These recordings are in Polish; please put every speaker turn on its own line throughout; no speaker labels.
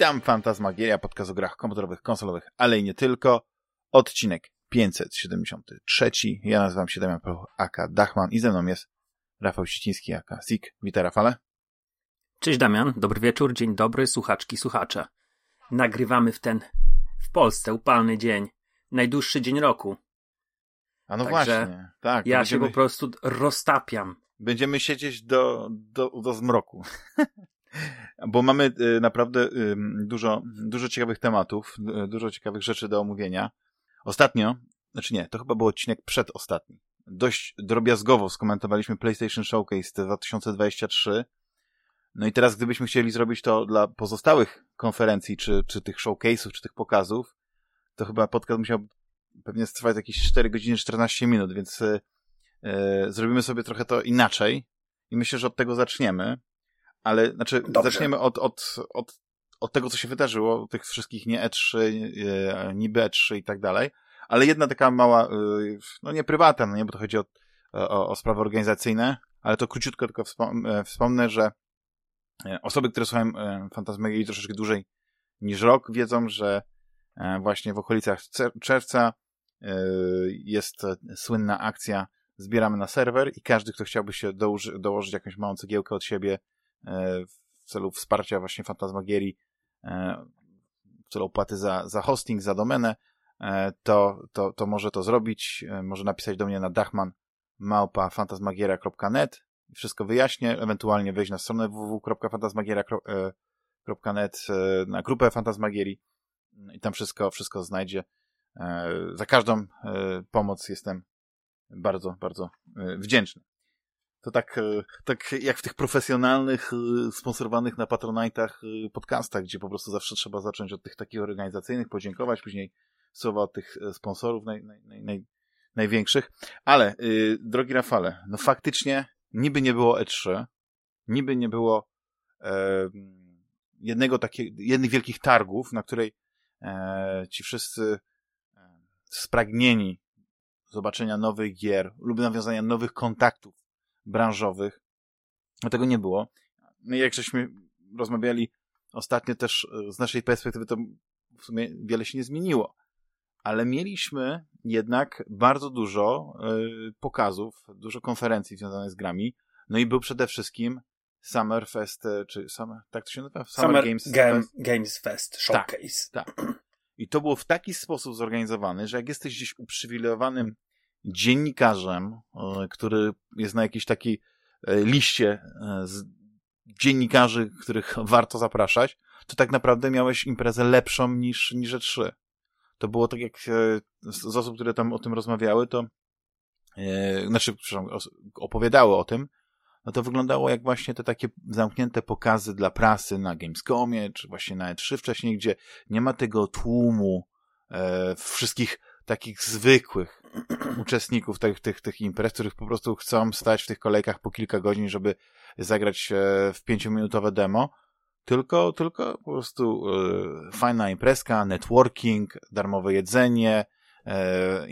Witam, Fantasmagieria, podcast o grach komputerowych, konsolowych, ale i nie tylko. Odcinek 573. Ja nazywam się Damian Proch, aka Dachman i ze mną jest Rafał Siciński, aka Sik. Witaj, Rafale.
Cześć Damian, dobry wieczór, dzień dobry, słuchaczki, słuchacze. Nagrywamy w ten, w Polsce, upalny dzień, najdłuższy dzień roku.
A no
Także
właśnie, tak.
Ja
będziemy,
się po prostu roztapiam.
Będziemy siedzieć do, do, do zmroku. Bo mamy y, naprawdę dużo, dużo ciekawych tematów, y, dużo ciekawych rzeczy do omówienia. Ostatnio, znaczy nie, to chyba był odcinek przedostatni. Dość drobiazgowo skomentowaliśmy PlayStation Showcase 2023. No i teraz, gdybyśmy chcieli zrobić to dla pozostałych konferencji, czy, czy tych showcase'ów, czy tych pokazów, to chyba podcast musiał pewnie trwać jakieś 4 godziny 14 minut, więc y, y, zrobimy sobie trochę to inaczej i myślę, że od tego zaczniemy. Ale, znaczy,
Dobrze.
zaczniemy od, od, od, od tego, co się wydarzyło, tych wszystkich nie E3, y, niby E3 i tak dalej. Ale jedna taka mała, y, no nie prywatna, no nie, bo to chodzi o, o, o sprawy organizacyjne, ale to króciutko tylko wspom e, wspomnę, że e, osoby, które słuchają e, Fantasmagierii troszeczkę dłużej niż rok, wiedzą, że e, właśnie w okolicach czerwca e, jest e, słynna akcja Zbieramy na serwer i każdy, kto chciałby się dołoży, dołożyć jakąś małą cegiełkę od siebie e, w celu wsparcia właśnie Fantasmagierii, e, w celu opłaty za, za hosting, za domenę, e, to, to, to może to zrobić. E, Może napisać do mnie na dachman małpa fantasmagieria.net wszystko wyjaśnię, ewentualnie wejść na stronę www.fantasmagieria.net e, na grupę Fantasmagierii i tam wszystko, wszystko znajdzie. E, Za każdą e, pomoc jestem bardzo, bardzo e, wdzięczny. To tak, e, tak jak w tych profesjonalnych, e, sponsorowanych na Patronite'ach e, podcastach, gdzie po prostu zawsze trzeba zacząć od tych takich organizacyjnych, podziękować, później słowa od tych sponsorów naj, naj, naj, naj, największych. Ale, y, drogi Rafale, no faktycznie niby nie było E3, niby nie było e, jednego takiego, jednych wielkich targów, na której e, ci wszyscy spragnieni zobaczenia nowych gier lub nawiązania nowych kontaktów branżowych, tego nie było. No i jak żeśmy rozmawiali ostatnio też e, z naszej perspektywy, to w sumie wiele się nie zmieniło. Ale mieliśmy jednak bardzo dużo y, pokazów, dużo konferencji związanych z grami. No i był przede wszystkim Summer Fest, e, czy Summer, tak to się nazywa?
Summer,
Games
Game,
Fest.
Games Fest Showcase.
Tak. I to było w taki sposób zorganizowane, że jak jesteś gdzieś uprzywilejowanym dziennikarzem, e, który jest na jakiejś takiej e, liście e, z dziennikarzy, których warto zapraszać, to tak naprawdę miałeś imprezę lepszą niż, niż E3. To było tak jak z osób, które tam o tym rozmawiały, to znaczy, przepraszam, opowiadały o tym, no to wyglądało jak właśnie te takie zamknięte pokazy dla prasy na Gamescomie, czy właśnie na E3 wcześniej, gdzie nie ma tego tłumu e, wszystkich takich zwykłych uczestników tych, tych, tych imprez, których po prostu chcą stać w tych kolejkach po kilka godzin, żeby zagrać e, w pięciominutowe demo, tylko, tylko po prostu e, fajna imprezka, networking, darmowe jedzenie, e,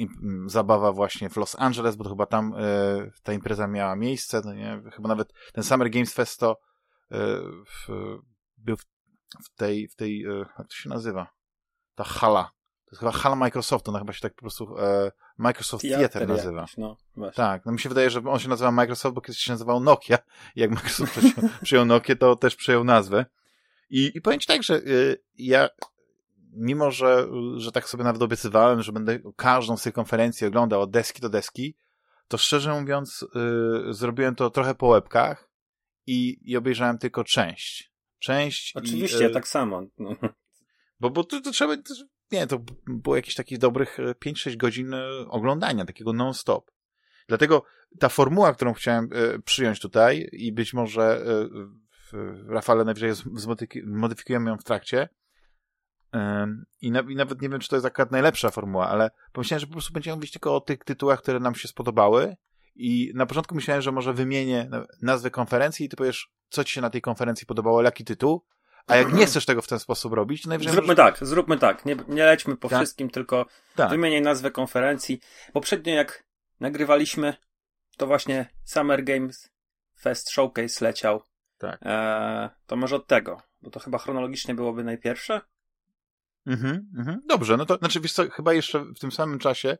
zabawa właśnie w Los Angeles, bo to chyba tam ta impreza miała miejsce, no nie? chyba nawet ten Summer Games Fest to w, był w, w tej, w tej jak to się nazywa? Ta hala. To jest chyba hala Microsoftu, ona chyba się tak po prostu Microsoft Theater nazywa.
jakiś, No.
Tak, no mi się wydaje, że on się nazywa Microsoft, bo kiedyś się nazywał Nokia. I jak Microsoft przyjął, Nokia, to też przyjął nazwę. I, i powiem ci tak, że y, ja, mimo że, że tak sobie nawet obiecywałem, że będę każdą z tych konferencji oglądał od deski do deski, to szczerze mówiąc, y, zrobiłem to trochę po łebkach i, i obejrzałem tylko część. Część.
Oczywiście,
i, y,
tak samo. No.
bo, bo to, to trzeba, to, nie, to było jakieś takich dobrych e, 5-6 godzin e, oglądania, takiego non-stop. Dlatego ta formuła, którą chciałem e, przyjąć tutaj i być może e, Rafale najwyżej zmodyfikujemy ją w trakcie i, na, i nawet nie wiem, czy to jest akurat najlepsza formuła, ale pomyślałem, że po prostu będziemy mówić tylko o tych tytułach, które nam się spodobały i na początku myślałem, że może wymienię na- nazwę konferencji i ty powiesz, co ci się na tej konferencji podobało, jaki tytuł, a jak nie chcesz tego w ten sposób robić, to najwyżej
Zróbmy tak, zróbmy tak. Nie, nie lećmy po
Tak.
wszystkim, tylko
tak.
wymieniaj nazwę konferencji. Poprzednio jak nagrywaliśmy, to właśnie Summer Games Fest Showcase leciał.
Tak.
E, to może od tego, bo to chyba chronologicznie byłoby najpierwsze.
Mhm, mhm. Dobrze, no to znaczy, wiesz co, chyba jeszcze w tym samym czasie,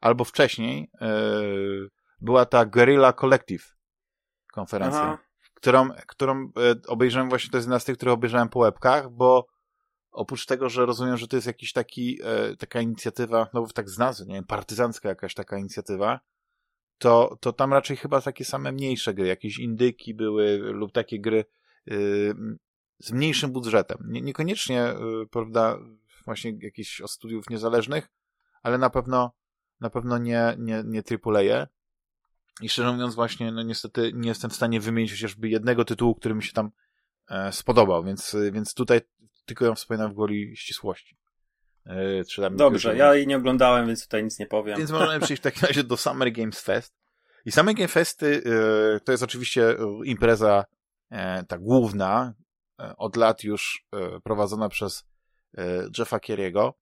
albo wcześniej, yy, była ta Guerrilla Collective konferencja, Aha. Którą, którą yy, obejrzałem właśnie, to jest jedna z tych, które obejrzałem po łebkach, bo oprócz tego, że rozumiem, że to jest jakiś taki, yy, taka inicjatywa, no tak z nazwy, nie wiem, partyzancka jakaś taka inicjatywa, to, to tam raczej chyba takie same mniejsze gry, jakieś indyki były lub takie gry z mniejszym budżetem. Nie, niekoniecznie, prawda, właśnie jakichś od studiów niezależnych, ale na pewno na pewno nie, nie, nie AAA. I szczerze mówiąc właśnie, no niestety nie jestem w stanie wymienić chociażby jednego tytułu, który mi się tam e, spodobał, więc, więc tutaj tylko ją wspominam w gwoli ścisłości.
E, Dobrze, ja jej nie oglądałem, więc tutaj nic nie powiem.
Więc możemy przejść w takim razie do Summer Games Fest. I Summer Games Festy e, to jest oczywiście impreza e, ta główna, e, od lat już e, prowadzona przez E, Jeffa Kieriego.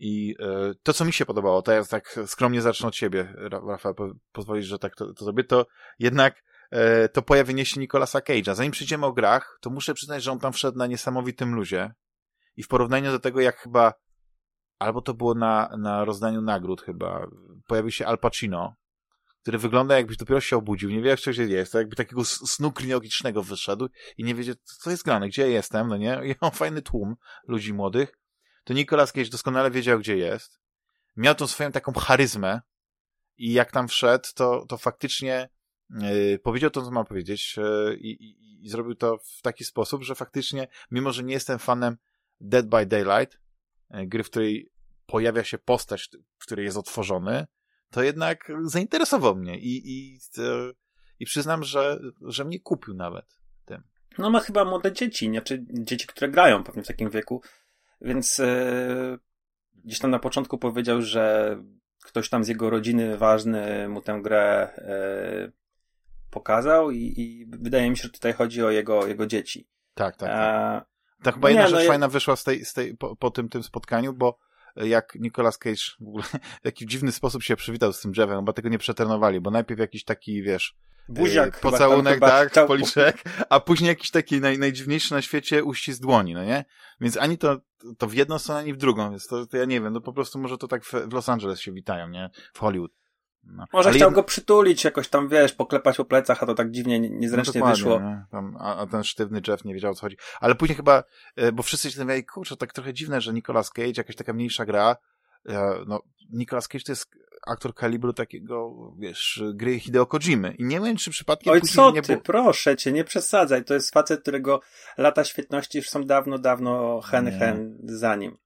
I e, to, co mi się podobało, to ja tak skromnie zacznę od siebie, Rafał, pozwolisz, że tak to, to zrobię, to jednak e, to pojawienie się Nicolasa Cage'a. Zanim przyjdziemy o grach, to muszę przyznać, że on tam wszedł na niesamowitym luzie. I w porównaniu do tego, jak chyba, albo to było na, na rozdaniu nagród chyba, pojawił się Al Pacino, który wygląda jakbyś dopiero się obudził, nie wie jak coś jest, to jakby takiego snu klinologicznego wyszedł i nie wiedział, co jest grane, gdzie jestem, no nie? I mam fajny tłum ludzi młodych. To Nicolas Cage doskonale wiedział, gdzie jest. Miał tą swoją taką charyzmę i jak tam wszedł, to, to faktycznie yy, powiedział to, co ma powiedzieć yy, i, i zrobił to w taki sposób, że faktycznie, mimo że nie jestem fanem Dead by Daylight, yy, gry, w której pojawia się postać, w której jest otworzony, to jednak zainteresował mnie i, i, i przyznam, że, że mnie kupił nawet tym.
No ma chyba młode dzieci, nie? czy dzieci, które grają pewnie w takim wieku, więc yy, gdzieś tam na początku powiedział, że ktoś tam z jego rodziny ważny mu tę grę yy, pokazał i, i, wydaje mi się, że tutaj chodzi o jego, jego dzieci.
Tak, tak. tak. tak chyba jedna nie, rzecz no fajna wyszła z tej, z tej, po, po tym, tym spotkaniu, bo jak Nicolas Cage w ogóle w jaki dziwny sposób się przywitał z tym drzewem, bo tego nie przetrenowali, bo najpierw jakiś taki, wiesz,
Buziak
e, pocałunek, chyba, tak, chciał... policzek, a później jakiś taki naj, najdziwniejszy na świecie uścisk dłoni, no nie? Więc ani to, to w jedną stronę, ani w drugą, więc to, to ja nie wiem, no po prostu może to tak w, w Los Angeles się witają, nie? W Hollywood.
No. Może Ale chciał jed... go przytulić, jakoś tam, wiesz, poklepać po plecach, a to tak dziwnie, niezręcznie no wyszło. Nie?
Tam, a, a, ten sztywny Jeff nie wiedział, o co chodzi. Ale później chyba, e, bo wszyscy się zastanawiali, kurczę, tak trochę dziwne, że Nicolas Cage, jakaś taka mniejsza gra, e, no, Nicolas Cage to jest aktor kalibru takiego, wiesz, gry Hideo Kojimy. I nie wiem, czy przypadkiem
Oj, co nie ty, było... proszę cię, nie przesadzaj. To jest facet, którego lata świetności już są dawno, dawno hen, hen za nim.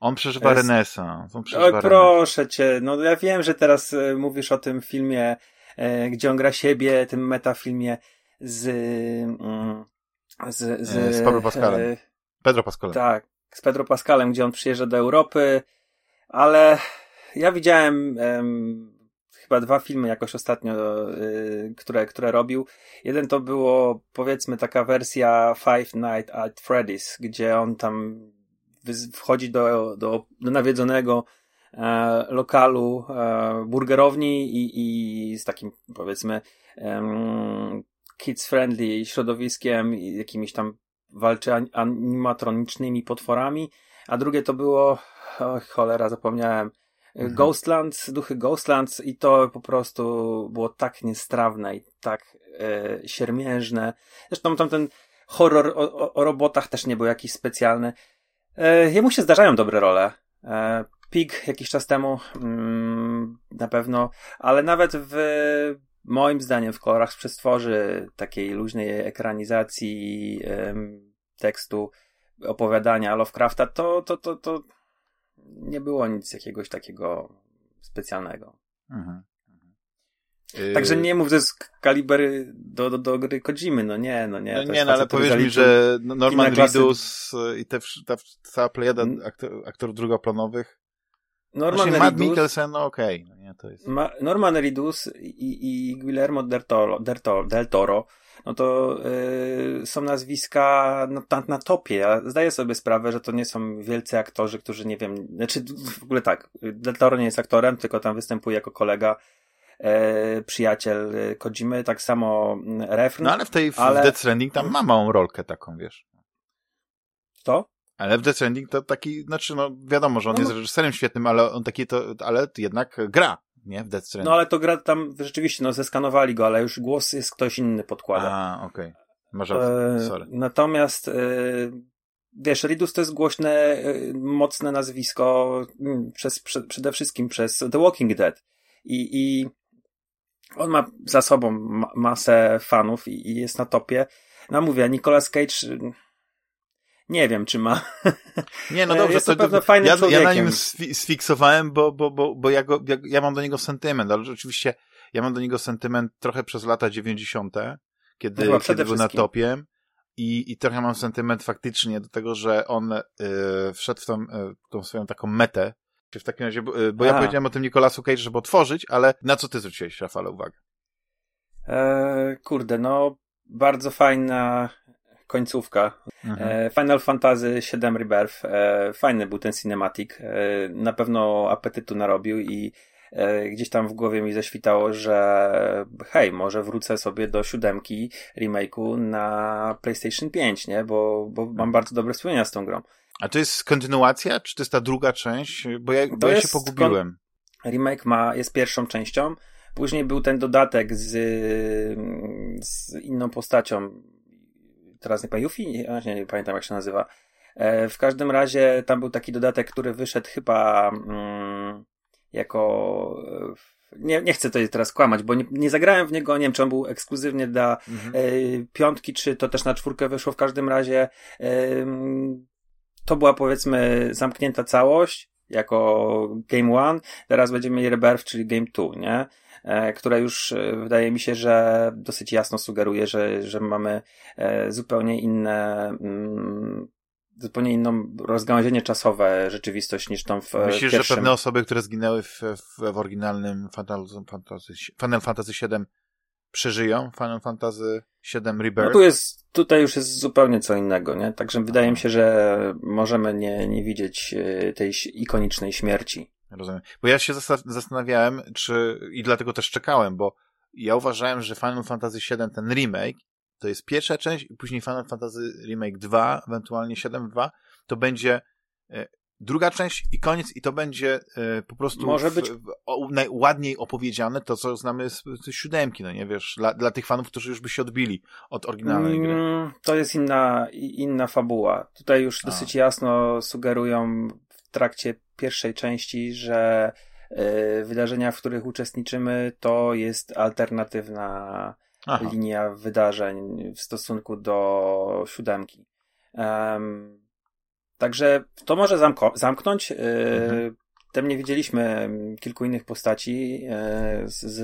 On przeżywa jest... renesans. On
przeżywa Oj, proszę cię, no ja wiem, że teraz e, mówisz o tym filmie, e, gdzie on gra siebie, tym metafilmie z... Mm, z, z,
e, z Pedro Pascalem. Pedro Pascalem.
Tak, z Pedro Pascalem, gdzie on przyjeżdża do Europy, ale ja widziałem chyba dwa filmy jakoś ostatnio, y, które, które robił. Jeden to było powiedzmy taka wersja Five Nights at Freddy's, gdzie on tam wchodzi do, do, do nawiedzonego e, lokalu e, burgerowni i, i z takim powiedzmy kids friendly środowiskiem i jakimiś tam walczy animatronicznymi potworami, a drugie to było, cholera, zapomniałem, mhm. Ghostlands, duchy Ghostlands i to po prostu było tak niestrawne i tak e, siermiężne. Zresztą tam ten horror o, o, o robotach też nie był jakiś specjalny. E, jemu się zdarzają dobre role. E, Pig jakiś czas temu mm, na pewno, ale nawet w moim zdaniem w kolorach z przestworzy takiej luźnej ekranizacji tekstu opowiadania Lovecrafta, to, to, to, to nie było nic jakiegoś takiego specjalnego. Mhm. Także nie mów, że jest kaliber do, do, do gry Kojimy, no nie, no nie.
No nie, no ale powiedz mi, że Norman Reedus i te, ta cała plejada aktor, aktorów drugoplanowych Norman Reedus, Matt Mikkelsen, no okej. Okay. No nie, to jest...
Ma, Norman Reedus i, i Guillermo del Toro, del Toro, del Toro no to yy, są nazwiska na, na topie. Ja zdaję sobie sprawę, że to nie są wielcy aktorzy, którzy nie wiem, znaczy w ogóle tak, Del Toro nie jest aktorem, tylko tam występuje jako kolega e, przyjaciel Kojimy, tak samo mm, refren.
No ale w tej w ale... Death Stranding tam ma małą rolkę taką, wiesz.
To?
Ale w Death Stranding to taki, znaczy no wiadomo, że on no, jest reżyserem świetnym, ale on taki to, ale jednak gra, nie? W Death Stranding.
No ale to gra tam rzeczywiście, no zeskanowali go, ale już głos jest ktoś inny podkłada.
A, okej. Okay. Masz e, sorry.
Natomiast e, wiesz, Ridus to jest głośne, e, mocne nazwisko mm, przez, prze, przede wszystkim przez The Walking Dead. I, i on ma za sobą ma, masę fanów i, i, jest na topie. No mówię, Nicolas Cage nie wiem, czy ma.
Nie, no dobrze, jest to, to fajny ja, ja na nim sfiksowałem, bo, bo, bo, bo ja, go, ja, ja mam do niego sentyment, ale rzeczywiście ja mam do niego sentyment trochę przez lata 90., kiedy, no kiedy był na topie. I, I trochę mam sentyment faktycznie do tego, że on y, wszedł w tą, y, tą swoją taką metę. W takim razie, bo, ja powiedziałem o tym Nikolasu Cage, żeby otworzyć, ale na co ty zwróciłeś, Rafale, uwagę?
E, kurde, no bardzo fajna końcówka. Mhm. E, Final Fantasy VII Rebirth. E, fajny był ten cinematic. E, na pewno apetytu narobił i gdzieś tam w głowie mi zaświtało, że hej, może wrócę sobie do siódemki remake'u na PlayStation 5, nie? Bo, bo mam bardzo dobre wspomnienia z tą grą.
A to jest kontynuacja, czy to jest ta druga część? Bo ja, bo ja się pogubiłem.
Remake ma, jest pierwszą częścią. Później był ten dodatek z, z inną postacią. Teraz nie pamiętam, Yuffie? Nie, nie, nie pamiętam jak się nazywa. E, w każdym razie tam był taki dodatek, który wyszedł chyba mm, jako nie, nie chcę tutaj teraz kłamać, bo nie, nie zagrałem w niego, nie wiem, czy on był ekskluzywnie dla mhm. e, piątki, czy to też na czwórkę wyszło. W każdym razie e, to była powiedzmy zamknięta całość jako Game One. Teraz będziemy mieli Rebirth, czyli Game Two, nie? E, która już e, wydaje mi się, że dosyć jasno sugeruje, że, że mamy e, zupełnie inne mm, zupełnie inną rozgałęzienie czasowe rzeczywistość niż tą w
Myślisz,
pierwszym...
że pewne osoby, które zginęły w, w, w oryginalnym Final Fantasy, Final Fantasy VII przeżyją Final Fantasy VII Rebirth?
No tu jest, tutaj już jest zupełnie co innego, nie? Także wydaje mi się, że możemy nie, nie widzieć e, tej ikonicznej śmierci.
Rozumiem. Bo ja się zastanawiałem, czy, i dlatego też czekałem, bo ja uważałem, że Final Fantasy VII, ten remake, to jest pierwsza część i później Final Fantasy Remake 2, ewentualnie 7.2, to będzie e, druga część i koniec i to będzie e, po prostu
Może być...
W, o, najładniej opowiedziane to, co znamy z, z siódemki, no nie wiesz, dla, dla tych fanów, którzy już by się odbili od oryginalnej gry. Mm,
to jest inna, inna fabuła. Tutaj już A. dosyć jasno sugerują w trakcie pierwszej części, że y, wydarzenia, w których uczestniczymy, to jest alternatywna Aha. linia wydarzeń w stosunku do siódemki. Um, także to może zamko- zamknąć. Y, mhm. Nie widzieliśmy kilku innych postaci z, z,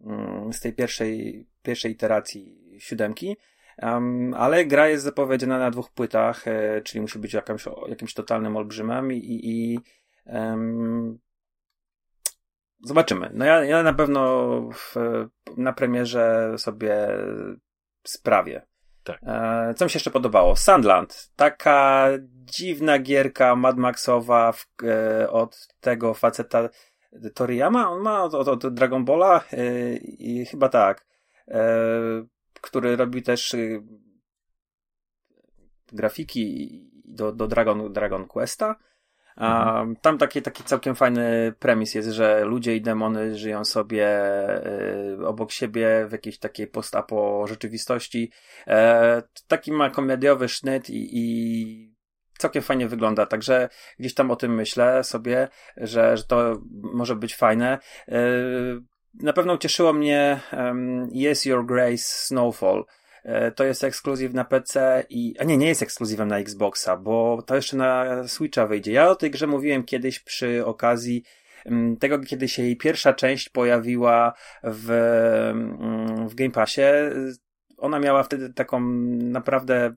mm, z tej pierwszej, pierwszej iteracji siódemki. Um, ale gra jest zapowiedziana na dwóch płytach, e, czyli musi być jakimś, jakimś totalnym olbrzymem i, i, i um, zobaczymy. No ja, ja na pewno w, na premierze sobie sprawię.
Tak.
E, co mi się jeszcze podobało? Sandland. Taka dziwna gierka Mad Maxowa w, e, od tego faceta Toriyama. On ma od, od, od Dragon Balla e, i chyba tak. E, który robi też y, grafiki do, do Dragon, Dragon Questa. Mhm. tam taki, taki całkiem fajny premis jest, że ludzie i demony żyją sobie y, obok siebie w jakiejś takiej postapo rzeczywistości. E, taki ma komediowy sznyt i, i całkiem fajnie wygląda, także gdzieś tam o tym myślę sobie, że, że to może być fajne. E, na pewno cieszyło mnie um, Yes Your Grace Snowfall. E, to jest ekskluzyw na PC i. A nie, nie jest ekskluzywem na Xboxa, bo to jeszcze na Switcha wyjdzie. Ja o tej grze mówiłem kiedyś przy okazji um, tego, kiedy się jej pierwsza część pojawiła w, um, w Game Passie. Ona miała wtedy taką naprawdę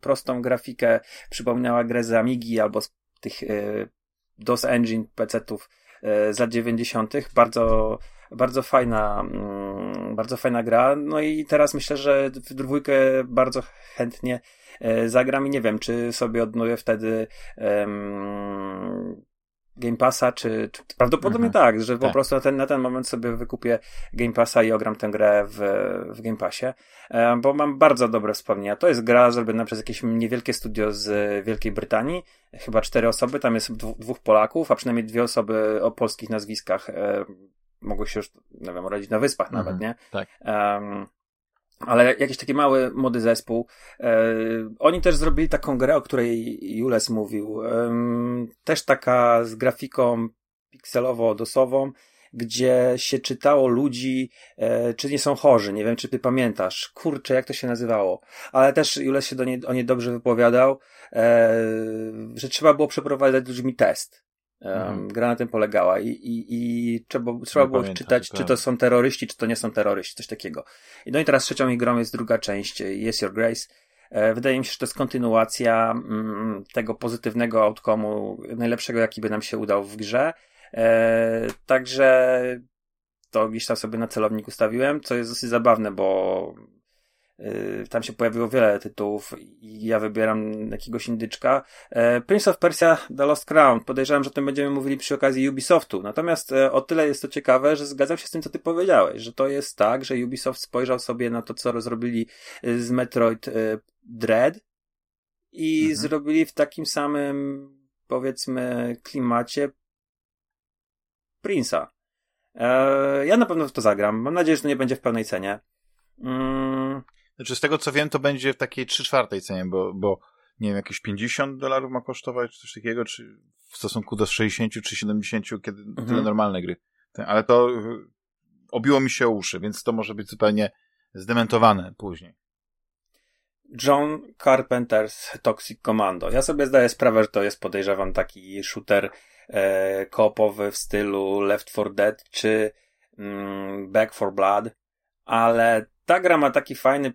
prostą grafikę, przypominała grę z Amigi albo z tych e, DOS Engine PC-ów e, z lat 90. Bardzo bardzo fajna, mm, bardzo fajna gra. No i teraz myślę, że w dwójkę bardzo chętnie e, zagram i nie wiem, czy sobie odnowię wtedy um, Game Passa, czy, czy prawdopodobnie mhm. tak, że po tak. prostu na ten, na ten moment sobie wykupię Game Passa i ogram tę grę w, w Game Passie, e, bo mam bardzo dobre wspomnienia. To jest gra zrobiona przez jakieś niewielkie studio z Wielkiej Brytanii, chyba cztery osoby, tam jest dwóch Polaków, a przynajmniej dwie osoby o polskich nazwiskach e, mogły się już, nie wiem, urodzić na wyspach mhm. nawet, nie?
Tak.
Um, ale jakiś taki mały, młody zespół. E, oni też zrobili taką grę, o której Jules mówił. E, też taka z grafiką pikselowo-dosową, gdzie się czytało ludzi, e, czy nie są chorzy. Nie wiem, czy ty pamiętasz. Kurczę, jak to się nazywało. Ale też Jules się do nie, o nie dobrze wypowiadał, e, że trzeba było przeprowadzać ludźmi test. Um, gra na tym polegała i, i, i trzeba, trzeba było pamiętam, czytać, czy to są terroryści, czy to nie są terroryści, coś takiego. I no i teraz trzecią ich grą jest druga część, Yes Your Grace. E, wydaje mi się, że to jest kontynuacja mm, tego pozytywnego outcome'u, najlepszego, jaki by nam się udał w grze. E, także to gdzieś tam sobie na celownik ustawiłem, co jest dosyć zabawne, bo tam się pojawiło wiele tytułów i ja wybieram jakiegoś indyczka. E, Prince of Persia The Lost Crown. Podejrzewam, że o tym będziemy mówili przy okazji Ubisoftu. Natomiast e, o tyle jest to ciekawe, że zgadzam się z tym, co ty powiedziałeś, że to jest tak, że Ubisoft spojrzał sobie na to, co zrobili y, z Metroid y, Dread i mhm. zrobili w takim samym, powiedzmy, klimacie Prince'a. E, ja na pewno w to zagram. Mam nadzieję, że to nie będzie w pełnej cenie.
Znaczy z tego co wiem, to będzie w takiej 3 czwartej cenie, bo, bo nie wiem, jakieś 50 dolarów ma kosztować, czy coś takiego, czy w stosunku do 60 czy 70, kiedy mhm. tyle normalne gry. Ale to y, obiło mi się o uszy, więc to może być zupełnie zdementowane później.
John Carpenter's Toxic Commando. Ja sobie zdaję sprawę, że to jest podejrzewam taki shooter e, koopowy w stylu Left 4 Dead czy mm, Back 4 Blood, ale ta gra ma taki fajny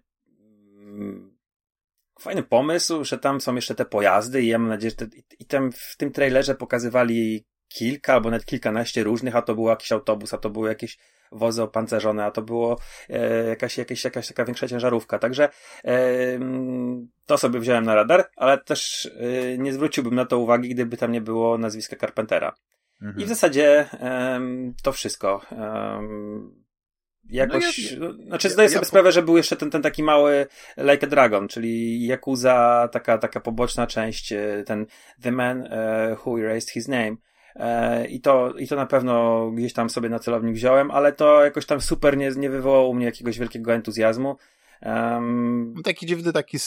fajny pomysł, że tam są jeszcze te pojazdy i ja mam nadzieję, że te, i tam w tym trailerze pokazywali kilka albo nawet kilkanaście różnych, a to był jakiś autobus, a to były jakieś wozy opancerzone, a to było e, jakaś, jakaś, jakaś taka większa ciężarówka. Także e, to sobie wziąłem na radar, ale też e, nie zwróciłbym na to uwagi, gdyby tam nie było nazwiska Carpentera. Mhm. I w zasadzie to wszystko jakoś, no ja, znaczy zdaję ja, sobie ja, sprawę, że był jeszcze ten, ten taki mały Like a Dragon, czyli Yakuza, taka, taka poboczna część, e, ten The Man uh, Who Erased His Name. E, I to, I to na pewno gdzieś tam sobie na celownik wziąłem, ale to jakoś tam super nie, nie wywołało u mnie jakiegoś wielkiego entuzjazmu. Um...
Taki dziwny, taki,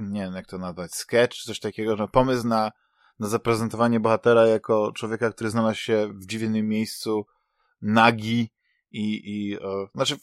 nie wiem jak to nazwać, sketch, coś takiego, że pomysł na, na zaprezentowanie bohatera jako człowieka, który znalazł się w dziwnym miejscu, nagi, i, i e, znaczy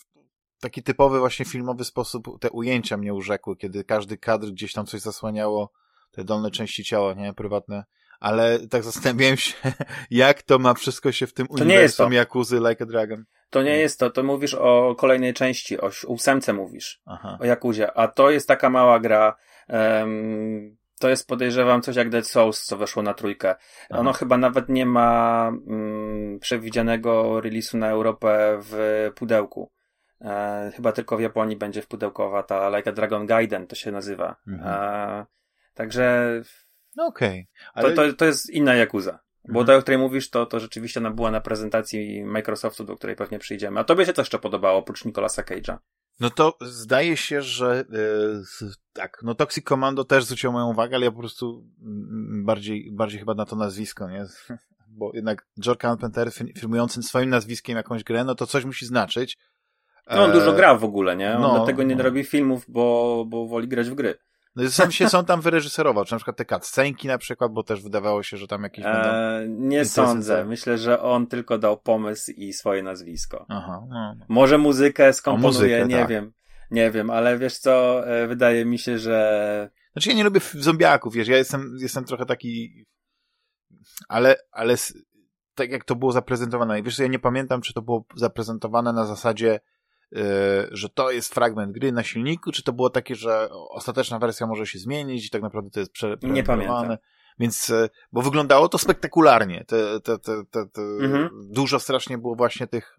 taki typowy właśnie filmowy sposób te ujęcia mnie urzekły, kiedy każdy kadr gdzieś tam coś zasłaniało, te dolne części ciała, nie, prywatne, ale tak zastanawiałem się, jak to ma wszystko się w tym to uniwersum Jakuzy Like a Dragon.
To nie jest to, to mówisz o kolejnej części, o ósemce mówisz, Aha. o Jakuzie, a to jest taka mała gra, um, to jest podejrzewam coś jak Dead Souls, co weszło na trójkę. Aha. Ono chyba nawet nie ma mm, przewidzianego release'u na Europę w pudełku. E, chyba tylko w Japonii będzie w pudełkowa ta Like a Dragon Gaiden to się nazywa. Mhm. E, także
no okej.
Okay. Ale... To, to, to jest inna Yakuza. Bo mhm. o której mówisz, to, to rzeczywiście ona była na prezentacji Microsoftu, do której pewnie przyjdziemy. A tobie się to jeszcze podobało, oprócz Nicolasa Cage'a.
No to zdaje się, że yy, tak, no Toxic Commando też zwróciło moją uwagę, ale ja po prostu mm, bardziej, bardziej chyba na to nazwisko, nie? Bo jednak George Carpenter filmujący swoim nazwiskiem jakąś grę, no to coś musi znaczyć.
No on dużo e, gra w ogóle, nie? On no, dlatego nie no. robi filmów, bo, bo woli grać w gry.
No sam się są tam wyreżyserował, czy na przykład te cutscenki na przykład, bo też wydawało się, że tam jakieś będą...
Eee, nie sądzę. Myślę, że on tylko dał pomysł i swoje nazwisko.
Aha, no.
no. Może muzykę skomponuje, muzykę, nie tak. wiem. Nie wiem, ale wiesz co, e, wydaje mi się, że...
Znaczy ja nie lubię zombiaków, wiesz, ja jestem, jestem trochę taki... Ale, ale tak jak to było zaprezentowane, wiesz, ja nie pamiętam, czy to było zaprezentowane na zasadzie E, że to jest fragment gry na silniku, czy to było takie, że ostateczna wersja może się zmienić i tak naprawdę to jest prze,
Nie pamiętam.
Więc, e, bo wyglądało to spektakularnie. Te, te, te, te, mhm. Dużo strasznie było właśnie tych,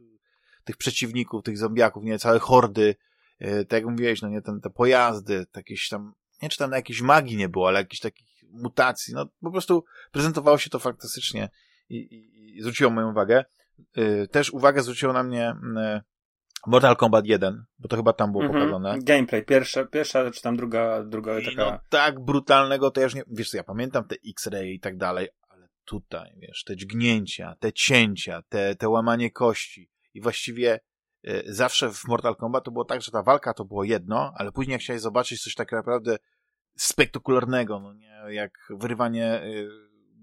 tych przeciwników, tych zombiaków, nie, całe hordy, e, tak jak mówiłeś, no nie, ten, te pojazdy, jakieś tam, nie czy tam na jakiejś magii nie było, ale jakichś takich mutacji, no po prostu prezentowało się to fantastycznie i, i, i zwróciło moją uwagę. Y, też uwagę zwróciło na mnie y, Mortal Kombat 1, bo to chyba tam było
Mhm.
pokazane.
Gameplay, pierwsza, pierwsza czy tam druga, druga
I
taka...
no tak brutalnego to ja już nie, wiesz co, ja pamiętam te X-ray i tak dalej, ale tutaj, wiesz, te dźgnięcia, te cięcia, te, te łamanie kości i właściwie e, zawsze w Mortal Kombat to było tak, że ta walka to było jedno, ale później jak chciałeś zobaczyć coś tak naprawdę spektakularnego, no nie, jak wyrywanie e,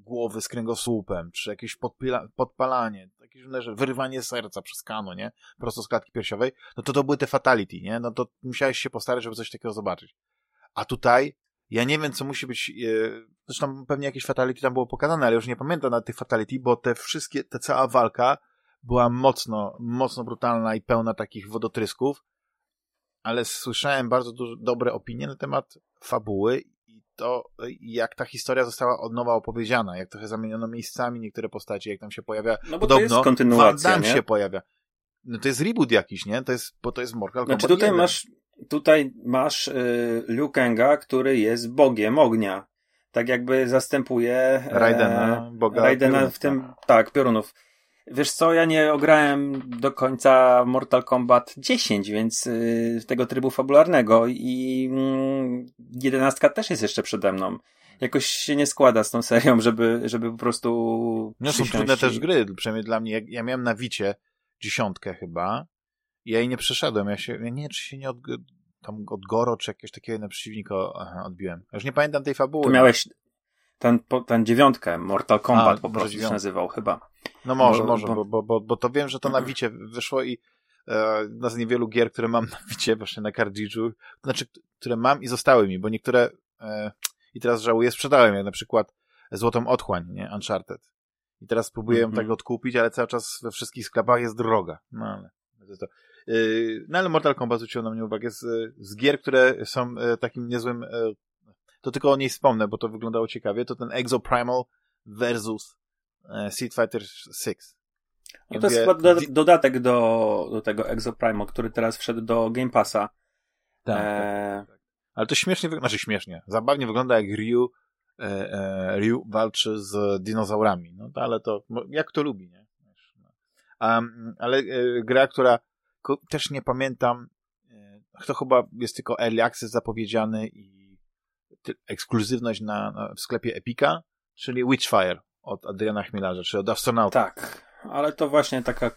głowy z kręgosłupem, czy jakieś podpila, podpalanie, jakieś rzeczy, wyrywanie serca przez kano, nie, prosto z klatki piersiowej, no to to były te fatality, nie, no to musiałeś się postarać, żeby coś takiego zobaczyć. A tutaj, ja nie wiem, co musi być, e, zresztą pewnie jakieś fatality tam było pokazane, ale już nie pamiętam na tych fatality, bo te wszystkie, ta cała walka była mocno, mocno brutalna i pełna takich wodotrysków, ale słyszałem bardzo dobre opinie na temat fabuły to, jak ta historia została od nowa opowiedziana, jak trochę zamieniono miejscami niektóre postacie, jak tam się pojawia,
No bo to
podobno
jest
Van
kontynuacja,
Damme
nie?
się pojawia. No to jest reboot jakiś, nie? To jest, bo to jest Mortal Kombat
Znaczy tutaj
1.
masz, tutaj masz y, Liu Kanga, który jest bogiem ognia. Tak jakby zastępuje e,
Raidena, boga
Raidena
piorunów,
w tym, tak, piorunów. Wiesz co, ja nie ograłem do końca Mortal Kombat 10, więc y, tego trybu fabularnego i mm, jedenastka też jest jeszcze przede mną. Jakoś się nie składa z tą serią, żeby, żeby po prostu
No są trudne
i-
też gry, przynajmniej dla mnie. Ja, ja miałem na Wicie dziesiątkę chyba i ja jej nie przeszedłem. Ja się, ja nie czy się nie od, tam od Goro, czy jakiegoś takiego na przeciwnika odbiłem. Ja już nie pamiętam tej fabuły.
Tu miałeś ten, ten dziewiątkę, Mortal Kombat
A,
po prostu się nazywał chyba.
No może, może,
bo-
bo, bo, bo, to wiem, że to na Wicie wyszło i e, jedna z niewielu gier, które mam na Wicie, właśnie na Cardidżu, znaczy, które mam i zostały mi, bo niektóre e, i teraz żałuję, sprzedałem, jak na przykład Złotą Otchłań, nie? Uncharted. I teraz próbuję ją
Mhm.
tak odkupić, ale cały czas we wszystkich sklepach jest droga. No ale... to- to. Yy, No ale Mortal Kombat zwróciło na mnie uwagę z, z gier, które są e, takim niezłym... e, To tylko o niej wspomnę, bo to wyglądało ciekawie. To ten Exo Primal versus e, Street Fighter 6.
No to jest dodatek do, do tego Exoprimo, który teraz wszedł do Game Passa.
Tak,
Eee,
Ale to śmiesznie wygląda, znaczy śmiesznie, zabawnie wygląda jak Ryu, e, e, Ryu walczy z dinozaurami. No ale to, jak to lubi, nie? Um, ale e, gra, która ko- też nie pamiętam, e, to chyba jest tylko Early Access zapowiedziany i ekskluzywność na, na, w sklepie Epica, czyli Witchfire od Adriana Chmielarza, czy od Astronauta.
tak, ale to właśnie taka,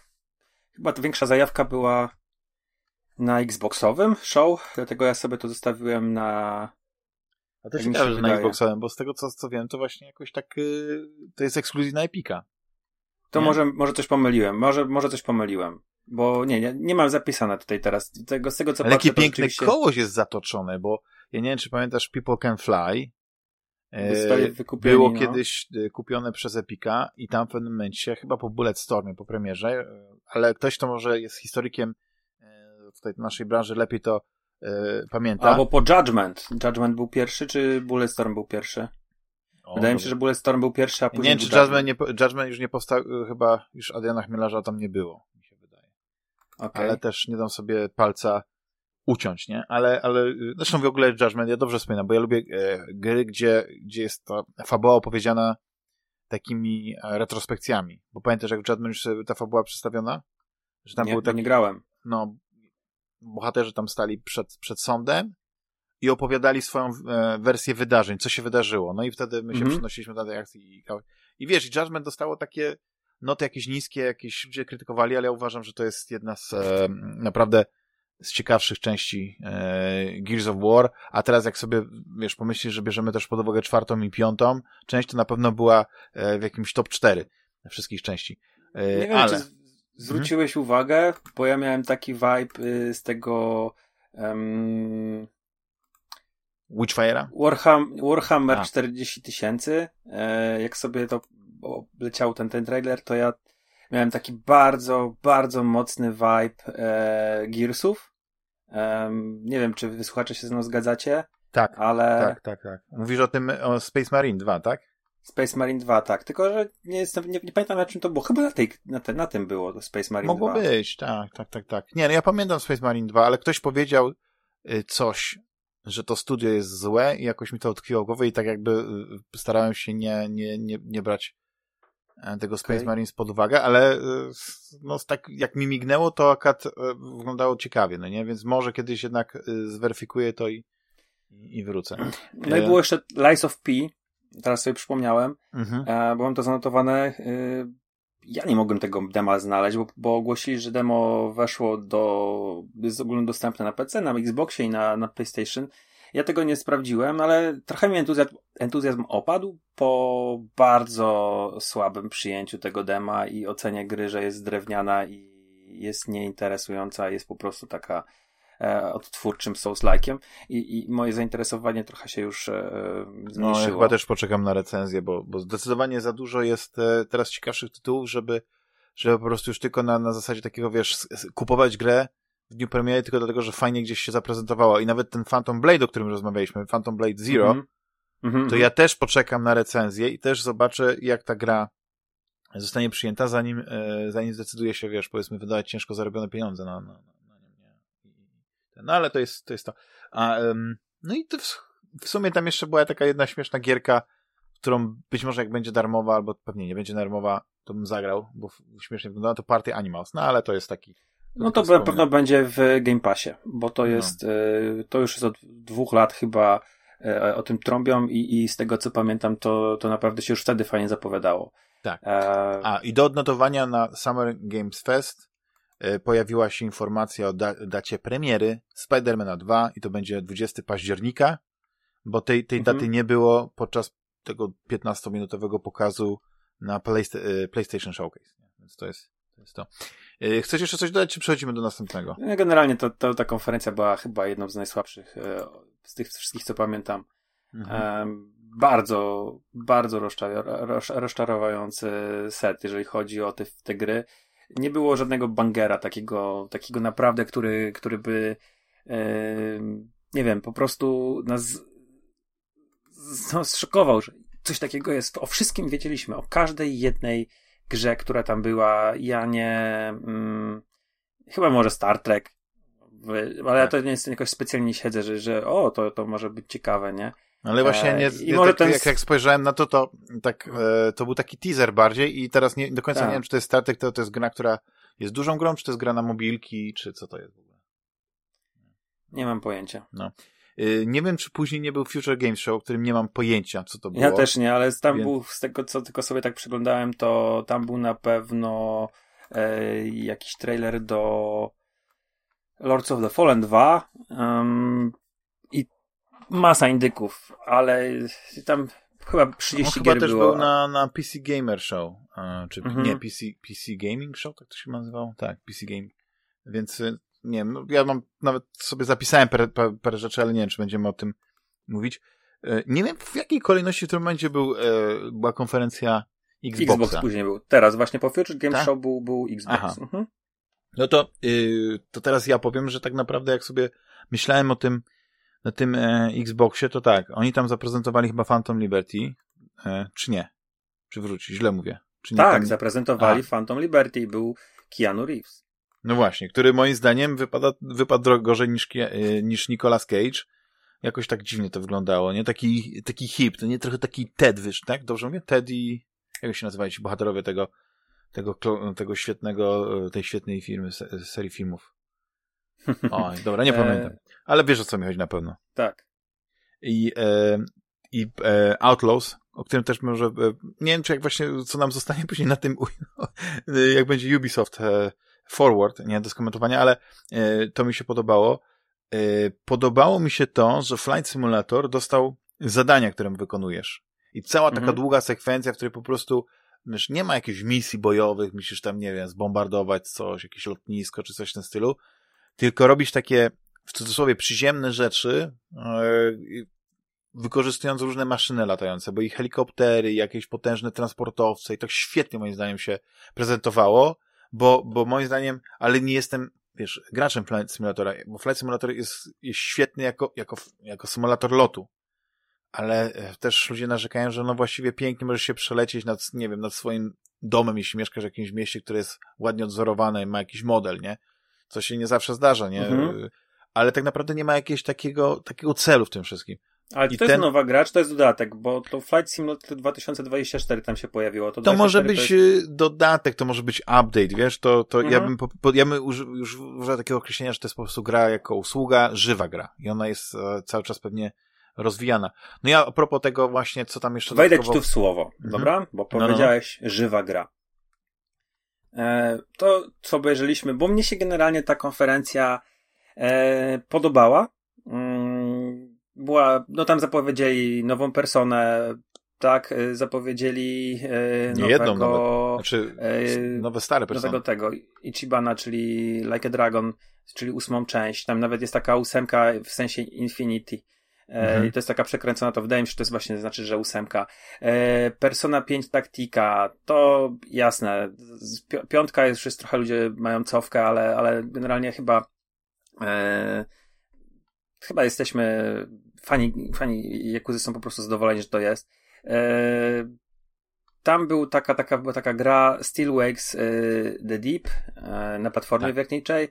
chyba to większa zajawka była na Xboxowym show, dlatego ja sobie to zostawiłem na...
A to
Tak
ciekawe, że na. Xboxowym, bo z tego co, co wiem, to właśnie jakoś tak, y, to jest ekskluzyw na Epica.
To
Nie?
może, może coś pomyliłem, może, może coś pomyliłem, bo nie, nie, nie mam zapisane tutaj teraz, tego, z tego co
Ale
patrzę,
jakie piękne
rzeczywiście
kołoś jest zatoczone, bo ja nie wiem, czy pamiętasz People Can Fly. E, Było
no.
kiedyś e, kupione przez Epika i tam w pewnym momencie, chyba po Bulletstormie, po premierze, e, ale ktoś, kto może jest historykiem tutaj naszej branży, lepiej to pamięta.
Albo po Judgment. Judgment był pierwszy, czy Bulletstorm był pierwszy?
O,
Wydaje mi się, że Bulletstorm był pierwszy, a
Nie
później
wiem, czy Judgment, nie, Judgment już nie powstał, chyba już Adriana Chmielarza tam nie było, mi się wydaje.
Okej.
ale też nie dam sobie palca uciąć, nie? Ale, ale y, zresztą w ogóle Judgment ja dobrze wspominam, bo ja lubię e, gry, gdzie, gdzie jest ta fabuła opowiedziana takimi e, retrospekcjami. Bo pamiętasz, jak w Judgment już ta fabuła przedstawiona? Że tam
nie,
był taki,
nie grałem.
no, bohaterzy tam stali przed, przed sądem i opowiadali swoją e, wersję wydarzeń, co się wydarzyło. No i wtedy my się
Mhm.
przenosiliśmy do tej akcji. I, I wiesz, i Judgment dostało takie noty jakieś niskie, jakieś ludzie krytykowali, ale ja uważam, że to jest jedna z e, naprawdę z ciekawszych części e, Gears of War, a teraz jak sobie, wiesz, pomyślisz, że bierzemy też pod uwagę czwartą i piątą część, to na pewno była e, w jakimś top 4 wszystkich części. E,
Nie wiem,
ale...
czy z- zwróciłeś uwagę, bo ja miałem taki vibe y, z tego um,
Witchfire'a?
Warham, Warhammer
A.
40 tysięcy. E, jak sobie to leciał ten, ten trailer, to ja miałem taki bardzo, bardzo mocny vibe e, Gearsów. Em, nie wiem, czy wysłuchacze się ze mną zgadzacie,
Tak,
ale
tak, tak, tak. Mówisz o tym, o Space Marine 2, tak?
Space Marine 2, tak. Tylko, że nie, jestem, nie, nie pamiętam na czym to było. Chyba na, tej, na, te, na tym było Space Marine
Mogło
2.
być, tak, tak, tak, tak. Nie, no ja pamiętam Space Marine 2, ale ktoś powiedział y, coś, że to studio jest złe i jakoś mi to utkwiło w głowie i tak jakby y, starałem się nie, nie, nie, nie brać e, tego Space okay. Marines pod uwagę, ale e, no, tak jak mi mignęło, to akad wyglądało ciekawie, no nie? Więc może kiedyś jednak zweryfikuję to i, i wrócę.
No i było jeszcze Lies of P, teraz sobie przypomniałem, mhm. bo mam to zanotowane. Ja nie mogłem tego dema znaleźć, bo, bo ogłosili, że demo weszło do, jest ogólnodostępne na PC, na Xboxie i na, na PlayStation. Ja tego nie sprawdziłem, ale trochę mi entuzjazm, entuzjazm opadł po bardzo słabym przyjęciu tego dema i ocenie gry, że jest drewniana i jest nieinteresująca, jest po prostu taka e, odtwórczym Souls-like'iem i, i moje zainteresowanie trochę się już e, zmniejszyło. No, ja
chyba też poczekam na recenzję, bo, bo zdecydowanie za dużo jest e, teraz ciekawszych tytułów, żeby, żeby po prostu już tylko na, na zasadzie takiego, wiesz, kupować grę, w dniu premiery tylko dlatego, że fajnie gdzieś się zaprezentowała i nawet ten Phantom Blade, o którym rozmawialiśmy, Phantom Blade Zero, mm -hmm. to ja też poczekam na recenzję i też zobaczę, jak ta gra zostanie przyjęta, zanim, e, zanim zdecyduje się, wiesz, powiedzmy, wydawać ciężko zarobione pieniądze na, na, na. Nie? No ale to jest to. Jest to. A, um, no i to w, w sumie tam jeszcze była taka jedna śmieszna gierka, którą być może jak będzie darmowa, albo pewnie nie będzie darmowa, to bym zagrał, bo śmiesznie wyglądało to Party Animals, no ale to jest taki
no to na pewno będzie w Game Passie, bo to no. jest, no. to już jest od dwóch lat chyba e, o tym trąbią i, i z tego co pamiętam, to, to naprawdę się już wtedy fajnie zapowiadało.
Tak. E... A i do odnotowania na Summer Games Fest pojawiła się informacja o da dacie premiery Spidermana 2 i to będzie 20 października, bo tej, tej mhm. daty nie było podczas tego 15-minutowego pokazu na Playsta PlayStation Showcase. Więc to jest, to jest to. E, chcesz jeszcze coś dodać, czy przechodzimy do następnego?
Generalnie to, to ta konferencja była chyba jedną z najsłabszych e, z tych wszystkich, co pamiętam. Mhm. Bardzo, bardzo rozczarowujący set, jeżeli chodzi o te, te gry. Nie było żadnego bangera takiego, takiego naprawdę, który, który by nie wiem, po prostu nas no, zszokował, że coś takiego jest. O wszystkim wiedzieliśmy, o każdej jednej grze, która tam była. Ja nie. Mm, chyba może Star Trek. Ale tak. ja to nie jest jakoś specjalnie siedzę, że, że o, to, to może być ciekawe, nie?
Ale właśnie nie, e, może tak, ten... jak, jak spojrzałem na to, to tak, e, to był taki teaser bardziej i teraz nie, do końca tak. nie wiem, czy to jest Star Trek, to, to jest gra, która jest dużą grą, czy to jest gra na mobilki, czy co to jest w ogóle.
Nie mam pojęcia.
No. Y, nie wiem, czy później nie był Future Games Show, o którym nie mam pojęcia, co to było.
Ja też nie, ale tam Więc... był, z tego co tylko sobie tak przyglądałem, to tam był na pewno e, jakiś trailer do Lords of the Fallen 2 um, i masa indyków, ale tam chyba 30 no,
chyba
też
było. był na, na PC Gamer Show, e, czy mhm. nie, PC, PC Gaming Show, tak to się nazywało? Tak, PC Game. Więc y, nie wiem, no ja mam, nawet sobie zapisałem parę, parę, rzeczy, ale nie wiem, czy będziemy o tym mówić. E, nie wiem, w jakiej kolejności w tym momencie był, e, była konferencja Xboxa.
Xbox później był. Teraz właśnie po Future Game Show był, był Xbox. Mhm.
No to, yy, to teraz ja powiem, że tak naprawdę jak sobie myślałem o tym, na tym e, Xboxie, to tak, oni tam zaprezentowali chyba Phantom Liberty, e, czy nie? Czy wróci? Źle mówię. Czy
tak,
tam...
zaprezentowali A. Phantom Liberty i był Keanu Reeves.
No właśnie, który moim zdaniem wypada, wypadł gorzej niż, y, niż Nicolas Cage. Jakoś tak dziwnie to wyglądało, nie? Taki, taki hip, to nie trochę taki Ted, wiesz, tak? Dobrze mówię? Ted i... Jak się nazywają ci bohaterowie tego, tego, tego świetnego, y, tej świetnej firmy, serii filmów? Oj, dobra, nie pamiętam. Ale wiesz, o co mi chodzi na pewno.
Tak.
I, e, i e, Outlaws, o którym też może, e, nie wiem, czy jak właśnie, co nam zostanie później na tym, jak będzie Ubisoft e, forward, nie do skomentowania, ale e, to mi się podobało. E, podobało mi się to, że Flight Simulator dostał zadania, które wykonujesz. I cała taka mhm. długa sekwencja, w której po prostu wiesz, nie ma jakichś misji bojowych, musisz tam, nie wiem, zbombardować coś, jakieś lotnisko czy coś w tym stylu, tylko robić takie, w cudzysłowie, przyziemne rzeczy, yy, wykorzystując różne maszyny latające, bo i helikoptery, i jakieś potężne transportowce i to świetnie moim zdaniem się prezentowało bo, bo moim zdaniem, ale nie jestem, wiesz, graczem Flight Simulatora, bo Flight Simulator jest, jest świetny jako, jako, jako symulator lotu, ale e, też ludzie narzekają, że no właściwie pięknie możesz się przelecieć nad, nie wiem, nad swoim domem, jeśli mieszkasz w jakimś mieście, które jest ładnie odzorowane i ma jakiś model, nie? Co się nie zawsze zdarza, nie? Mhm. Ale tak naprawdę nie ma jakiegoś takiego, takiego celu w tym wszystkim.
Ale czy to ten... jest nowa gra, czy to jest dodatek? Bo to Flight Simulator 2024 tam się pojawiło.
To, to może być to jest... dodatek, to może być update, wiesz? To, to mhm. ja bym, po, ja bym uży, już używał takiego określenia, że to jest po prostu gra jako usługa, żywa gra. I ona jest e, cały czas pewnie rozwijana. No ja a propos tego właśnie, co tam jeszcze...
Wejdę dodatkowo... ci tu w słowo, mhm. dobra? Bo powiedziałeś no, no. żywa gra. E, to, co obejrzeliśmy, bo mnie się generalnie ta konferencja e, podobała. Mm, była, no tam zapowiedzieli nową personę, tak, e, zapowiedzieli e,
Nie jedną nowego, znaczy e, nowe stare persony.
Nowego tego, Ichibana, czyli Like a Dragon, czyli ósmą część. Tam nawet jest taka ósemka w sensie Infinity. E, mhm. I to jest taka przekręcona, to wydaje mi się, że to jest właśnie, znaczy, że ósemka. E, Persona 5 Taktika, to jasne. Piątka jest, już trochę ludzie mają cofkę, ale, ale generalnie chyba e, chyba jesteśmy fani, fani Jakuzy są po prostu zadowoleni, że to jest. E, tam był taka, taka, była taka gra Steel Wakes e, The Deep e, na platformie tak. wiertniczej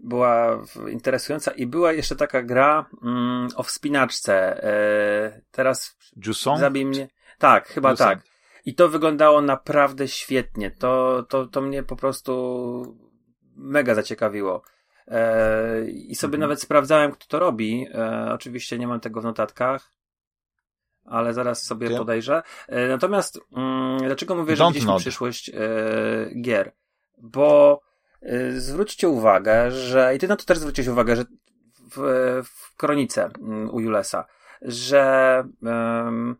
była interesująca i była jeszcze taka gra mm, o wspinaczce. E, teraz
Jusson?
zabij mnie. Tak, chyba Jusson. tak. I to wyglądało naprawdę świetnie. To, to, to mnie po prostu mega zaciekawiło. E, I sobie mhm. nawet sprawdzałem, kto to robi. E, oczywiście nie mam tego w notatkach, ale zaraz sobie podejrzę. E, natomiast mm, dlaczego mówię, że widzieliśmy przyszłość gier? Bo zwróćcie uwagę, że, i ty na to też zwróciłeś uwagę, że w, w kronice mm, u Julesa, że um,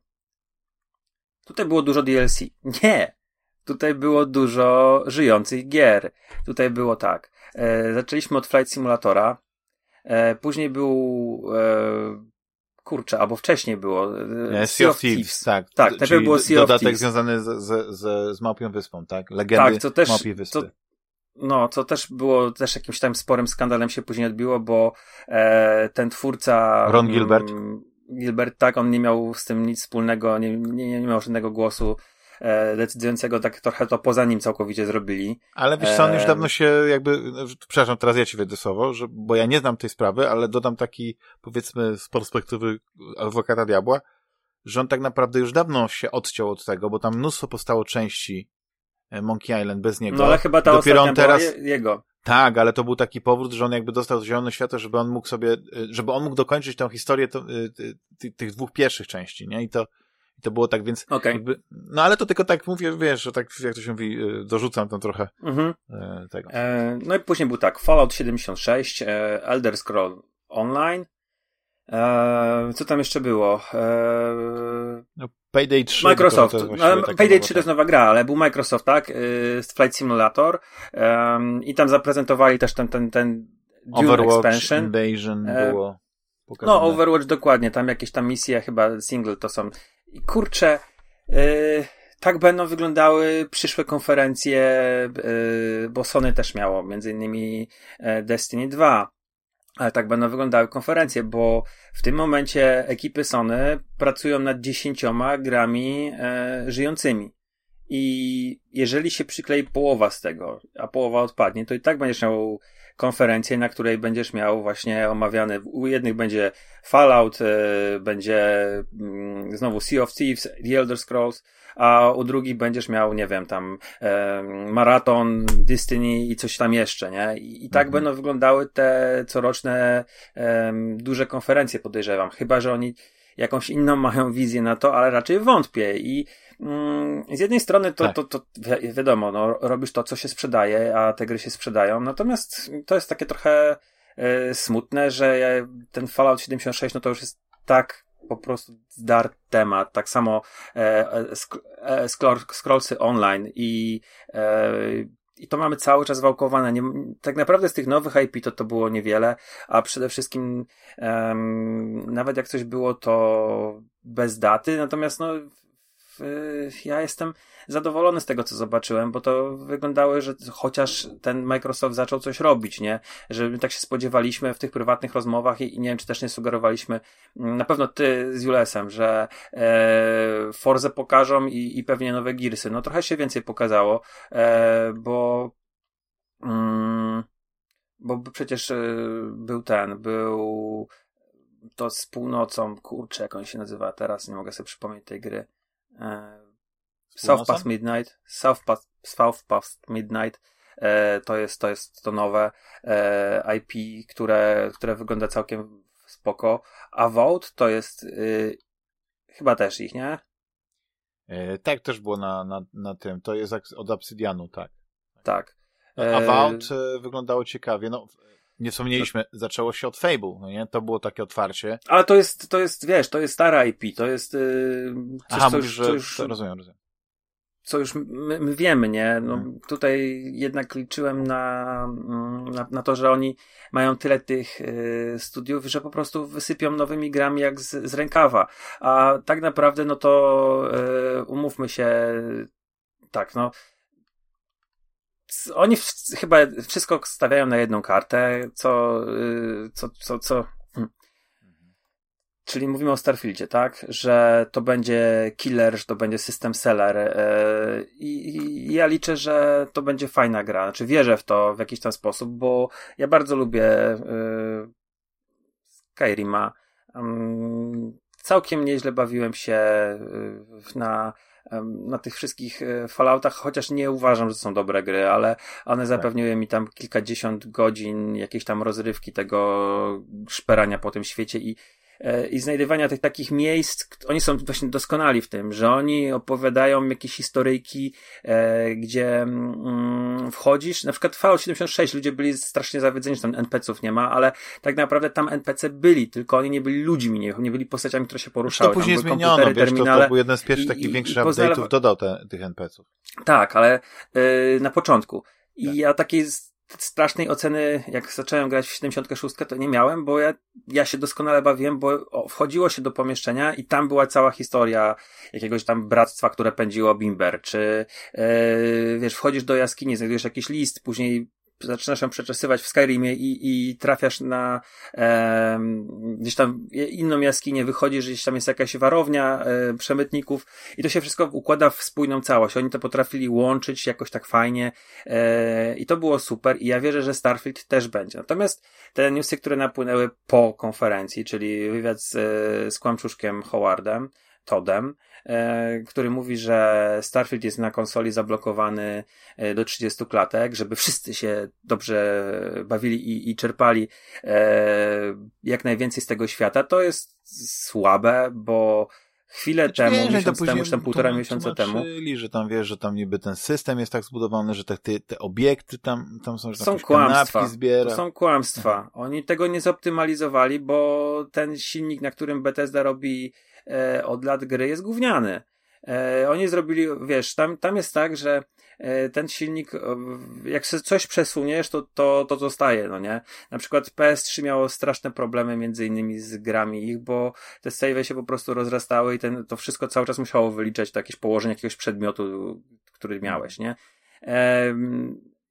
tutaj było dużo DLC. Nie! Tutaj było dużo żyjących gier. Tutaj było tak. E, zaczęliśmy od Flight Simulatora. E, później był e, kurczę, albo wcześniej było.
E, sea of Thieves, Thieves. tak.
Tak, najpierw było Sea
of Dodatek związany z, z, z, z Małpią Wyspą, tak? Legendy tak, co też, Małpiej Wyspy.
To, no, co też było też jakimś tam sporym skandalem się później odbiło, bo e, ten twórca.
Ron mm, Gilbert.
Mm, Gilbert, tak, on nie miał z tym nic wspólnego, nie, nie, nie miał żadnego głosu e, decydującego, tak trochę to poza nim całkowicie zrobili.
Ale wiesz co, on już dawno się jakby, przepraszam, teraz ja ci wejdę słowo, że, bo ja nie znam tej sprawy, ale dodam taki, powiedzmy, z perspektywy adwokata diabła, że on tak naprawdę już dawno się odciął od tego, bo tam mnóstwo powstało części E, Monkey Island bez niego.
No ale chyba ta Dopiero on teraz... Je, jego.
Tak, ale to był taki powrót, że on jakby dostał zielone światło, żeby on mógł sobie, e, żeby on mógł dokończyć tę historię to, e, tych dwóch pierwszych części, nie? I to, i to było tak, więc
okay.
jakby, no ale to tylko tak mówię, wiesz, że tak, jak to się mówi, dorzucam tam trochę mhm. tego.
E, no i później był tak, Fallout 76, e, Elder Scroll Online, e, co tam jeszcze było?
no, Payday 3.
Microsoft. To, to no, Payday 3 to jest nowa gra, ale był Microsoft, tak? Y, Flight Simulator. Um, I tam zaprezentowali też ten, ten, ten Dune
Overwatch,
Expansion.
Invasion e, było pokazane.
No, Overwatch dokładnie. Tam jakieś tam misje, chyba single to są. I kurczę, yy, tak będą wyglądały przyszłe konferencje, yy, bo Sony też miało, między innymi e, Destiny 2 ale tak będą wyglądały konferencje, bo w tym momencie ekipy Sony pracują nad dziesięcioma grami e, żyjącymi. I jeżeli się przyklei połowa z tego, a połowa odpadnie, to i tak będziesz miał konferencję, na której będziesz miał właśnie omawiany, u jednych będzie Fallout, e, będzie mm, znowu Sea of Thieves, The Elder Scrolls, a u drugich będziesz miał, nie wiem, tam e, maraton, Destiny i coś tam jeszcze, nie? I, i tak mhm. będą wyglądały te coroczne duże konferencje, podejrzewam. Chyba, że oni jakąś inną mają wizję na to, ale raczej wątpię i mm, z jednej strony to, tak. to, to, wi wiadomo, no, robisz to, co się sprzedaje, a te gry się sprzedają, natomiast to jest takie trochę e, smutne, że ten Fallout 76, no to już jest tak po prostu zdar temat. Tak samo e, e, e scrollsy online i e, i to mamy cały czas wałkowane. Nie, tak naprawdę z tych nowych IP to to było niewiele, a przede wszystkim um, nawet jak coś było to bez daty, natomiast no ja jestem zadowolony z tego, co zobaczyłem, bo to wyglądało, że chociaż ten Microsoft zaczął coś robić, nie? Że my tak się spodziewaliśmy w tych prywatnych rozmowach i, i nie wiem, czy też nie sugerowaliśmy, mm, na pewno ty z Julesem, że e, Forze pokażą i, i pewnie nowe Gearsy. No trochę się więcej pokazało, e, bo mm, bo przecież e, był ten, był to z północą, kurczę, jak on się nazywa teraz, nie mogę sobie przypomnieć tej gry. E, South Past Midnight, South Past, South Past Midnight, e, to jest, to jest to nowe e, IP, które, które wygląda całkiem spoko, a Vault to jest y, chyba też ich, nie?
E, tak, też było na, na, na tym, to jest od Obsidianu, tak.
Tak.
A Vault e, wyglądało ciekawie, no nie wspomnieliśmy, zaczęło się od Fable, no nie? To było takie otwarcie.
Ale to jest, to jest, wiesz, to jest stara IP, to jest yy,
coś, Aha, co, już, co już... rozumiem, rozumiem.
Co już my, my wiemy, nie? No, hmm. Tutaj jednak liczyłem na, mm, na, na, to, że oni mają tyle tych y, studiów, że po prostu wysypią nowymi grami jak z, z rękawa. A tak naprawdę, no to y, umówmy się, tak, no oni w, chyba wszystko stawiają na jedną kartę, co, y, co, co, co. Hmm. Czyli mówimy o Starfieldzie, tak? Że to będzie killer, że to będzie system seller. Y, I, ja liczę, że to będzie fajna gra. Znaczy wierzę w to w jakiś tam sposób, bo ja bardzo lubię y, Skyrima. Całkiem nieźle bawiłem się na na tych wszystkich e, Falloutach, chociaż nie uważam, że są dobre gry, ale one tak. zapewniły mi tam kilkadziesiąt godzin jakiejś tam rozrywki tego szperania po tym świecie i i znajdywania tych takich miejsc, oni są właśnie doskonali w tym, że oni opowiadają jakieś historyjki, e, gdzie mm, wchodzisz, na przykład Fallout 76, ludzie byli strasznie zawiedzeni, że tam NPC-ów nie ma, ale tak naprawdę tam NPC byli, tylko oni nie byli ludźmi, nie, nie byli postaciami, które się poruszały.
To później zmieniono, wiesz, to, to był jeden z pierwszych takich większych update'ów, dodał te, tych NPC-ów.
Tak, ale yy, na początku. I tak. ja takiej strasznej oceny, jak zacząłem grać w 76, to nie miałem, bo ja, ja się doskonale bawiłem, bo wchodziło się do pomieszczenia i tam była cała historia jakiegoś tam bractwa, które pędziło Bimber, czy yy, wiesz, wchodzisz do jaskini, znajdujesz jakiś list, później zaczynasz ją przeczesywać w Skyrimie i, i trafiasz na e, gdzieś tam inną jaskinię, wychodzisz, gdzieś tam jest jakaś warownia e, przemytników i to się wszystko układa w spójną całość. Oni to potrafili łączyć jakoś tak fajnie e, i to było super i ja wierzę, że Starfield też będzie. Natomiast te newsy, które napłynęły po konferencji, czyli wywiad z, z Kłamczuszkiem Howardem, Todem, e, który mówi, że Starfield jest na konsoli zablokowany e, do 30 klatek, żeby wszyscy się dobrze bawili i, i czerpali e, jak najwięcej z tego świata. To jest słabe, bo chwilę znaczy, temu, nie, miesiąc temu, czy tam półtora miesiąca temu.
że tam wiesz, że tam niby ten system jest tak zbudowany, że te, te, obiekty tam, tam są, że
są kłamstwa. Zbiera. To są kłamstwa. Oni tego nie zoptymalizowali, bo ten silnik, na którym Bethesda robi e, od lat gry jest gówniany. E, oni zrobili, wiesz, tam, tam jest tak, że e, ten silnik, e, jak coś przesuniesz, to, to, to zostaje, no nie? Na przykład PS3 miało straszne problemy między innymi z grami ich, bo te save się po prostu rozrastały i ten, to wszystko cały czas musiało wyliczać to jakieś położenie jakiegoś przedmiotu, który miałeś, nie?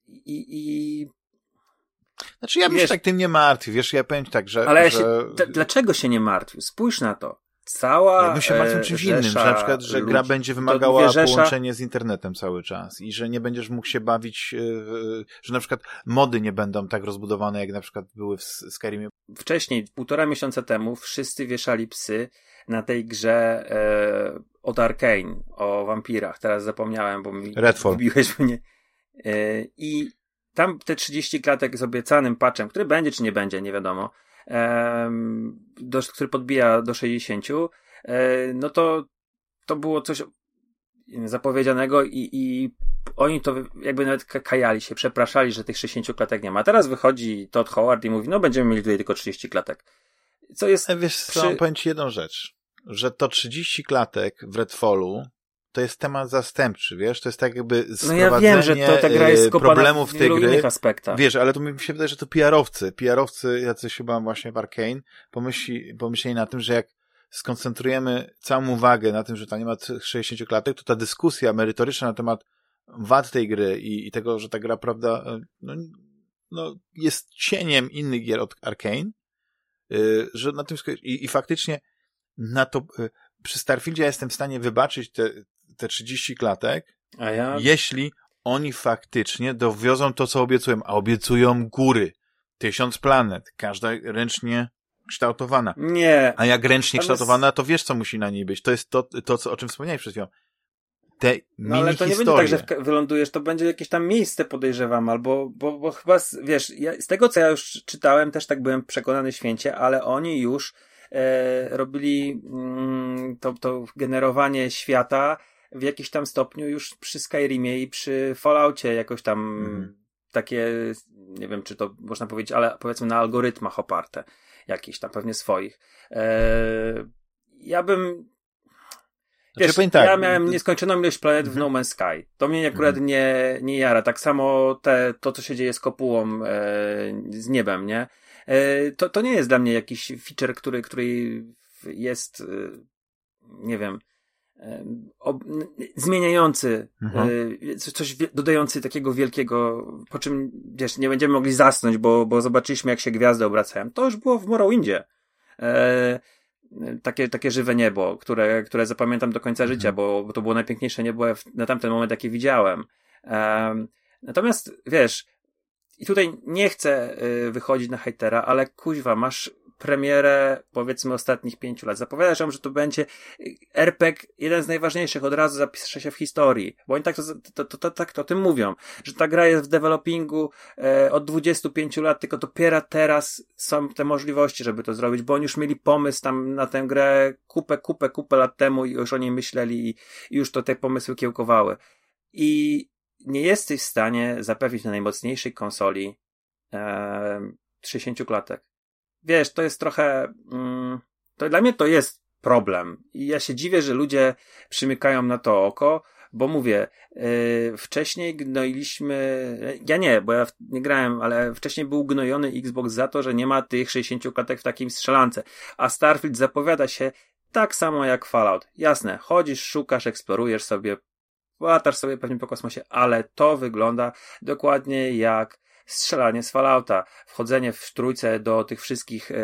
I, i
znaczy ja bym wiesz, się tak tym nie martwił, wiesz, ja powiem tak, że...
Ale
że...
Ja się, dlaczego się nie martwił? Spójrz na to cała.
Ja się martwię czymś innym, że na przykład, że gra będzie wymagała mówię, połączenia z internetem cały czas i że nie będziesz mógł się bawić, e, że na przykład mody nie będą tak rozbudowane, jak na przykład były w Skyrimie.
Wcześniej, półtora miesiąca temu, wszyscy wieszali psy na tej grze e, od Arkane, o wampirach. Teraz zapomniałem, bo mi
Redfall.
mnie. E, I tam te 30 klatek z obiecanym patchem, który będzie czy nie będzie, nie wiadomo, do, który podbija do 60, e, no to to było coś zapowiedzianego i, i oni to jakby nawet kajali się, przepraszali, że tych 60 klatek nie ma. Teraz wychodzi Todd Howard i mówi, no będziemy mieli tutaj tylko 30 klatek. Co jest...
Wiesz przy... co, powiem ci jedną rzecz, że to 30 klatek w Redfallu to jest temat zastępczy, wiesz, to jest tak jakby sprowadzenie no ja wiem, że to, ta gra jest y, problemów w tej gry.
aspektach.
Wiesz, ale to mi się wydaje, że to PR-owcy, PR-owcy jacyś chyba właśnie w Arkane pomyśli, pomyśleli na tym, że jak skoncentrujemy całą uwagę na tym, że tam nie ma 60 klatek, to ta dyskusja merytoryczna na temat wad tej gry i, i tego, że ta gra, prawda, y, no, no, jest cieniem innych gier od Arkane, yy, że na tym i, i faktycznie na to, yy, przy Starfieldzie ja jestem w stanie wybaczyć te, te 30 klatek, ja... jeśli oni faktycznie dowiozą to, co obiecują, a obiecują góry, tysiąc planet, każda ręcznie kształtowana.
Nie.
A jak ręcznie kształtowana, to wiesz, co musi na niej być. To jest to, to co, o czym wspomniałeś przed chwilą. Te no ale to nie
będzie tak, że wylądujesz, to będzie jakieś tam miejsce, podejrzewam, albo, bo, bo chyba, wiesz, ja, z tego co ja już czytałem, też tak byłem przekonany święcie, ale oni już e, robili mm, to, to generowanie świata w jakiś tam stopniu już przy Skyrimie i przy Falloutie jakoś tam mm. takie, nie wiem czy to można powiedzieć, ale powiedzmy na algorytmach oparte, jakieś tam pewnie swoich. E, ja bym Wiesz, znaczy, tak, ja miałem nieskończoną ilość planet w mhm. No Man's Sky. To mnie akurat mhm. nie, nie jara. Tak samo te, to, co się dzieje z kopułą e, z niebem, nie? E, to, to nie jest dla mnie jakiś feature, który, który jest, e, nie wiem, ob, zmieniający, mhm. E, coś dodający takiego wielkiego, po czym, wiesz, nie będziemy mogli zasnąć, bo, bo zobaczyliśmy, jak się gwiazdy obracają. To już było w Morrowindzie. E, takie, takie żywe niebo, które, które zapamiętam do końca życia, mhm. bo, bo to było najpiękniejsze niebo na tamten moment, jakie widziałem. Um, natomiast, wiesz, i tutaj nie chcę wychodzić na hejtera, ale kuźwa, masz premierę, powiedzmy, ostatnich pięciu lat. Zapowiadasz że to będzie RPG jeden z najważniejszych, od razu zapisze się w historii, bo oni tak to, to, to, to, tak to o tym mówią, że ta gra jest w developingu e, od 25 lat, tylko dopiero teraz są te możliwości, żeby to zrobić, bo oni już mieli pomysł tam na tę grę kupę, kupę, kupę lat temu i już o niej myśleli i, i już to te pomysły kiełkowały. I nie jesteś w stanie zapewnić na najmocniejszej konsoli e, 60 klatek wiesz, to jest trochę, mm, to dla mnie to jest problem. I ja się dziwię, że ludzie przymykają na to oko, bo mówię, yy, wcześniej gnoiliśmy, ja nie, bo ja nie grałem, ale wcześniej był gnojony Xbox za to, że nie ma tych 60 klatek w takim strzelance. A Starfield zapowiada się tak samo jak Fallout. Jasne, chodzisz, szukasz, eksplorujesz sobie, latasz sobie pewnie po kosmosie, ale to wygląda dokładnie jak strzelanie z Fallouta, wchodzenie w trójce do tych wszystkich e,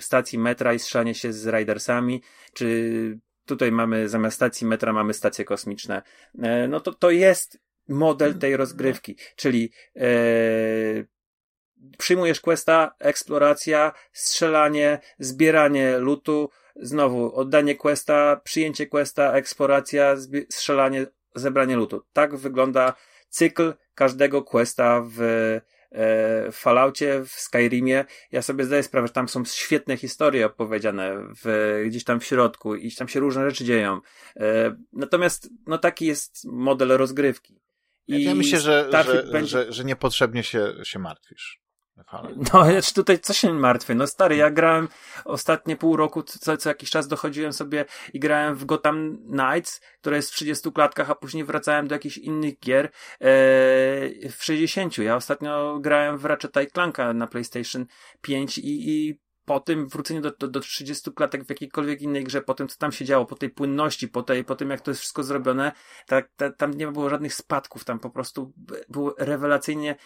stacji metra i strzelanie się z Ridersami, czy tutaj mamy zamiast stacji metra mamy stacje kosmiczne. E, no to, to jest model tej rozgrywki, czyli e, przyjmujesz questa, eksploracja, strzelanie, zbieranie lutu, znowu oddanie questa, przyjęcie questa, eksploracja, strzelanie, zebranie lutu. Tak wygląda cykl każdego questa w w Falloutie, w Skyrimie, ja sobie zdaję sprawę, że tam są świetne historie opowiedziane w, gdzieś tam w środku i tam się różne rzeczy dzieją. E, natomiast, no taki jest model rozgrywki.
I ja myślę, że, że, będzie... że, że niepotrzebnie się, się martwisz.
No, ja tutaj co się martwię? No stary, ja grałem ostatnie pół roku, co, co jakiś czas dochodziłem sobie i grałem w Gotham Knights, które jest w 30 klatkach, a później wracałem do jakichś innych gier ee, w 60. Ja ostatnio grałem w Ratchet Clanka na PlayStation 5 i, i po tym wróceniu do, do, do 30 klatek w jakiejkolwiek innej grze, po tym, co tam się działo, po tej płynności, po, tej, po tym, jak to jest wszystko zrobione, tak, ta, tam nie było żadnych spadków, tam po prostu było rewelacyjnie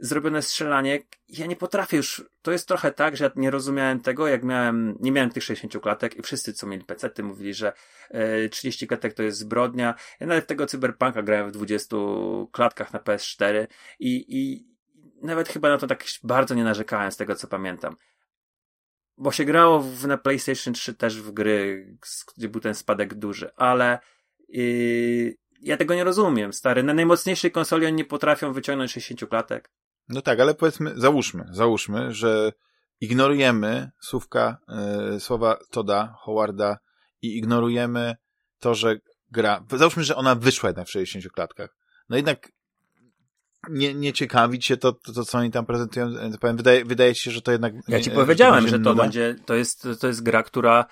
zrobione strzelanie, ja nie potrafię już, to jest trochę tak, że ja nie rozumiałem tego, jak miałem, nie miałem tych 60 klatek i wszyscy, co mieli PC, mówili, że e, 30 klatek to jest zbrodnia. Ja nawet tego cyberpunka grałem w 20 klatkach na PS4 i, i nawet chyba na to tak bardzo nie narzekałem z tego, co pamiętam. Bo się grało w, na PlayStation 3 też w gry, gdzie był ten spadek duży, ale yy, ja tego nie rozumiem, stary. Na najmocniejszej konsoli oni nie potrafią wyciągnąć 60 klatek.
No tak, ale powiedzmy, załóżmy, załóżmy, że ignorujemy słówka, e, słowa Toda, Howarda i ignorujemy to, że gra, załóżmy, że ona wyszła jednak w 60 klatkach. No jednak nie, nie ciekawi cię to, to, to, co oni tam prezentują. E, wydaje, wydaje ci się, że to jednak...
Ja ci powiedziałem, że to będzie, to jest, to jest gra, która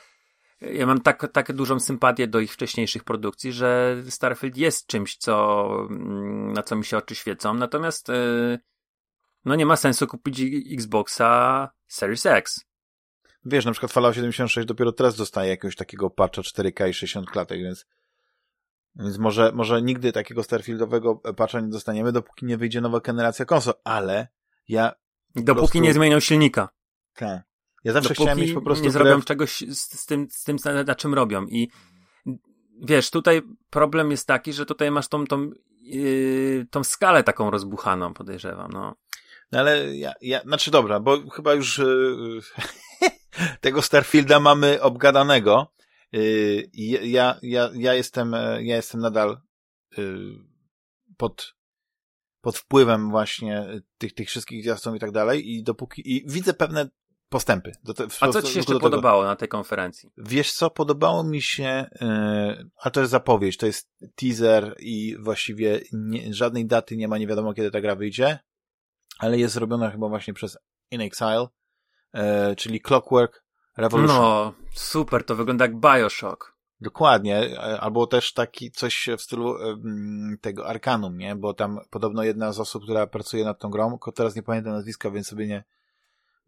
ja mam tak, tak dużą sympatię do ich wcześniejszych produkcji, że Starfield jest czymś, co, mm, na co mi się oczy świecą. Natomiast, yy, no nie ma sensu kupić Xboxa Series X.
Wiesz, na przykład Fallout 76 dopiero teraz dostaje jakiegoś takiego patcha 4K i 60 klatek, więc, więc może, może nigdy takiego Starfieldowego patcha nie dostaniemy, dopóki nie wyjdzie nowa generacja konsol, ale ja...
Dopóki prostu... nie zmienią silnika.
Tak. Ja zawsze chciałem mieć po prostu.
Nie zrobią grę... czegoś z, z, tym, z tym, na czym robią. I wiesz, tutaj problem jest taki, że tutaj masz tą, tą, yy, tą skalę taką rozbuchaną, podejrzewam. No.
No ale ja, ja, znaczy dobra, bo chyba już yy, tego Starfielda mamy obgadanego. Yy, ja, ja, ja, jestem, ja jestem nadal yy, pod, pod wpływem właśnie tych, tych wszystkich zwiastun i tak dalej i dopóki, i widzę pewne postępy.
Te, a co ci się jeszcze podobało na tej konferencji?
Wiesz co, podobało mi się, yy, a to jest zapowiedź, to jest teaser i właściwie nie, żadnej daty nie ma, nie wiadomo kiedy ta gra wyjdzie, ale jest zrobiona chyba właśnie przez In Exile, yy, czyli Clockwork Revolution.
No, super, to wygląda jak Bioshock.
Dokładnie, e, albo też taki coś w stylu tego Arkanum, nie? Bo tam podobno jedna z osób, która pracuje nad tą grą, teraz nie pamiętam nazwiska, więc sobie nie,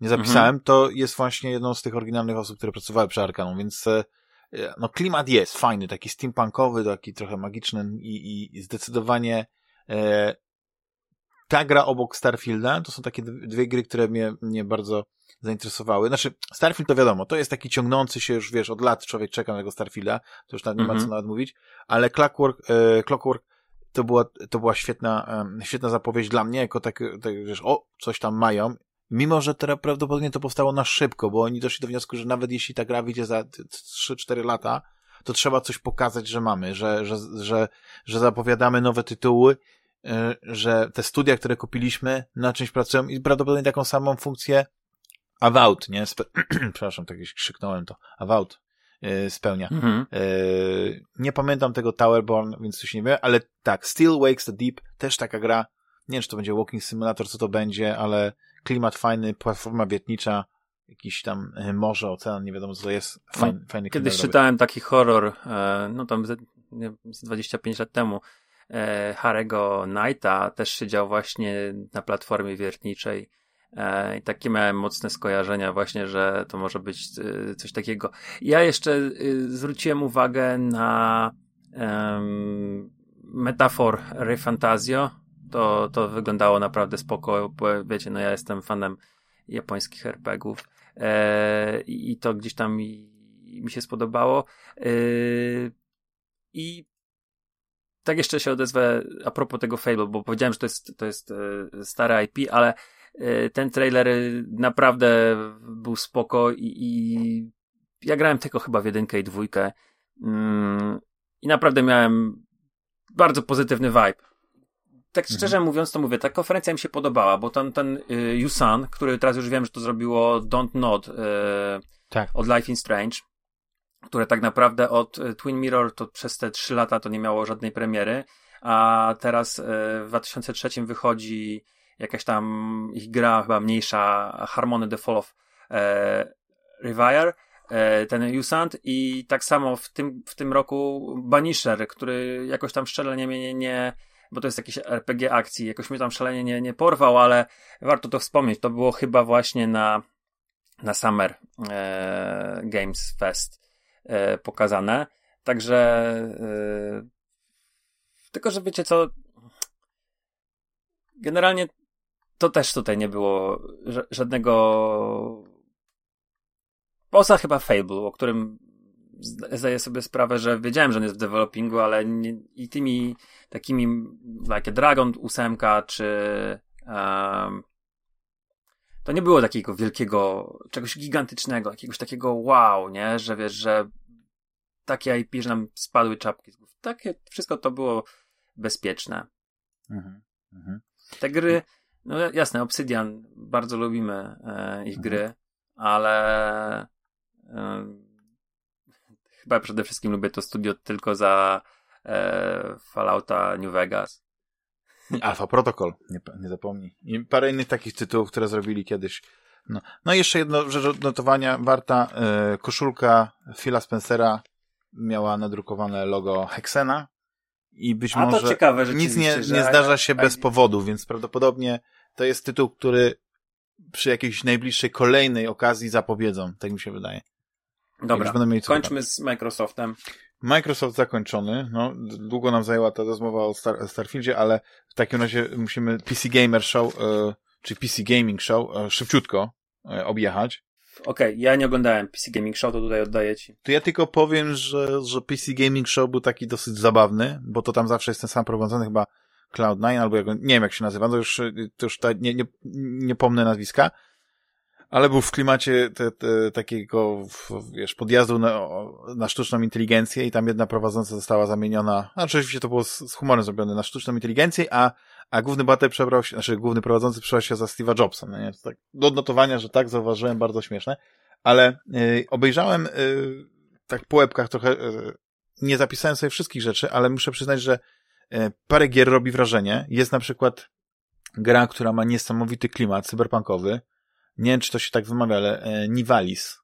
nie zapisałem, mhm. to jest właśnie jedną z tych oryginalnych osób, które pracowały przy Arkanum, więc e, no klimat jest fajny, taki steampunkowy, taki trochę magiczny i, i zdecydowanie e, ta gra obok Starfielda, to są takie dwie gry, które mnie, mnie bardzo zainteresowały. Znaczy, Starfield to wiadomo, to jest taki ciągnący się już, wiesz, od lat człowiek czeka na tego Starfielda, to już nie ma mm -hmm. co nawet mówić, ale Clockwork, e, Clockwork to była, to była świetna, e, świetna zapowiedź dla mnie, jako tak, tak, wiesz, o, coś tam mają. Mimo, że teraz prawdopodobnie to powstało na szybko, bo oni doszli do wniosku, że nawet jeśli ta gra wyjdzie za 3-4 lata, to trzeba coś pokazać, że mamy, że, że, że, że zapowiadamy nowe tytuły, że te studia, które kupiliśmy, na czymś pracują i prawdopodobnie taką samą funkcję Avowed, nie? Spe Przepraszam, tak krzyknąłem to. Avowed yy, spełnia. Mhm. Yy, nie pamiętam tego Towerborn, więc coś nie wiem, ale tak, Still Wakes the Deep, też taka gra. Nie wiem, czy to będzie Walking Simulator, co to będzie, ale klimat fajny, platforma wietnicza, jakiś tam morze, ocean, nie wiadomo co to jest. Fajny, no, fajny
Kiedyś czytałem taki horror, e, no tam z, z 25 lat temu, e, Harego Knighta, też siedział właśnie na platformie wiertniczej E, I takie miałem mocne skojarzenia właśnie, że to może być e, coś takiego. Ja jeszcze e, zwróciłem uwagę na metafor Refantasio. To, to wyglądało naprawdę spoko, bo wiecie, no ja jestem fanem japońskich RPGów e, i to gdzieś tam mi, mi się spodobało. E, I tak jeszcze się odezwę a propos tego Fable, bo powiedziałem, że to jest, to jest e, stare IP, ale Y, ten trailer naprawdę był spoko i, i ja grałem tylko chyba w jedynkę i dwójkę mm, i naprawdę miałem bardzo pozytywny vibe. Tak mhm. szczerze mhm. mówiąc, to mówię, ta konferencja mi się podobała, bo ten, ten y, Yusan, który teraz już wiem, że to zrobiło Don't Nod y, tak. od Life in Strange, które tak naprawdę od y, Twin Mirror to przez te trzy lata to nie miało żadnej premiery, a teraz y, w 2003 wychodzi jakaś tam ich gra chyba mniejsza, Harmony The Fall of e, Revire, e, ten Usant i tak samo w tym, w tym roku Banisher, który jakoś tam szczelnie mnie nie, nie bo to jest jakieś RPG akcji, jakoś mnie tam szalenie nie, nie porwał, ale warto to wspomnieć, to było chyba właśnie na, na Summer e, Games Fest. e, pokazane, także e, tylko, że wiecie co, generalnie to też tutaj nie było żadnego. Poza chyba Fable, o którym zdaję sobie sprawę, że wiedziałem, że on jest w developingu, ale nie, i tymi takimi, like Dragon 8 czy um, to nie było takiego wielkiego, czegoś gigantycznego, jakiegoś takiego wow, nie, że wiesz, że takie IP, że nam spadły czapki z głów. Takie, wszystko to było bezpieczne. Mhm, mhm. Te gry no jasne, Obsidian, bardzo lubimy e, ich mhm. gry, ale e, chyba przede wszystkim lubię to studio tylko za e, Fallouta New Vegas.
Alpha Protocol, nie, nie zapomnij. I parę innych takich tytułów, które zrobili kiedyś. No, no i jeszcze jedno rzecz odnotowania warta. E, koszulka Phila Spencera miała nadrukowane logo Hexena i być A może ciekawe, nic nie, nie zdarza się bez powodu, więc prawdopodobnie to jest tytuł, który przy jakiejś najbliższej kolejnej okazji zapowiedzą, tak mi się wydaje.
Dobra, kończmy z Microsoftem.
Microsoft zakończony. No, długo nam zajęła ta rozmowa o Star Starfieldzie, ale w takim razie musimy PC Gamer Show, e, czy PC Gaming Show e, szybciutko e, objechać.
Okej, okay, ja nie oglądałem PC Gaming Show, to tutaj oddaję ci.
To ja tylko powiem, że, że PC Gaming Show był taki dosyć zabawny, bo to tam zawsze jest ten sam prowadzony chyba Cloud9 albo jak, nie wiem jak się nazywa, to już, to już ta, nie, nie, nie pomnę nazwiska, Ale był w klimacie te, te, takiego, wiesz, podjazdu na, na sztuczną inteligencję i tam jedna prowadząca została zamieniona, znaczy oczywiście to było z, z humorem zrobione, na sztuczną inteligencję, a, a główny bater przebrał się, znaczy główny prowadzący przebrał się za Steve'a Jobsa, no nie? To tak, do odnotowania, że tak, zauważyłem, bardzo śmieszne, ale y, obejrzałem y, tak po łebkach trochę, y, nie zapisałem sobie wszystkich rzeczy, ale muszę przyznać, że y, parę gier robi wrażenie. Jest na przykład gra, która ma niesamowity klimat cyberpunkowy, nie wiem, czy to się tak wymawia, ale e, Nivalis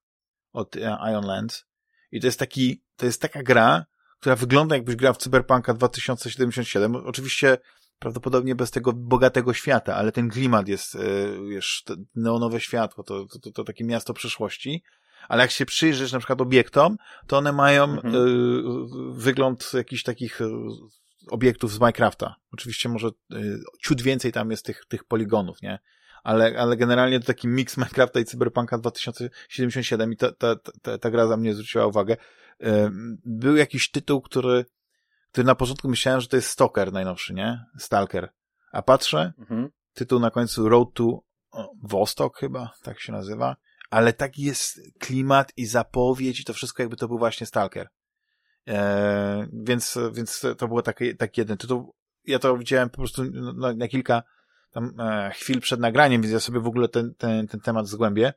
od e, Ionlands. I to jest taki, to jest taka gra, która wygląda jakbyś grał w Cyberpunka 2077. Oczywiście prawdopodobnie bez tego bogatego świata, ale ten klimat jest, e, wiesz, neonowe światło, to, to, to, to takie miasto przyszłości. Ale jak się przyjrzysz na przykład obiektom, to one mają mhm. y, wygląd jakichś takich obiektów z Minecrafta. Oczywiście może y, ciut więcej tam jest tych, tych poligonów, nie? Ale, ale generalnie to taki mix Minecrafta i Cyberpunka 2077 i ta, ta, ta, ta gra za mnie zwróciła uwagę. Był jakiś tytuł, który, który na początku myślałem, że to jest Stalker najnowszy, nie? Stalker. A patrzę, mhm. tytuł na końcu Road to Vostok chyba, tak się nazywa, ale taki jest klimat i zapowiedź i to wszystko jakby to był właśnie Stalker. E, więc, więc to było taki, taki jeden tytuł. Ja to widziałem po prostu na, na kilka tam e, chwil przed nagraniem, więc ja sobie w ogóle ten, ten, ten temat zgłębię.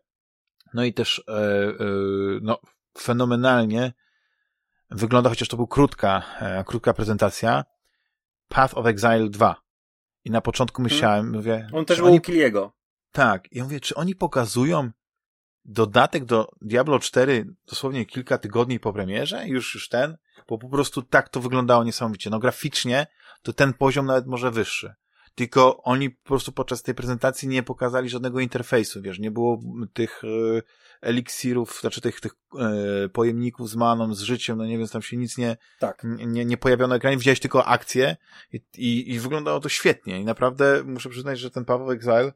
No i też e, e, no, fenomenalnie wygląda, chociaż to była krótka, e, krótka prezentacja, Path of Exile 2. I na początku hmm. myślałem, hmm. mówię...
On też był oni... Kiliego.
Tak. I ja mówię, czy oni pokazują dodatek do Diablo 4 dosłownie kilka tygodni po premierze? Już, już ten? Bo po prostu tak to wyglądało niesamowicie. No graficznie to ten poziom nawet może wyższy tylko oni po prostu podczas tej prezentacji nie pokazali żadnego interfejsu, wiesz, nie było tych e, eliksirów, znaczy tych, tych e, pojemników z maną, z życiem, no nie wiem, tam się nic nie, tak. nie, nie pojawiono na ekranie, widziałeś tylko akcję i, i, i wyglądało to świetnie i naprawdę muszę przyznać, że ten Paweł Exile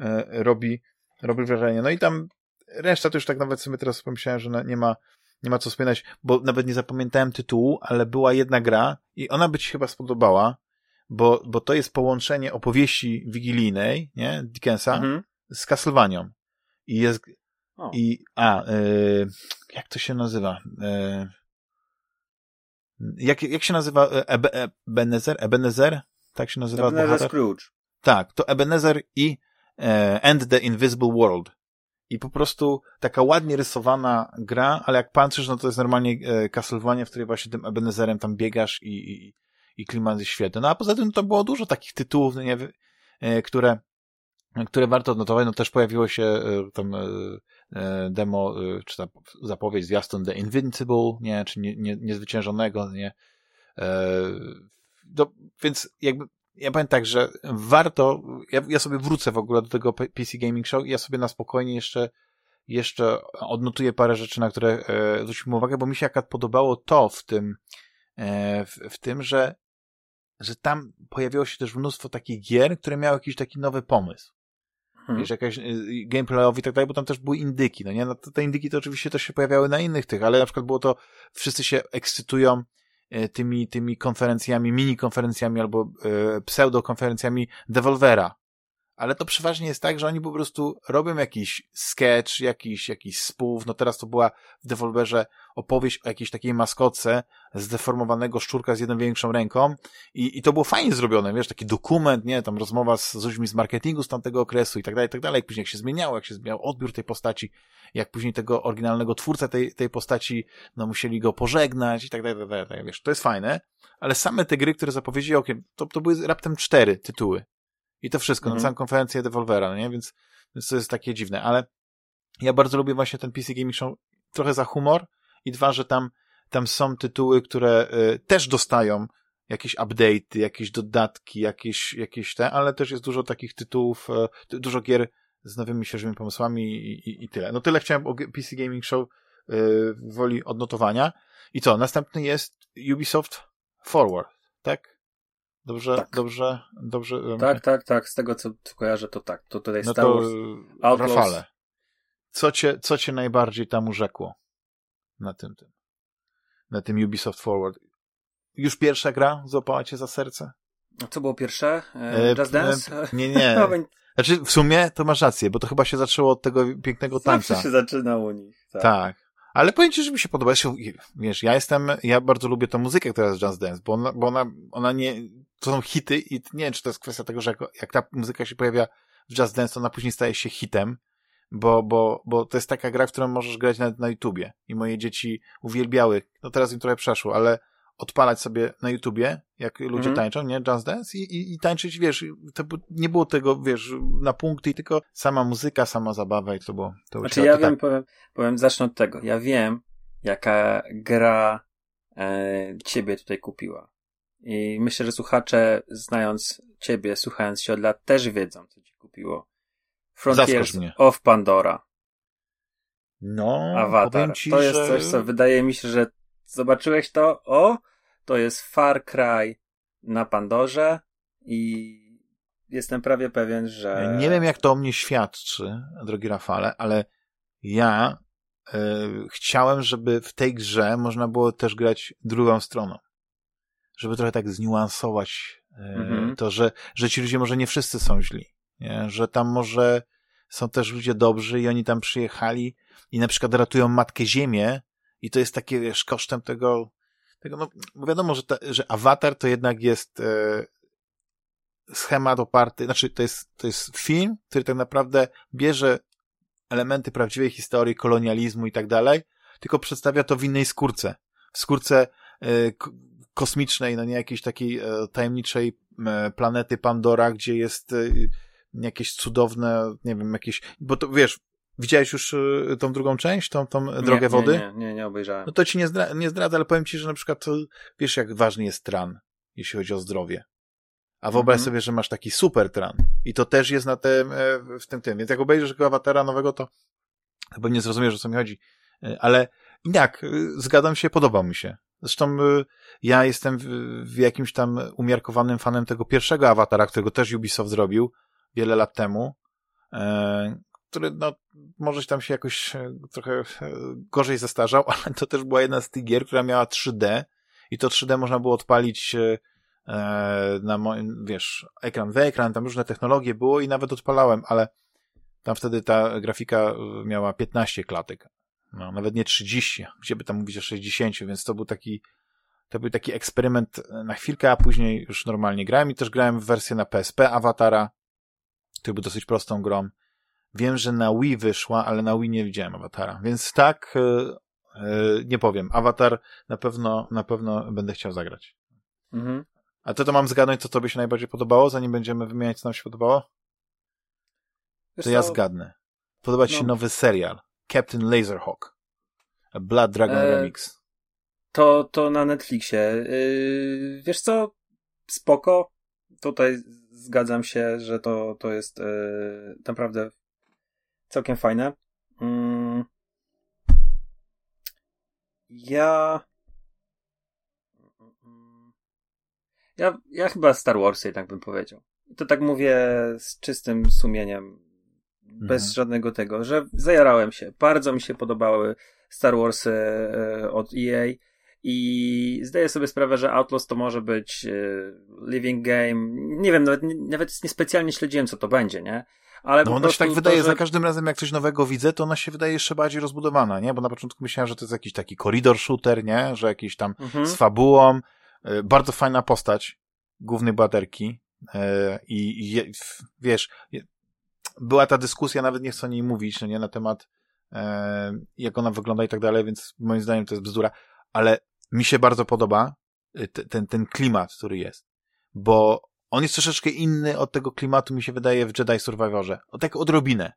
e, robi, robi wrażenie. No i tam reszta to już tak nawet sobie teraz pomyślałem, że nie ma nie ma co wspominać, bo nawet nie zapamiętałem tytułu, ale była jedna gra i ona by ci chyba spodobała bo, bo to jest połączenie opowieści wigilijnej, nie, Dickensa, mhm. z Castlevanią. I jest, o. i, a, y, jak to się nazywa? Y, jak, jak się nazywa e, Ebe, Ebenezer? Ebenezer? Tak się nazywa
Ebenezer bohater? Scrooge.
Tak, to Ebenezer i e, End the Invisible World. I po prostu taka ładnie rysowana gra, ale jak patrzysz, no to jest normalnie e, Castlevania, w której właśnie tym Ebenezerem tam biegasz i, i, i klimat jest świetny. No a poza tym to było dużo takich tytułów, no nie, e, które, które warto odnotować. No też pojawiło się e, tam e, demo, czy ta zapowiedź zwiastun The Invincible, nie, czy nie, nie, niezwyciężonego, nie. No, więc jakby ja powiem tak, że warto, ja, ja sobie wrócę w ogóle do tego PC Gaming Show i ja sobie na spokojnie jeszcze jeszcze odnotuję parę rzeczy, na które e, uwagę, bo mi się akurat podobało to w tym, e, w, w tym, że że tam pojawiło się też mnóstwo takich gier, które miały jakiś taki nowy pomysł. Hmm. Wiesz, jakaś y, gameplayowi i tak dalej, bo tam też były indyki, no nie? No, te indyki to oczywiście też się pojawiały na innych tych, ale na przykład było to, wszyscy się ekscytują y, tymi, tymi konferencjami, mini konferencjami albo y, pseudo-konferencjami Devolvera, ale to przeważnie jest tak, że oni po prostu robią jakiś sketch, jakiś, jakiś spół. No teraz to była w Devolverze opowieść o jakiejś takiej maskotce zdeformowanego szczurka z jedną większą ręką. I, i to było fajnie zrobione, wiesz, taki dokument, nie, tam rozmowa z, z ludźmi z marketingu z tamtego okresu i tak dalej, i tak dalej, później jak się zmieniało, jak się zmieniał odbiór tej postaci, jak później tego oryginalnego twórcę tej, tej postaci, no musieli go pożegnać i tak dalej, tak dalej, tak wiesz, to jest fajne, ale same te gry, które zapowiedzieli okiem, to, to były raptem cztery tytuły i to wszystko, mhm. na całą konferencję Devolvera, no nie? Więc, więc to jest takie dziwne, ale ja bardzo lubię właśnie ten PC Gaming Show trochę za humor i dwa, że tam, tam są tytuły, które y, też dostają jakieś update'y, jakieś dodatki, jakieś, jakieś te, ale też jest dużo takich tytułów, y, dużo gier z nowymi, świeżymi pomysłami i, i, i tyle. No tyle chciałem o PC Gaming Show y, woli odnotowania. I co? Następny jest Ubisoft Forward, tak? Dobrze, tak. dobrze, dobrze.
Tak, tak, tak. Z tego co kojarzę, to tak. To tutaj
no Star Wars, to, Rafale, co cię, co cię najbardziej tam urzekło na tym, tym, na tym Ubisoft Forward? Już pierwsza gra złapała cię za serce?
A co było pierwsze? E, Just Dance?
E, nie, nie. Znaczy, w sumie to masz rację, bo to chyba się zaczęło od tego pięknego tańca.
Zawsze się zaczyna u nich. Tak.
tak. Ale powiem ci, że mi się podoba. Wiesz, ja jestem, ja bardzo lubię tę muzykę, która jest Just Dance, bo ona, bo ona, ona nie, to są hity i nie wiem, czy to jest kwestia tego, że jak, jak ta muzyka się pojawia w Just Dance, to ona później staje się hitem, bo, bo, bo to jest taka gra, w którą możesz grać nawet na YouTubie i moje dzieci uwielbiały, no teraz im trochę przeszło, ale odpalać sobie na YouTubie, jak ludzie mm -hmm. tańczą, nie? Just Dance i, i, i tańczyć, wiesz, to nie było tego, wiesz, na punkty, tylko sama muzyka, sama zabawa i to było... To
znaczy ja wiem, tak. powiem, powiem, zacznę od tego. Ja wiem, jaka gra e, ciebie tutaj kupiła. I myślę, że słuchacze, znając ciebie, słuchając się od lat, też wiedzą, co ci kupiło. Frontiers of Pandora.
No,
Avatar. Ci, to jest że... coś, co wydaje mi się, że zobaczyłeś to, o, to jest Far Cry na Pandorze i jestem prawie pewien, że...
Nie wiem, jak to o mnie świadczy, drogi Rafale, ale ja y, chciałem, żeby w tej grze można było też grać drugą stroną. Żeby trochę tak zniuansować y, mhm. to, że, że ci ludzie może nie wszyscy są źli. Nie? Że tam może są też ludzie dobrzy i oni tam przyjechali i na przykład ratują Matkę Ziemię i to jest takie, wiesz, kosztem tego, tego no, bo wiadomo, że, ta, że awatar to jednak jest e, schemat oparty, znaczy to jest, to jest film, który tak naprawdę bierze elementy prawdziwej historii, kolonializmu i tak dalej, tylko przedstawia to w innej skórce. W skórce e, kosmicznej, no nie jakiejś takiej e, tajemniczej e, planety Pandora, gdzie jest e, jakieś cudowne, nie wiem, jakieś, bo to wiesz, Widziałeś już tą drugą część, tą, tą nie, drogę wody?
Nie, nie, nie, obejrzałem.
No to ci nie, zdra nie zdradzę, ale powiem ci, że na przykład to, wiesz, jak ważny jest tran, jeśli chodzi o zdrowie. A wyobraź mm -hmm. sobie, że masz taki super tran. I to też jest na tym, w tym tym. Więc jak obejrzysz tego awatara nowego, to chyba nie zrozumiesz, o co mi chodzi. Ale jak, y, zgadzam się, podobał mi się. Zresztą y, ja jestem w, jakimś tam umiarkowanym fanem tego pierwszego awatara, którego też Ubisoft zrobił wiele lat temu. E, który no, może tam się jakoś e, trochę e, gorzej zestarzał, ale to też była jedna z tych gier, która miała 3D i to 3D można było odpalić na moim, wiesz, ekran w ekran, tam różne technologie było i nawet odpalałem, ale tam wtedy ta grafika miała 15 klatek. No, nawet nie 30, gdzie by tam mówić o 60, więc to był taki to był taki eksperyment na chwilkę, a później już normalnie grałem i też grałem w wersję na PSP Awatara, który był dosyć prostą grą. Wiem, że na Wii wyszła, ale na Wii nie widziałem Awatara. Więc tak, yy, nie powiem. Awatar na pewno, na pewno będę chciał zagrać. Mhm. A to to mam zgadnąć, co tobie się najbardziej podobało, zanim będziemy wymieniać, co nam się podobało? Wiesz to ja zgadnę. Podoba ci się no. nowy serial. Captain Laserhawk. A Blood Dragon e, Remix.
To, to na Netflixie. Yy, wiesz co? Spoko. Tutaj zgadzam się, że to, to jest yy, naprawdę całkiem fajne. Mm. Ja... ja... Ja chyba Star Warsy, tak bym powiedział. To tak mówię z czystym sumieniem, bez mhm. żadnego tego, że zajarałem się. Bardzo mi się podobały Star Warsy e, od EA i zdaję sobie sprawę, że Outlaws to może być e, living game. Nie wiem, nawet, nawet niespecjalnie śledziłem, co to będzie, nie?
Ale no ona się tak wydaje, to, że... za każdym razem jak coś nowego widzę, to ona się wydaje jeszcze bardziej rozbudowana, nie? Bo na początku myślałem, że to jest jakiś taki koridor shooter, nie? Że jakiś tam mhm. z fabułą. E, bardzo fajna postać głównej bohaterki. E, I, i wiesz, była ta dyskusja, nawet nie chcę o niej mówić, no nie? Na temat e, jak ona wygląda i tak dalej, więc moim zdaniem to jest bzdura. Ale mi się bardzo podoba ten, ten klimat, który jest. Bo on jest troszeczkę inny od tego klimatu, mi się wydaje, w Jedi Survivorze. O tak odrobinę.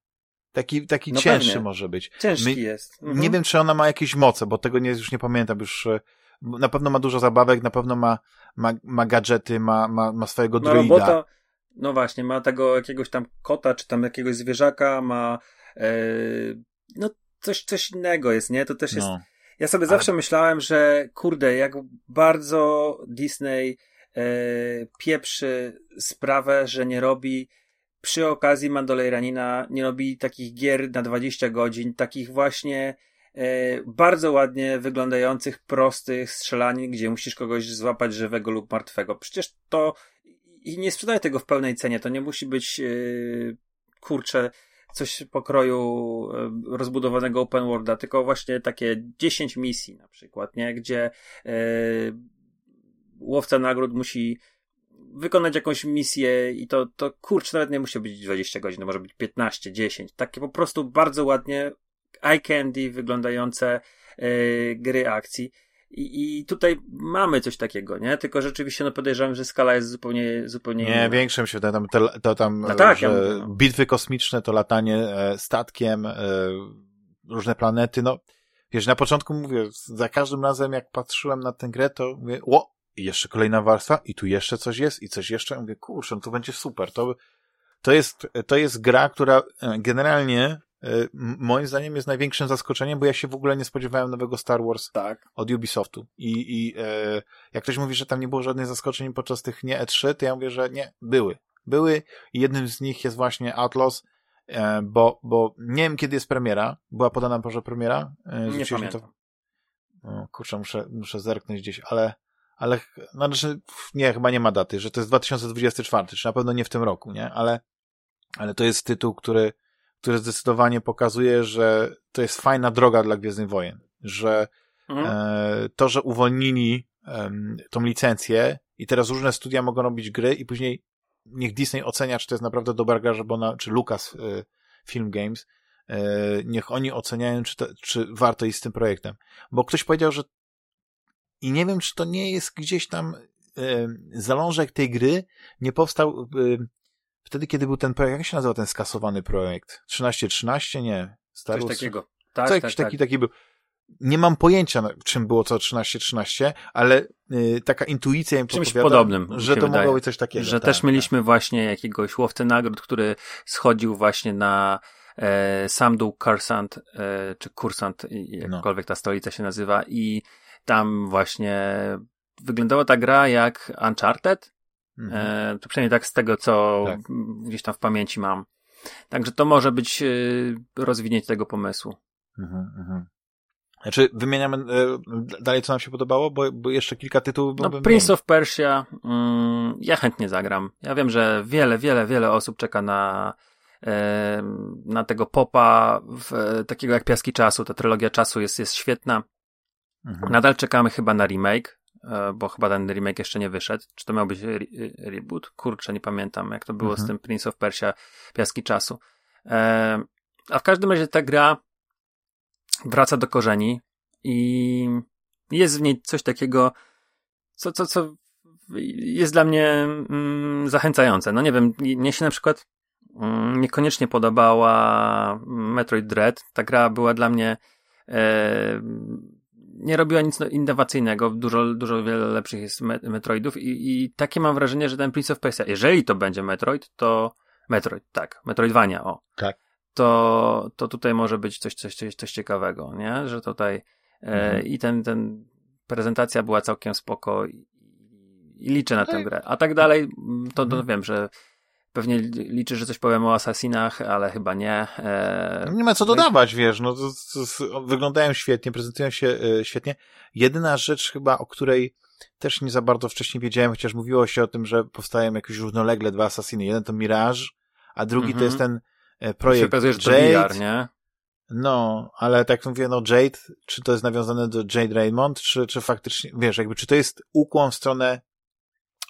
Taki, taki no cięższy pewnie. może być.
Ciężki My, jest.
Mhm. Nie wiem, czy ona ma jakieś moce, bo tego nie, już nie pamiętam. Już e, na pewno ma dużo zabawek, na pewno ma, ma, ma gadżety, ma, ma, ma swojego ma droida. Robota,
no właśnie, ma tego jakiegoś tam kota, czy tam jakiegoś zwierzaka, ma e, no coś, coś innego jest, nie? To też jest... No. Ja sobie zawsze myślałem, że kurde, jak bardzo Disney e, pieprzy sprawę, że nie robi przy okazji Mandalorianina nie robi takich gier na 20 godzin, takich właśnie e, bardzo ładnie wyglądających, prostych strzelanin, gdzie musisz kogoś złapać żywego lub martwego. Przecież to i nie sprzedaję tego w pełnej cenie, to nie musi być e, kurczę, coś pokroju e, rozbudowanego open worlda, tylko właśnie takie 10 misji na przykład, nie? Gdzie e, łowca nagród musi wykonać jakąś misję i to, to kurczę, nawet nie musi być 20 godzin, może być 15, 10. Takie po prostu bardzo ładnie eye candy wyglądające yy, gry akcji. I, I tutaj mamy coś takiego, nie? Tylko rzeczywiście no podejrzewam, że skala jest zupełnie, zupełnie
Nie,
inna.
większym się to tam, to, to tam
No tak, ja mówię, no.
bitwy kosmiczne, to latanie e, statkiem, e, różne planety, no wiesz, na początku mówię, za każdym razem jak patrzyłem na tę grę, to mówię, o, i jeszcze kolejna warstwa, i tu jeszcze coś jest, i coś jeszcze, mówię, kurczę, no to będzie super, to, to jest, to jest gra, która e, generalnie moim zdaniem jest największym zaskoczeniem, bo ja się w ogóle nie spodziewałem nowego Star Wars
Tak.
od Ubisoftu. I, i e, jak ktoś mówi, że tam nie było żadnych zaskoczeń podczas tych nie E3, to ja mówię, że nie, były. Były i jednym z nich jest właśnie Outlaws, e, bo, bo nie wiem kiedy jest premiera. Była podana może premiera? E,
Nie pamiętam.
O, kurczę, muszę, muszę zerknąć gdzieś, ale, ale no, znaczy, nie, chyba nie ma daty, że to jest 2024, czy na pewno nie w tym roku, nie? Ale, ale to jest tytuł, który, który zdecydowanie pokazuje, że to jest fajna droga dla Gwiezdnych Wojen, że
Mhm.
e, to, że uwolnili em, tą licencję i teraz różne studia mogą robić gry i później niech Disney ocenia, czy to jest naprawdę dobra gra, żeby ona, czy Lucas e, Film Games, e, niech oni oceniają, czy, to, czy warto iść z tym projektem. Bo ktoś powiedział, że i nie wiem, czy to nie jest gdzieś tam e, zalążek tej gry nie powstał e, wtedy, kiedy był ten projekt, jak się nazywał ten skasowany projekt? 1313? Nie. Star
Coś takiego. Tak,
co
tak,
jakiś
tak.
taki, taki był. Nie mam pojęcia, czym było co 13-13, ale y, taka intuicja im
Czymś podobnym,
że to
wydaje.
mogło być coś takiego.
że
tak,
też
tak.
mieliśmy właśnie jakiegoś łowcę nagród, który schodził właśnie na e, Samdu Kursant, e, czy Kursant,
No.
jakkolwiek ta stolica się nazywa i tam właśnie wyglądała ta gra jak Uncharted,
Mhm.
e, to przynajmniej tak z tego, co
Tak.
gdzieś tam w pamięci mam. Także to może być e, rozwinięcie tego pomysłu.
Mhm, mhm. Znaczy, wymieniamy e, dalej, co nam się podobało, bo, bo jeszcze kilka tytułów
No, Prince
wymienił.
of Persia, mm, ja chętnie zagram. Ja wiem, że wiele, wiele, wiele osób czeka na, e, na tego popa, w, takiego jak Piaski Czasu. Ta trylogia czasu jest, jest świetna.
Mhm.
Nadal czekamy chyba na remake, bo chyba ten remake jeszcze nie wyszedł. Czy to miał być re reboot? Kurczę, nie pamiętam, jak to było
Mhm.
z tym Prince of Persia, Piaski Czasu. E, a w każdym razie ta gra wraca do korzeni i jest w niej coś takiego, co, co, co jest dla mnie mm, zachęcające. No nie wiem, mnie się na przykład mm, niekoniecznie podobała Metroid Dread. Ta gra była dla mnie e, nie robiła nic no- innowacyjnego. Dużo, dużo wiele lepszych jest me Metroidów i, i takie mam wrażenie, że ten Prince of Persia, jeżeli to będzie Metroid, to Metroid, tak, Metroidvania, o.
Tak.
To, to tutaj może być coś, coś, coś, coś ciekawego, nie? Że tutaj e,
Mhm.
i ten, ten prezentacja była całkiem spoko i, i liczę na tę
Tak.
grę. A tak dalej, to, to
Mhm.
wiem, że pewnie li- liczy, że coś powiem o Assassinach, ale chyba nie. E,
No Nie ma co dodawać, wiesz, no to, to, to, wyglądają świetnie, prezentują się e, świetnie. Jedyna rzecz chyba, o której też nie za bardzo wcześniej wiedziałem, chociaż mówiło się o tym, że powstają jakieś równolegle dwa Assassiny. Jeden to Mirage, a drugi to
Mhm.
jest ten e,
się
projekt
okazuje, że to
Jade.
VR, nie?
No, ale tak mówię, no Jade, czy to jest nawiązane do Jade Raymond, czy, czy faktycznie, wiesz, jakby, czy to jest ukłon w stronę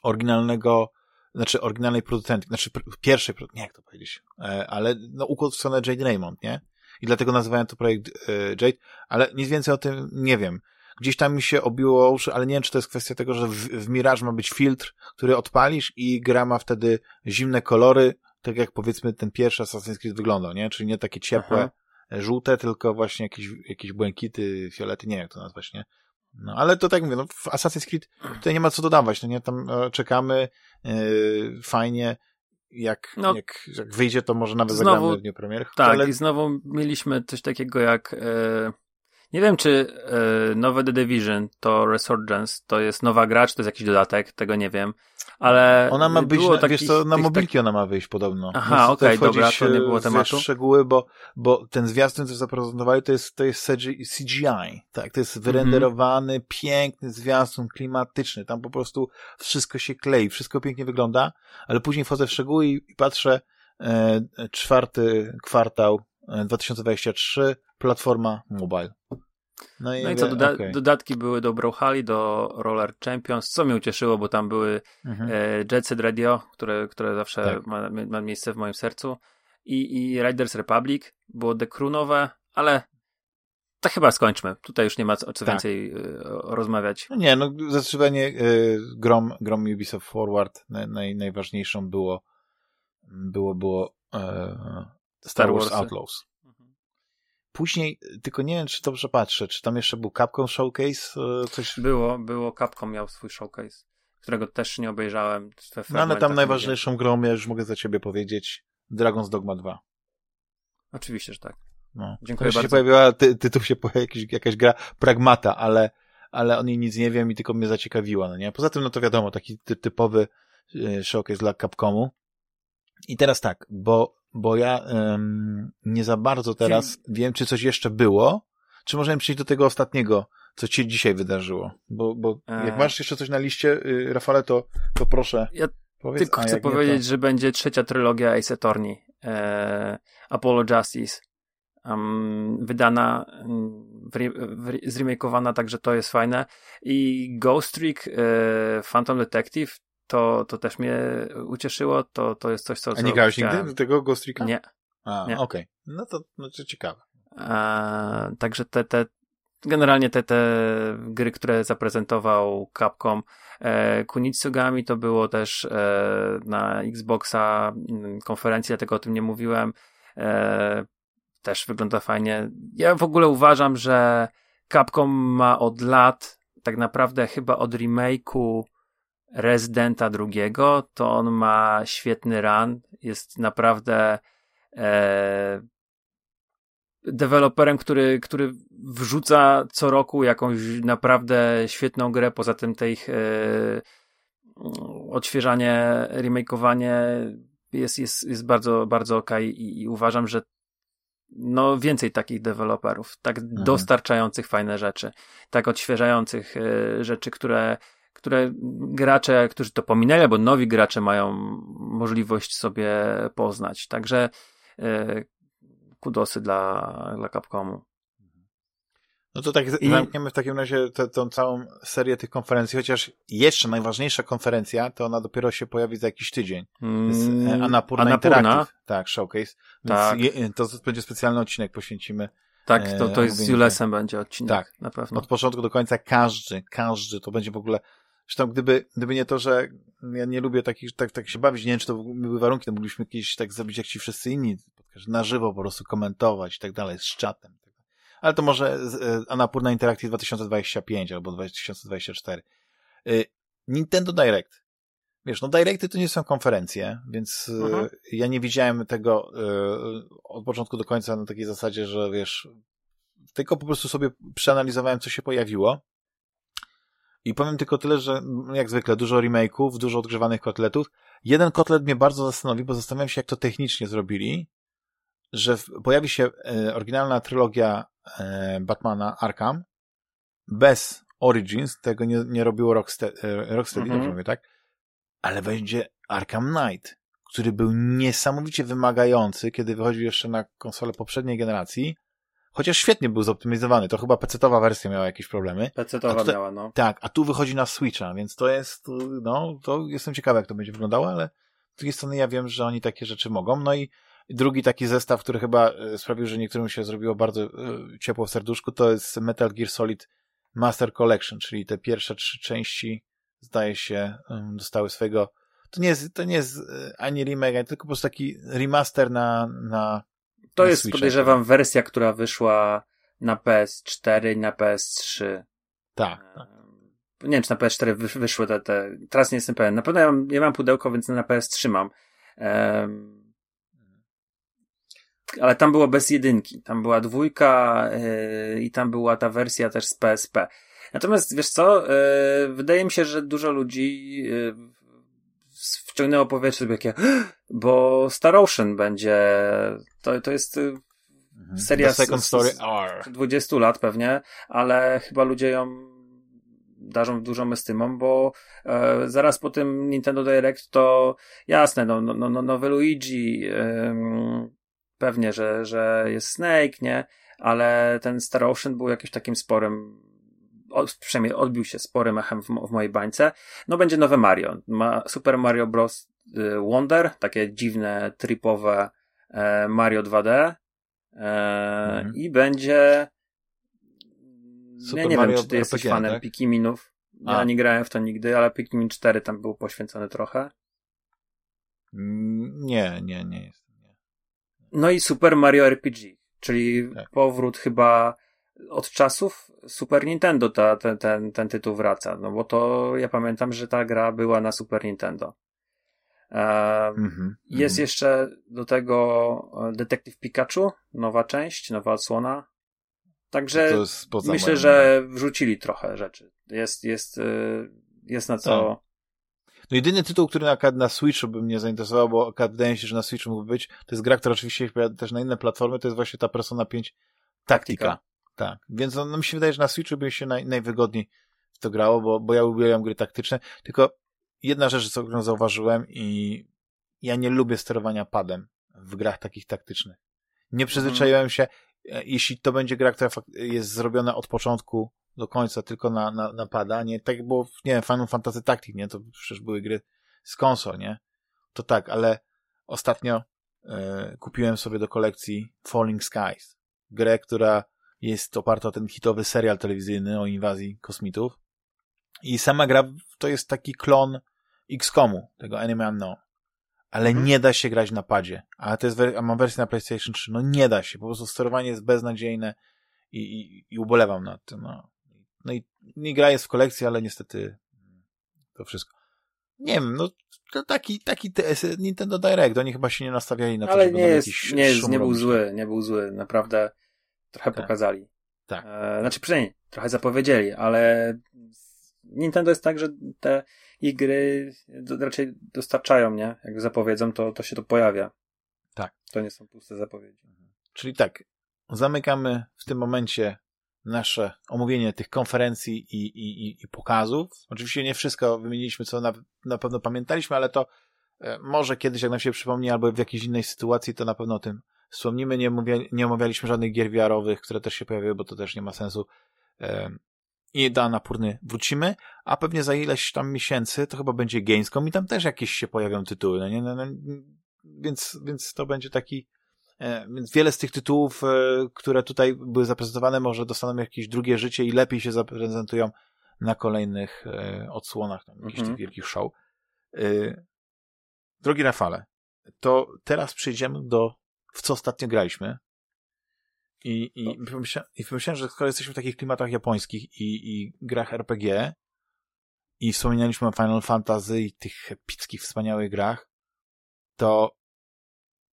oryginalnego, znaczy oryginalnej producentki, znaczy pierwszej, nie jak to powiedzieć, e, ale no ukłon w stronę Jade Raymond, nie? I dlatego nazywają to projekt e, Jade, ale nic więcej o tym nie wiem. Gdzieś tam mi się obiło uszy, ale nie wiem, czy to jest kwestia tego, że w, w Mirage ma być filtr, który odpalisz i gra ma wtedy zimne kolory, tak jak powiedzmy ten pierwszy Assassin's Creed wyglądał, nie? Czyli nie takie ciepłe,
Aha.
żółte, tylko właśnie jakieś, jakieś błękity, fiolety, nie wiem jak to nazwać, nie? No, ale to tak mówię, no, w Assassin's Creed tutaj nie ma co dodawać, no nie? Tam e, czekamy, e, fajnie, jak,
No.
jak, jak wyjdzie, to może nawet
Znowu-
zagramy w dniu premiery.
Tak,
ale
i znowu mieliśmy coś takiego jak. E, nie wiem, czy e, nowe The Division to Resurgence to jest nowa gra, czy to jest jakiś dodatek, tego nie wiem. Ale.
ona ma być, na, wiesz
takich-
co, na mobilki ona ma wyjść podobno.
Aha, okej, dobra,
wchodzić,
to nie
e,
było
w
tematu.
szczegóły, bo, bo ten zwiastun, co zaprezentowali, to jest, to jest CG CGI. Tak, to jest
Mhm.
wyrenderowany, piękny zwiastun, klimatyczny. Tam po prostu wszystko się klei, wszystko pięknie wygląda, ale później wchodzę w szczegóły i, i patrzę, e, czwarty kwartał 2023, platforma mobile.
No i, no i co, doda okay. dodatki były do Brawlhalla, do Roller Champions, co mnie ucieszyło, bo tam były mhm. e, Jet Set Radio, które, które zawsze tak. ma, ma, miejsce w moim sercu i, i Riders Republic, było The Crew nowe, ale to chyba skończmy. Tutaj już nie ma co, co tak. więcej y, rozmawiać.
No nie, no zdecydowanie y, grom, grom Ubisoft Forward naj, najważniejszą było było, było e, Star, Star Wars Outlaws. Później, tylko nie wiem, czy dobrze patrzę, czy tam jeszcze był Capcom Showcase? E, coś...
Było, było, Capcom miał swój showcase, którego też nie obejrzałem.
No ale tam najważniejszą grą, ja już mogę za ciebie powiedzieć, Dragon's Dogma 2.
Oczywiście, że tak.
No. Dziękuję bardzo. się pojawiła, ty, tytuł się pojawiła jakaś, jakaś gra Pragmata, ale, ale o niej nic nie wiem i tylko mnie zaciekawiła, no nie? Poza tym, no to wiadomo, taki ty, typowy e, showcase dla Capcomu. I teraz tak, bo, bo ja um, nie za bardzo teraz wiem, czy coś jeszcze było, czy możemy przejść do tego ostatniego, co ci dzisiaj wydarzyło. Bo, bo eee. jak masz jeszcze coś na liście, y, Rafale, to, to proszę.
Ja powiedz, tylko chcę powiedzieć, to... że będzie trzecia trylogia Ace Attorney. E, Apollo Justice um, wydana, zremakeowana, także to jest fajne. I Ghost Trick, e, Phantom Detective, to, to też mnie ucieszyło, to, to jest coś, co...
A nie grałeś nigdy do tego Ghost Tricka?
Nie.
A, okej. Okay. No to znaczy ciekawe.
A, także te, te, generalnie te, te gry, które zaprezentował Capcom, e, Kunitsugami to było też e, na Xboxa konferencji, dlatego o tym nie mówiłem. E, też wygląda fajnie. Ja w ogóle uważam, że Capcom ma od lat, tak naprawdę chyba od remake'u Residenta drugiego, to on ma świetny run, jest naprawdę e, deweloperem, który, który wrzuca co roku jakąś naprawdę świetną grę, poza tym tej ich e, odświeżanie, remakeowanie jest, jest, jest bardzo, bardzo ok i, i uważam, że no więcej takich deweloperów, tak mhm. dostarczających fajne rzeczy, tak odświeżających e, rzeczy, które, które gracze, którzy to pominęli, albo nowi gracze mają możliwość sobie poznać. Także e, kudosy dla, dla Capcomu.
No to tak I... zamkniemy w takim razie tę całą serię tych konferencji, chociaż jeszcze najważniejsza konferencja, to ona dopiero się pojawi za jakiś tydzień. Mm, Anapurna, Anapurna Interactive. Tak, showcase. Tak. Je, to będzie specjalny odcinek poświęcimy.
Tak, to, to jest z Julesem będzie odcinek. Tak, na pewno.
Od początku do końca każdy, każdy, to będzie w ogóle Zresztą gdyby, gdyby nie to, że ja nie lubię takich, tak, tak się bawić, nie wiem, czy to były warunki, to mogliśmy jakieś tak zrobić jak ci wszyscy inni, na żywo po prostu komentować i tak dalej, z czatem. Ale to może e, Anapurna Interactive 2025 albo 2024. Y, Nintendo Direct. Wiesz, no Directy to nie są konferencje, więc e. Mhm. ja nie widziałem tego e, od początku do końca na takiej zasadzie, że wiesz, tylko po prostu sobie przeanalizowałem, co się pojawiło i powiem tylko tyle, że jak zwykle dużo remake'ów, dużo odgrzewanych kotletów. Jeden kotlet mnie bardzo zastanowi, bo zastanawiam się, jak to technicznie zrobili, że pojawi się e, oryginalna trylogia e, Batmana Arkham bez Origins, tego nie, nie robiło Rocksteady, e, Rocksteady mhm. dobrze mówię, tak? Ale będzie Arkham Knight, który był niesamowicie wymagający, kiedy wychodził jeszcze na konsolę poprzedniej generacji, Chociaż świetnie był zoptymizowany, to chyba PC-towa wersja miała jakieś problemy.
PC-towa tutaj, miała, no.
Tak, a tu wychodzi na Switcha, więc to jest, no, to jestem ciekawy, jak to będzie wyglądało, ale z drugiej strony ja wiem, że oni takie rzeczy mogą. No i drugi taki zestaw, który chyba e, sprawił, że niektórym się zrobiło bardzo e, ciepło w serduszku, to jest Metal Gear Solid Master Collection, czyli te pierwsze trzy części, zdaje się, dostały swojego to nie jest, to nie jest e, ani remake, tylko po prostu taki remaster na, na
to jest, Switcha, podejrzewam, tak. wersja, która wyszła na PS4 i na PS3.
Tak, tak.
Nie wiem, czy na PS4 wyszły te, te. Teraz nie jestem pewien. Na pewno ja mam, ja mam pudełko, więc na PS3 mam. Um, ale tam było bez jedynki. Tam była dwójka yy, i tam była ta wersja też z PSP. Natomiast wiesz co? Yy, wydaje mi się, że dużo ludzi yy, wciągnęło powietrze sobie takie, bo Star Ocean będzie, to, to jest y, mhm. seria
The Second
z,
Story R.
20 lat pewnie, ale chyba ludzie ją darzą dużą estymą, bo e, zaraz po tym Nintendo Direct to jasne, no, no, no, nowy Luigi, pewnie, że, że jest Snake, nie? Ale ten Star Ocean był jakimś takim sporym od, przynajmniej odbił się sporym echem w, w, mojej bańce. No będzie nowe Mario. Ma Super Mario Bros. Y, Wonder, takie dziwne, tripowe e, Mario 2D. E, mhm. I będzie Super ja nie Mario wiem, czy ty jesteś RPG, fanem tak? Pikiminów. Ja A. nie grałem w to nigdy, ale Pikimin 4 tam był poświęcony trochę.
Mm, nie, nie, nie jest. Nie.
No i Super Mario RPG, czyli tak. powrót chyba od czasów Super Nintendo ta, ten, ten, ten tytuł wraca, no bo to ja pamiętam, że ta gra była na Super Nintendo. Mm-hmm, jest mm-hmm. jeszcze do tego e, Detective Pikachu, nowa część, nowa odsłona. Także myślę, że wrzucili trochę rzeczy. Jest, jest, e, jest na co.
Tak. No jedyny tytuł, który na, na Switchu by mnie zainteresował, bo wydaje mi się, że na Switchu mógłby być, to jest gra, która oczywiście się też na inne platformy, to jest właśnie ta Persona 5 Taktika. Tak, więc no, no, mi się wydaje, że na Switchu by się naj, najwygodniej w to grało, bo, bo ja uwielbiam gry taktyczne, tylko jedna rzecz, którą zauważyłem i ja nie lubię sterowania padem w grach takich taktycznych. Nie przyzwyczaiłem się, e, jeśli to będzie gra, która jest zrobiona od początku do końca tylko na, na, na pada, nie? Tak było, nie wiem, Final Fantasy Tactic, nie? To przecież były gry z konsol, nie? To tak, ale ostatnio e, kupiłem sobie do kolekcji Falling Skies. Grę, która jest oparta o ten hitowy serial telewizyjny o inwazji kosmitów. I sama gra to jest taki klon XCOMu, tego Enemy Unknown. Ale mhm. nie da się grać na padzie. A to jest, a mam wersję na PlayStation 3. No nie da się. Po prostu sterowanie jest beznadziejne i, i, i ubolewam nad tym. No. no i, i gra jest w kolekcji, ale niestety to wszystko. Nie wiem, no to taki, taki Nintendo Direct, oni chyba się nie nastawiali na to,
ale żeby nie jest, nie, jest, nie był zły, nie był zły, naprawdę trochę tak. pokazali.
Tak.
E, znaczy przynajmniej trochę zapowiedzieli, ale Nintendo jest tak, że te ich gry raczej dostarczają, nie? Jak zapowiedzą, to, to się to pojawia.
Tak.
To nie są puste zapowiedzi. Mhm.
Czyli tak, zamykamy w tym momencie nasze omówienie tych konferencji i, i, i pokazów. Oczywiście nie wszystko wymieniliśmy, co na, na pewno pamiętaliśmy, ale to e, może kiedyś, jak nam się przypomni, albo w jakiejś innej sytuacji, to na pewno o tym wspomnimy. Nie, mówia, nie omawialiśmy żadnych gier wiarowych, które też się pojawiły, bo to też nie ma sensu. I da napórny wrócimy, a pewnie za ileś tam miesięcy to chyba będzie Gamescom i tam też jakieś się pojawią tytuły, no nie? No, no, więc, więc to będzie taki e, więc wiele z tych tytułów, e, które tutaj były zaprezentowane, może dostaną jakieś drugie życie i lepiej się zaprezentują na kolejnych e, odsłonach tam, jakichś mhm. tych wielkich show. Drogi Rafale, to teraz przejdziemy do w co ostatnio graliśmy. I, i, no. pomyślałem, i pomyślałem, że skoro jesteśmy w takich klimatach japońskich i, i grach RPG i wspominaliśmy o Final Fantasy i tych epickich, wspaniałych grach, to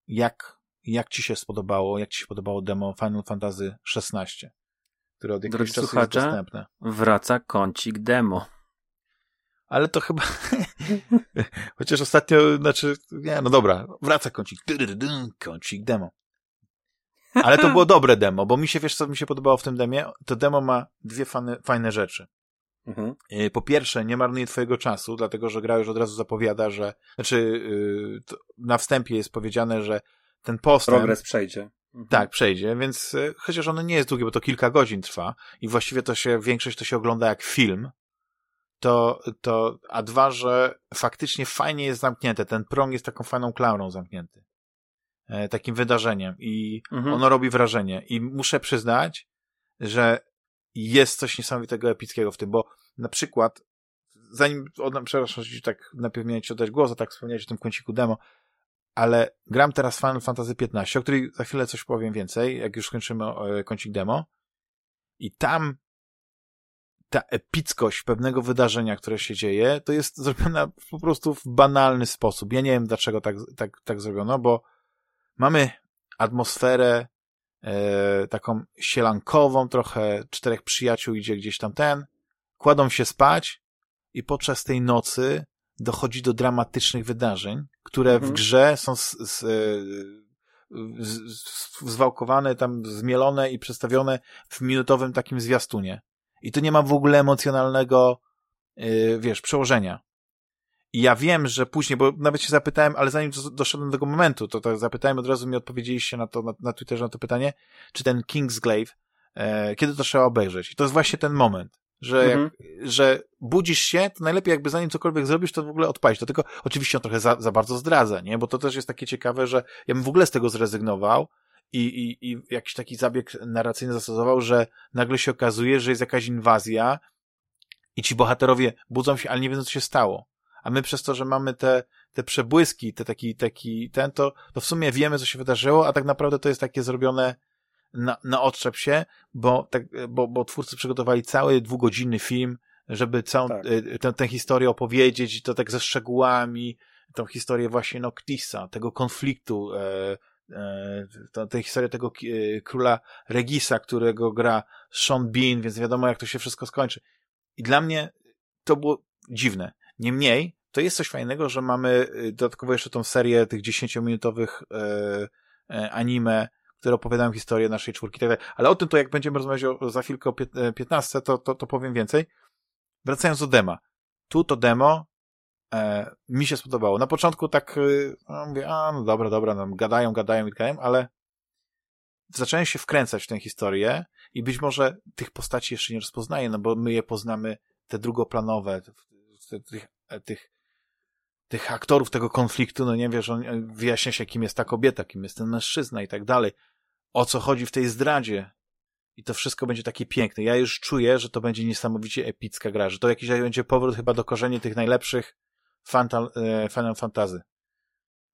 jak, jak ci się spodobało, jak ci się podobało demo Final Fantasy XVI, które od jakiegoś czasu jest dostępne?
wraca kącik demo.
Ale to chyba... Chociaż ostatnio, znaczy, nie, no dobra, wraca kącik, kącik demo. Ale to było dobre demo, bo mi się, wiesz co mi się podobało w tym demie? To demo ma dwie fane, fajne rzeczy. Mhm. Y, po pierwsze, nie marnuje twojego czasu, dlatego, że gra już od razu zapowiada, że, znaczy, yy, na wstępie jest powiedziane, że ten postęp...
Progres przejdzie.
Mhm. Tak, przejdzie, więc yy, chociaż ono nie jest długie, bo to kilka godzin trwa i właściwie to się, większość to się ogląda jak film, to, to, a dwa, że faktycznie fajnie jest zamknięte. Ten prong jest taką fajną klaurą zamknięty. E, takim wydarzeniem i mhm. ono robi wrażenie. I muszę przyznać, że jest coś niesamowitego epickiego w tym, bo na przykład, zanim, o, przepraszam, że tak najpierw miałem ci oddać głos, a tak wspomniałeś o tym kąciku demo, ale gram teraz Final Fantasy XV, o której za chwilę coś powiem więcej, jak już skończymy e, kącik demo. I tam ta epickość pewnego wydarzenia, które się dzieje, to jest zrobiona po prostu w banalny sposób. Ja nie wiem, dlaczego tak, tak, tak zrobiono, bo mamy atmosferę e, taką sielankową, trochę czterech przyjaciół idzie gdzieś tam ten, kładą się spać i podczas tej nocy dochodzi do dramatycznych wydarzeń, które mhm. w grze są z, z, z, zwałkowane, tam zmielone i przedstawione w minutowym takim zwiastunie. I to nie ma w ogóle emocjonalnego yy, wiesz, przełożenia. I ja wiem, że później, bo nawet się zapytałem, ale zanim doszedłem do tego momentu, to, to zapytałem, od razu mi odpowiedzieliście na to, na, na Twitterze na to pytanie, czy ten Kingsglaive, e, kiedy to trzeba obejrzeć. I to jest właśnie ten moment, że, mhm. jak, że budzisz się, to najlepiej jakby zanim cokolwiek zrobisz, to w ogóle odpaść. Dlatego oczywiście on trochę za, za bardzo zdradza, nie? Bo to też jest takie ciekawe, że ja bym w ogóle z tego zrezygnował, i, i, i jakiś taki zabieg narracyjny zastosował, że nagle się okazuje, że jest jakaś inwazja i ci bohaterowie budzą się, ale nie wiedzą, co się stało. A my przez to, że mamy te, te przebłyski, te taki, taki, ten, to, to w sumie wiemy, co się wydarzyło, a tak naprawdę to jest takie zrobione na, na odczep się, bo, tak, bo, bo twórcy przygotowali cały dwugodzinny film, żeby całą tak. Y, tę, tę historię opowiedzieć i to tak ze szczegółami, tą historię właśnie Noctisa, tego konfliktu, e, tę historię tego e, króla Regisa, którego gra Sean Bean, więc wiadomo, jak to się wszystko skończy. I dla mnie to było dziwne. Niemniej, to jest coś fajnego, że mamy y, dodatkowo jeszcze tą serię tych 10-minutowych e, e, anime, które opowiadają historię naszej czwórki. Tak Ale o tym to jak będziemy rozmawiać o, za chwilkę o 15, e, to, to, to powiem więcej. Wracając do dema. Tu to demo e, mi się spodobało. Na początku tak y, no, mówię, a no dobra, dobra, no, gadają, gadają i gadają, ale zacząłem się wkręcać w tę historię i być może tych postaci jeszcze nie rozpoznaję, no bo my je poznamy, te drugoplanowe, tych, tych, tych aktorów tego konfliktu, no nie wiesz, on wyjaśnia się, kim jest ta kobieta, kim jest ten mężczyzna i tak dalej. O co chodzi w tej zdradzie. I to wszystko będzie takie piękne. Ja już czuję, że to będzie niesamowicie epicka gra, że to jakiś będzie powrót chyba do korzeni tych najlepszych Final, e, Final Fantasy.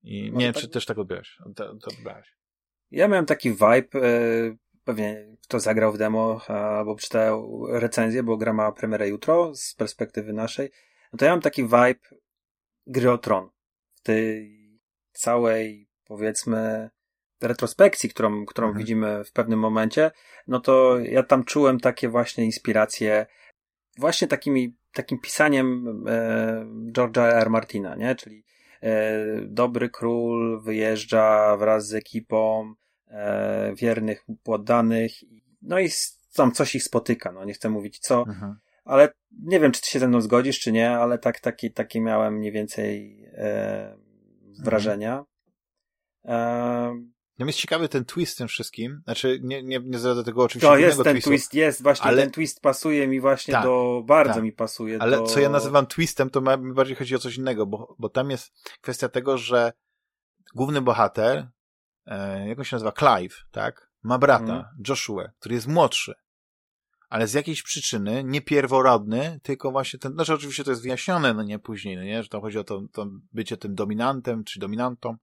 I nie wiem, tak... czy też tak odbierałeś. To, to odbierałeś.
Ja miałem taki vibe, e, pewnie kto zagrał w demo albo czytał recenzję, bo gra ma premierę jutro z perspektywy naszej no to ja mam taki vibe gry o Tron. W tej całej, powiedzmy, retrospekcji, którą, którą mhm. widzimy w pewnym momencie, no to ja tam czułem takie właśnie inspiracje właśnie takimi, takim pisaniem e, George'a R. Martina, nie? Czyli e, dobry król wyjeżdża wraz z ekipą e, wiernych poddanych, no i tam coś ich spotyka, no nie chcę mówić co, mhm ale nie wiem, czy ty się ze mną zgodzisz, czy nie, ale tak, taki, takie miałem mniej więcej e, wrażenia.
E, no jest ciekawy ten twist tym wszystkim. Znaczy, nie, nie, nie zdradzę tego oczywiście.
To jest ten twistu, twist, jest właśnie ale... ten twist pasuje mi właśnie tak, do, bardzo tak. mi pasuje
Ale
do...
co ja nazywam twistem, to mi bardziej chodzi o coś innego, bo, bo tam jest kwestia tego, że główny bohater, e, jak on się nazywa, Clive, tak? Ma brata, hmm. Joshua, który jest młodszy ale z jakiejś przyczyny nie pierworodny, tylko właśnie ten, znaczy oczywiście to jest wyjaśnione, no nie później, no nie, że to chodzi o to, to bycie tym dominantem, czy dominantą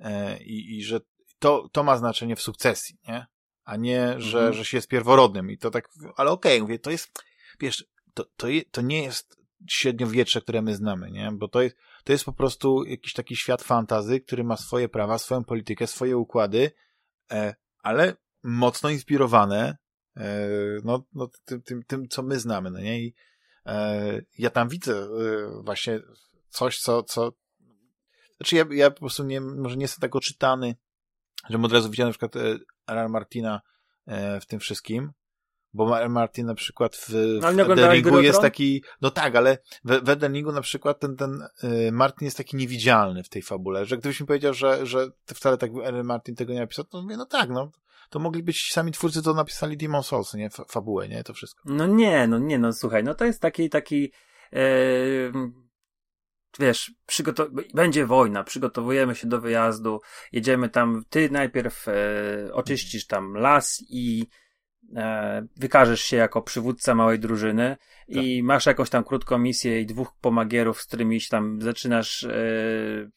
e, i, i że to, to ma znaczenie w sukcesji, nie? A nie, że, mhm. że się jest pierworodnym i to tak, ale okej, okay, mówię, to jest, wiesz, to, to, je, to nie jest średniowiecze, które my znamy, nie? Bo to jest, to jest po prostu jakiś taki świat fantazy, który ma swoje prawa, swoją politykę, swoje układy, e, ale mocno inspirowane E, no, no tym, tym, tym, co my znamy, no nie? I e, ja tam widzę e, właśnie coś, co, co znaczy ja, ja po prostu nie, może nie jestem tak oczytany, że od razu widziałem na przykład R. Martina w tym wszystkim, bo R. Martin na przykład w, w Eldeningu jest taki, no tak, ale w, w Eldeningu na przykład ten, ten Martin jest taki niewidzialny w tej fabule, że gdybyś mi powiedział, że, że wcale tak R. Martin tego nie napisał, to mówię, no tak, no to mogli być sami twórcy, to napisali Demon Souls, nie? fabułę, nie? To wszystko.
No nie, no nie, no słuchaj, no to jest taki, taki, e, wiesz, przygotow- będzie wojna, przygotowujemy się do wyjazdu, jedziemy tam, ty najpierw e, oczyścisz tam las i e, wykażesz się jako przywódca małej drużyny tak. i masz jakąś tam krótką misję i dwóch pomagierów, z którymi tam zaczynasz, e,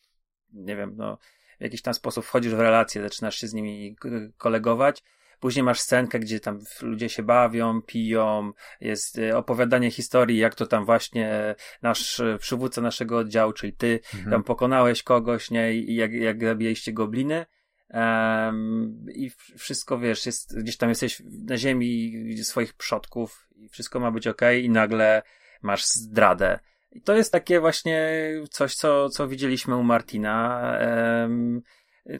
nie wiem, no, w jakiś tam sposób wchodzisz w relacje, zaczynasz się z nimi kolegować. Później masz scenkę, gdzie tam ludzie się bawią, piją, jest e, opowiadanie historii, jak to tam właśnie nasz e, przywódca naszego oddziału, czyli ty, mhm. tam pokonałeś kogoś, nie, i jak, jak zabijaliście gobliny. Um, I wszystko wiesz, jest, gdzieś tam jesteś na ziemi swoich przodków i wszystko ma być ok, i nagle masz zdradę. I to jest takie właśnie coś, co, co widzieliśmy u Martina. Um,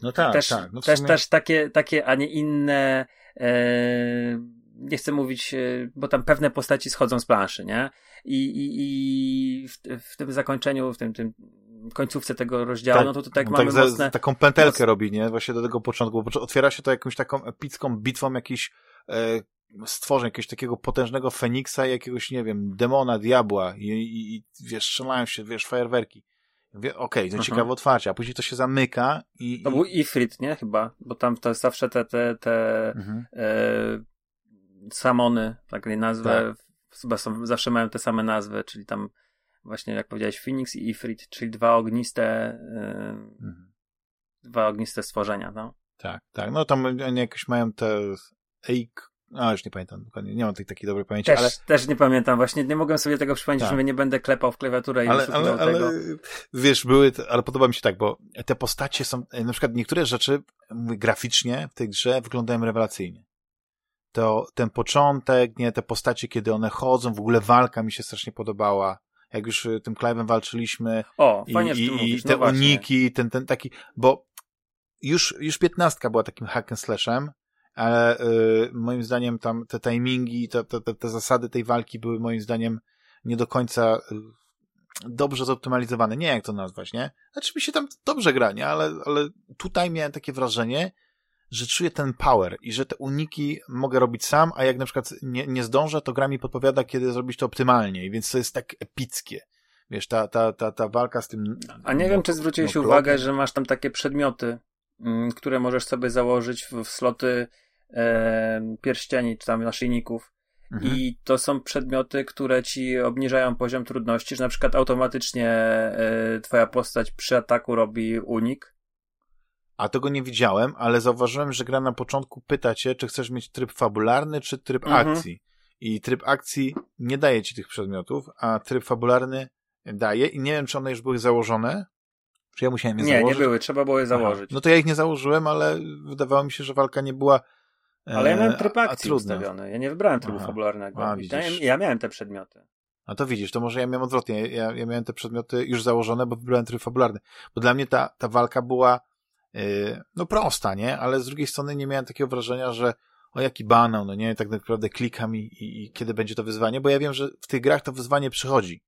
no tak,
też,
tak. No
też, sumie... też takie, takie, a nie inne e, nie chcę mówić, y, bo tam pewne postaci schodzą z planszy, nie? I, i, i w, w tym zakończeniu, w tym, tym końcówce tego rozdziału, tak, no to tutaj
no
mamy
tak
mocne...
taką pętelkę robi, nie? Właśnie do tego początku, bo otwiera się to jakąś taką epicką bitwą jakiejś e, stworzeń, jakiegoś takiego potężnego Feniksa i jakiegoś, nie wiem, demona, diabła i, i, i wiesz, strzelają się, wiesz, fajerwerki. Okej, okay, to mhm. ciekawe otwarcie, a później to się zamyka i...
To był Ifrit, nie? Chyba, bo tam to jest zawsze te, te, te mhm. e, samony, tak nazwę, tak. są, zawsze mają te same nazwy, czyli tam właśnie jak powiedziałeś Phoenix i Ifrit, czyli dwa ogniste e, mhm. dwa ogniste stworzenia, no.
Tak, tak, no tam oni jakoś mają te Eik, a już nie pamiętam dokładnie, nie mam tej takiej dobrej pamięci,
też,
ale...
Też nie pamiętam, właśnie nie mogłem sobie tego przypomnieć, tak. że nie będę klepał w klawiaturę i
ale, ale, ale, tego. Wiesz, były, ale podoba mi się tak, bo te postacie są, na przykład niektóre rzeczy graficznie w tej grze wyglądają rewelacyjnie. To ten początek, nie, te postacie, kiedy one chodzą, w ogóle walka mi się strasznie podobała. Jak już y, tym Clive'em walczyliśmy.
O,
i,
fajnie,
i,
że mówisz,
te
no
uniki, ten, ten taki, bo już, już piętnastka była takim hack and slashem, ale y, moim zdaniem tam te timingi, te, te, te zasady tej walki były moim zdaniem nie do końca y, dobrze zoptymalizowane. Nie jak to nazwać, nie? Znaczy mi się tam dobrze gra, nie? Ale, ale tutaj miałem takie wrażenie, że czuję ten power i że te uniki mogę robić sam, a jak na przykład nie, nie zdążę, to gra mi podpowiada, kiedy zrobić to optymalnie, więc to jest tak epickie. Wiesz, ta, ta, ta, ta walka z tym...
A nie no, wiem, czy zwróciłeś no, uwagę, że masz tam takie przedmioty, mm, które możesz sobie założyć w, w sloty e, pierścieni, czy tam naszyjników. Mhm. I to są przedmioty, które ci obniżają poziom trudności, że na przykład automatycznie e, twoja postać przy ataku robi unik.
A tego nie widziałem, ale zauważyłem, że gra na początku pyta cię, czy chcesz mieć tryb fabularny, czy tryb mhm. akcji. I tryb akcji nie daje ci tych przedmiotów, a tryb fabularny daje. I nie wiem, czy one już były założone, czy ja musiałem je
nie,
założyć.
Nie, nie były, trzeba było je założyć.
Aha. No to ja ich nie założyłem, ale wydawało mi się, że walka nie była
ale ja miałem tryb akcji ustawiony. Ja nie wybrałem trybu Aha. fabularnego. A, ja, ja, miałem te przedmioty.
A to widzisz, to może ja miałem odwrotnie. Ja, ja miałem te przedmioty już założone, bo wybrałem tryb fabularny. Bo dla mnie ta, ta walka była yy, no prosta, nie? Ale z drugiej strony nie miałem takiego wrażenia, że o jaki banał, no nie? Tak naprawdę klikam i, i, i kiedy będzie to wyzwanie, bo ja wiem, że w tych grach to wyzwanie przychodzi.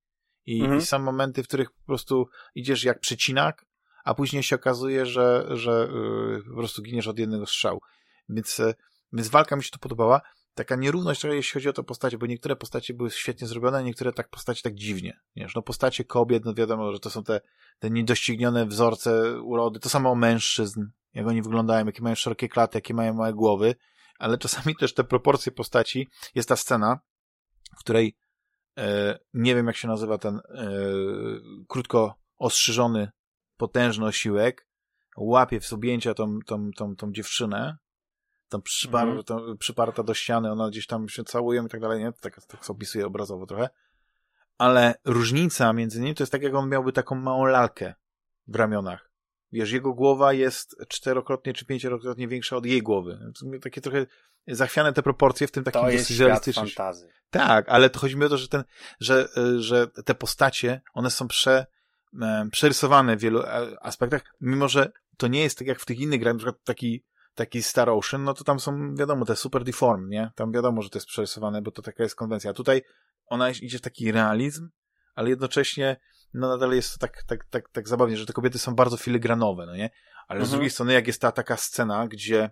I, mhm. i są momenty, w których po prostu idziesz jak przecinak, a później się okazuje, że, że yy, po prostu giniesz od jednego strzału. Więc yy, więc walka mi się to podobała. Taka nierówność jeśli chodzi o te postacie, bo niektóre postacie były świetnie zrobione, a niektóre tak postacie tak dziwnie. Wiesz, no postacie kobiet, no wiadomo, że to są te, te niedoścignione wzorce urody. To samo mężczyzn, jak oni wyglądają, jakie mają szerokie klaty, jakie mają małe głowy, ale czasami też te proporcje postaci. Jest ta scena, w której e, nie wiem jak się nazywa ten e, krótko ostrzyżony, potężny osiłek, łapie w subjęcia tą, tą, tą, tą dziewczynę, tam, przypar, mm. tam przyparta do ściany, ona gdzieś tam się całują i tak dalej, nie? Tak, tak opisuję obrazowo trochę. Ale różnica między nimi to jest tak, jak on miałby taką małą lalkę w ramionach. Wiesz, jego głowa jest czterokrotnie czy pięciokrotnie większa od jej głowy. Takie trochę zachwiane te proporcje w tym takim
to jest realistycznym.
Tak, ale to chodzi mi o to, że ten, że, że te postacie, one są prze, przerysowane w wielu e, aspektach, mimo że to nie jest tak jak w tych innych grach, na przykład taki taki Star Ocean, no to tam są, wiadomo, te super deform, nie? Tam wiadomo, że to jest przerysowane, bo to taka jest konwencja. Tutaj ona idzie w taki realizm, ale jednocześnie no nadal jest to tak, tak, tak, tak zabawnie, że te kobiety są bardzo filigranowe, no nie? Ale mhm. z drugiej strony, jak jest ta taka scena, gdzie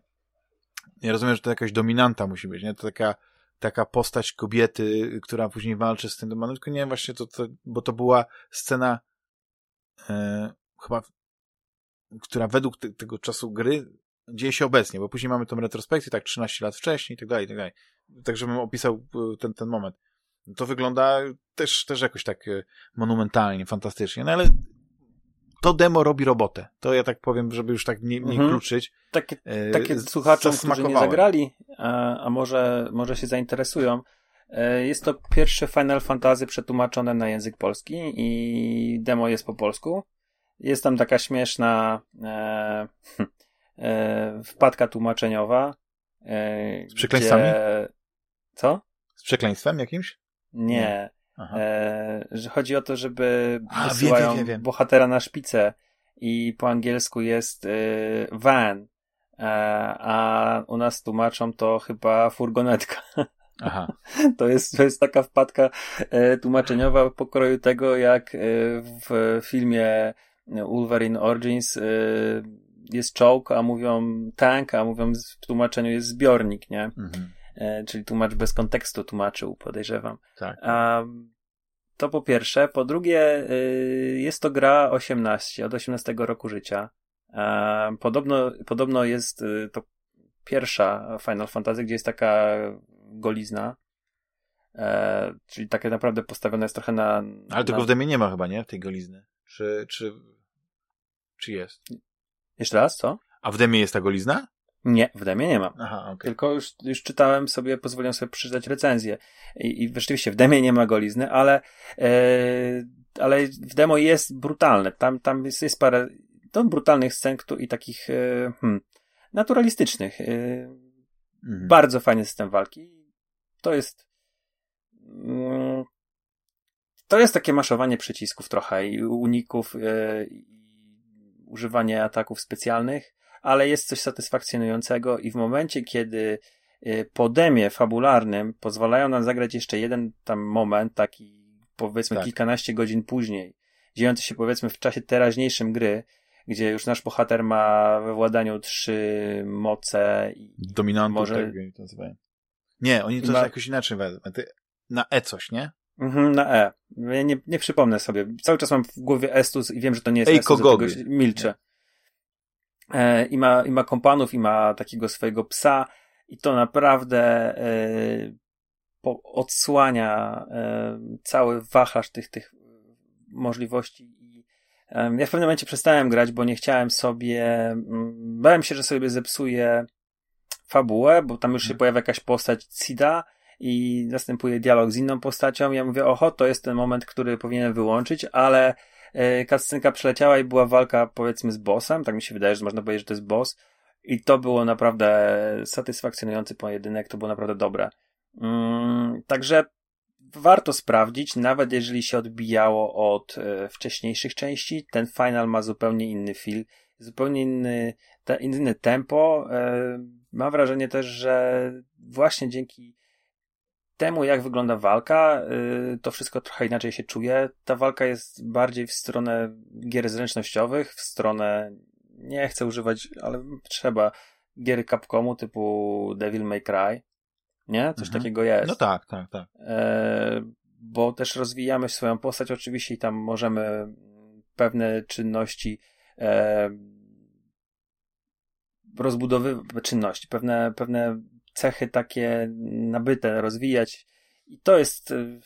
ja rozumiem, że to jakaś dominanta musi być, nie? To taka, taka postać kobiety, która później walczy z tym demonem, tylko nie wiem właśnie, to, to, bo to była scena e, chyba, która według te, tego czasu gry dzieje się obecnie, bo później mamy tą retrospekcję, tak 13 lat wcześniej i tak dalej, i tak dalej. Tak, żebym opisał e, ten, ten moment. To wygląda też, też jakoś tak e, monumentalnie, fantastycznie, no ale to demo robi robotę. To ja tak powiem, żeby już tak nie, nie mhm. kluczyć.
Takie, e, takie słuchacze, którzy nie zagrali, a, a może, może się zainteresują. Jest to pierwsze Final Fantasy przetłumaczone na język polski i demo jest po polsku. Jest tam taka śmieszna e, e, wpadka tłumaczeniowa.
E, Z przekleństwami? Gdzie...
Co?
Z przekleństwem jakimś?
Nie. E, że chodzi o to, żeby A, wysyłają wiem, wiem, wiem. bohatera na szpicę i po angielsku jest e, van, a u nas tłumaczą to chyba furgonetka.
Aha.
To jest, to jest taka wpadka tłumaczeniowa pokroju tego, jak w filmie Wolverine Origins jest czołg, a mówią tank, a mówią w tłumaczeniu jest zbiornik, nie? Mhm. E, czyli tłumacz bez kontekstu tłumaczył, podejrzewam.
Tak.
A, to po pierwsze. Po drugie, y, jest to gra 18, od 18 roku życia. A, podobno, podobno jest y, to pierwsza Final Fantasy, gdzie jest taka golizna. E, czyli takie naprawdę postawione jest trochę na.
Ale tego
na...
w demie nie ma chyba, nie? Tej golizny. Czy, czy, czy jest?
Jeszcze raz, co?
A w demie jest ta golizna?
Nie, w demie nie mam.
Aha, okay.
Tylko już, już czytałem sobie, pozwoliłem sobie przeczytać recenzję. I, I rzeczywiście w demie nie ma golizny, ale, e, ale w demo jest brutalne. Tam, tam jest, jest parę to brutalnych scen i takich e, hmm, naturalistycznych. E, mhm. Bardzo fajny system walki. To jest mm, to jest takie maszowanie przycisków trochę i uników używanie ataków specjalnych ale jest coś satysfakcjonującego i w momencie, kiedy y, po demie fabularnym pozwalają nam zagrać jeszcze jeden tam moment, taki powiedzmy tak. kilkanaście godzin później, dziejący się powiedzmy w czasie teraźniejszym gry, gdzie już nasz bohater ma we władaniu trzy moce i
Dominantów, może... tak oni to nazywają. Nie, oni to ma... jakoś inaczej Na E coś, nie?
Mhm, na E. Ja nie, nie przypomnę sobie. Cały czas mam w głowie Estus i wiem, że to nie jest
Ej,
Estus,
Kogogi.
milczę. E, i ma, i ma kompanów, i ma takiego swojego psa, i to naprawdę e, po, odsłania e, cały wachlarz tych, tych możliwości. I ja w pewnym momencie przestałem grać, bo nie chciałem sobie, mm, bałem się, że sobie zepsuję fabułę, bo tam już się mhm. pojawia jakaś postać Cida, i następuje dialog z inną postacią. Ja mówię, oho, to jest ten moment, który powinienem wyłączyć, ale E, kascenka przeleciała i była walka powiedzmy z bossem, tak mi się wydaje, że można powiedzieć, że to jest boss i to było naprawdę satysfakcjonujący pojedynek, to było naprawdę dobre. Mm, także warto sprawdzić, nawet jeżeli się odbijało od e, wcześniejszych części, ten final ma zupełnie inny feel, zupełnie inny, te, inny tempo. E, mam wrażenie też, że właśnie dzięki temu, jak wygląda walka, y, to wszystko trochę inaczej się czuje. Ta walka jest bardziej w stronę gier zręcznościowych, w stronę, nie chcę używać, ale trzeba, gier Capcomu typu Devil May Cry. Nie? Coś mhm. takiego jest.
No tak, tak, tak.
E, bo też rozwijamy swoją postać oczywiście i tam możemy pewne czynności e, rozbudowywać, czynności, pewne, pewne cechy takie nabyte rozwijać. I to jest, y,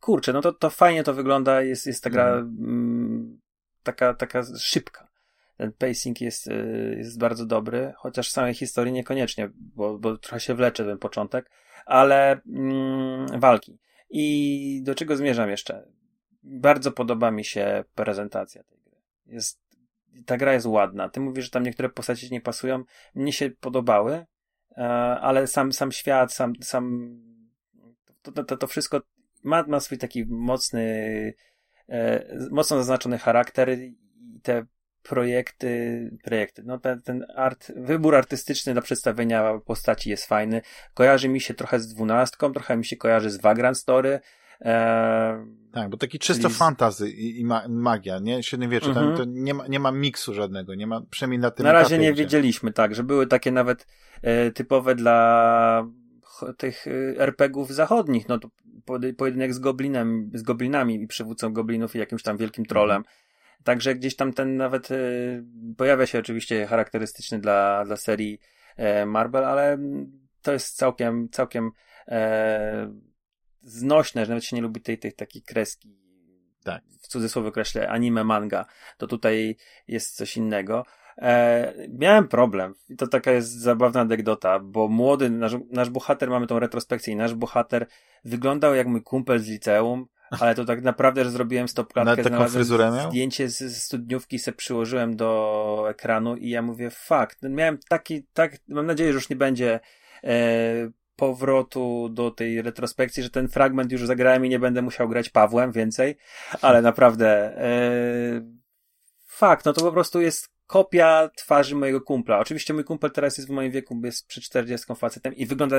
kurczę, no to, to fajnie to wygląda, jest, jest ta gra mhm. mm. taka, taka szybka. Ten pacing jest, y, jest bardzo dobry, chociaż samej historii niekoniecznie, bo, bo trochę się wlecze ten początek, ale mm, walki. I do czego zmierzam jeszcze? Bardzo podoba mi się prezentacja tej gry. Jest, ta gra jest ładna. Ty mówisz, że tam niektóre postacie nie pasują. Mnie się podobały, ale sam, sam świat, sam, sam to, to, to wszystko ma, ma swój taki mocny, e, mocno zaznaczony charakter i te projekty, projekty, no ten, ten art, wybór artystyczny do przedstawienia postaci jest fajny. Kojarzy mi się trochę z dwunastką, trochę mi się kojarzy z Vagrant Story,
Eee, tak, bo taki czysto czyli... fantazy i, i ma, magia, nie? Średniowiecze, mhm. tam to nie ma, nie ma miksu żadnego, nie ma, przynajmniej na tym
Na razie nie gdzie... wiedzieliśmy, tak, że były takie nawet e, typowe dla tych e, RPGów zachodnich, no to pojedynek z goblinem, z goblinami i przywódcą goblinów i jakimś tam wielkim trolem. Mhm. Także gdzieś tam ten nawet e, pojawia się oczywiście charakterystyczny dla, dla serii e, Marvel, ale to jest całkiem, całkiem e, znośne, że nawet się nie lubi tej, tej takiej kreski,
tak.
w cudzysłowie określę, anime, manga, to tutaj jest coś innego. E, miałem problem, i to taka jest zabawna anegdota, bo młody, nasz, nasz bohater, mamy tą retrospekcję i nasz bohater wyglądał jak mój kumpel z liceum, ale to tak naprawdę, że zrobiłem stopklatkę,
znalazłem
zdjęcie z, z studniówki se przyłożyłem do ekranu i ja mówię, fakt, miałem taki, tak, mam nadzieję, że już nie będzie e, powrotu do tej retrospekcji, że ten fragment już zagrałem i nie będę musiał grać Pawłem więcej, ale naprawdę e, fakt, no to po prostu jest kopia twarzy mojego kumpla. Oczywiście mój kumpel teraz jest w moim wieku, jest przy 40 facetem i wygląda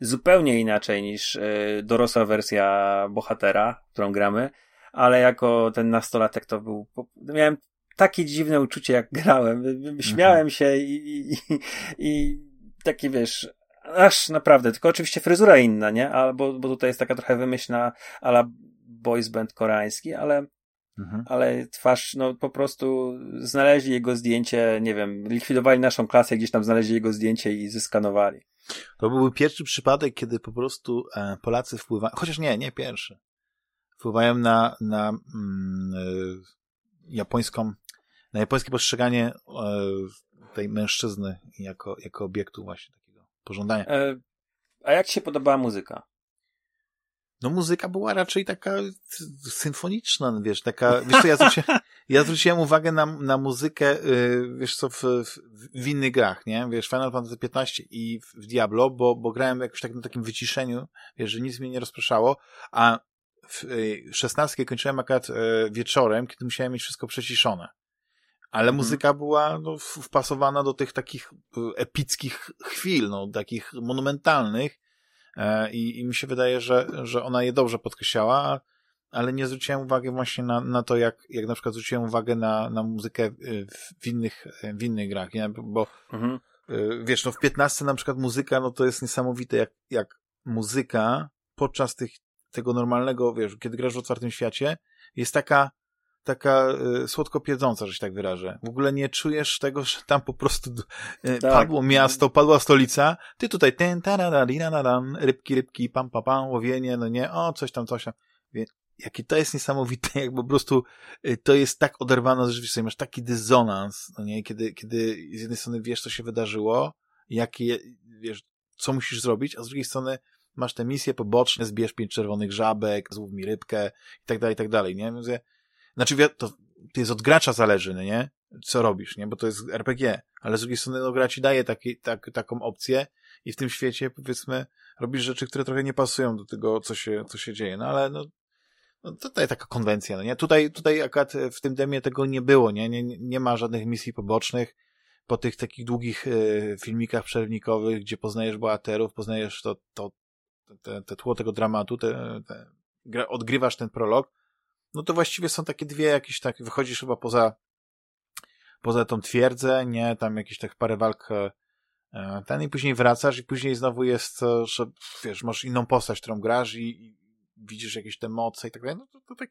zupełnie inaczej niż y, dorosła wersja bohatera, którą gramy, ale jako ten nastolatek to był, miałem takie dziwne uczucie, jak grałem. Śmiałem mhm. się i, i, i takie, wiesz, aż naprawdę, tylko oczywiście fryzura inna, nie? Albo, bo tutaj jest taka trochę wymyślna ala boys band koreański, ale Mhm. Ale twarz, no po prostu znaleźli jego zdjęcie, nie wiem, likwidowali naszą klasę, gdzieś tam znaleźli jego zdjęcie i zeskanowali.
To byłby pierwszy przypadek, kiedy po prostu e, Polacy wpływają, chociaż nie, nie pierwszy, wpływają na, na mm, e, japońską, na japońskie postrzeganie e, tej mężczyzny jako, jako obiektu właśnie pożądania. E,
a jak ci się podobała muzyka?
no muzyka była raczej taka symfoniczna, wiesz, taka, wiesz co, ja zwróciłem, ja zwróciłem uwagę na, na muzykę, yy, wiesz co, w, w, w innych grach, nie, wiesz, Final Fantasy XV i w, Diablo, bo, bo grałem jakoś tak na takim wyciszeniu, wiesz, że nic mnie nie rozpraszało, a w y, szesnastkę kończyłem akurat y, wieczorem, kiedy musiałem mieć wszystko przeciszone. Ale mhm. muzyka była no, wpasowana do tych takich y, epickich chwil, no, takich monumentalnych, E, I, I mi się wydaje, że, że ona je dobrze podkreślała, ale nie zwróciłem uwagi właśnie na, na to, jak, jak na przykład zwróciłem uwagę na, na muzykę w innych, w innych grach, nie? Bo mhm. Wiesz, no w 15 na przykład muzyka, no to jest niesamowite, jak, jak muzyka podczas tych, tego normalnego, wiesz, kiedy grasz w otwartym świecie, jest taka taka y, słodko piedząca, że się tak wyrażę. W ogóle nie czujesz tego, że tam po prostu y, tak. padło miasto, padła stolica, ty tutaj ten, tararariraran, rybki, rybki, pam, pam, pam, łowienie, no nie, o, coś tam, coś tam. Jakie to jest niesamowite, jak po prostu y, to jest tak oderwane od rzeczywistości, masz taki dysonans, no nie, kiedy, kiedy z jednej strony wiesz, co się wydarzyło, jakie, wiesz, co musisz zrobić, a z drugiej strony masz te misje poboczne, zbierz pięć czerwonych żabek, złów mi rybkę i tak dalej, i tak dalej, nie? Mówię, znaczy, to, to jest od gracza zależy, no nie? Co robisz, nie? Bo to jest RPG. Ale z drugiej strony, no, gra ci daje taki, tak, taką opcję i w tym świecie, powiedzmy, robisz rzeczy, które trochę nie pasują do tego, co się, co się dzieje. No, ale no, no tutaj taka konwencja, no nie? Tutaj, tutaj akurat w tym demie tego nie było, nie? Nie, nie ma żadnych misji pobocznych. Po tych takich długich y, filmikach przerwnikowych, gdzie poznajesz bohaterów, poznajesz to, to, te, te tło tego dramatu, te, te, odgrywasz ten prolog, no to właściwie są takie dwie jakieś tak, wychodzisz chyba poza poza tą twierdzę, nie, tam jakieś tak parę walk e, ten i później wracasz i później znowu jest, że wiesz, masz inną postać, którą grasz i, i widzisz jakieś te moce i tak dalej, no to, to tak,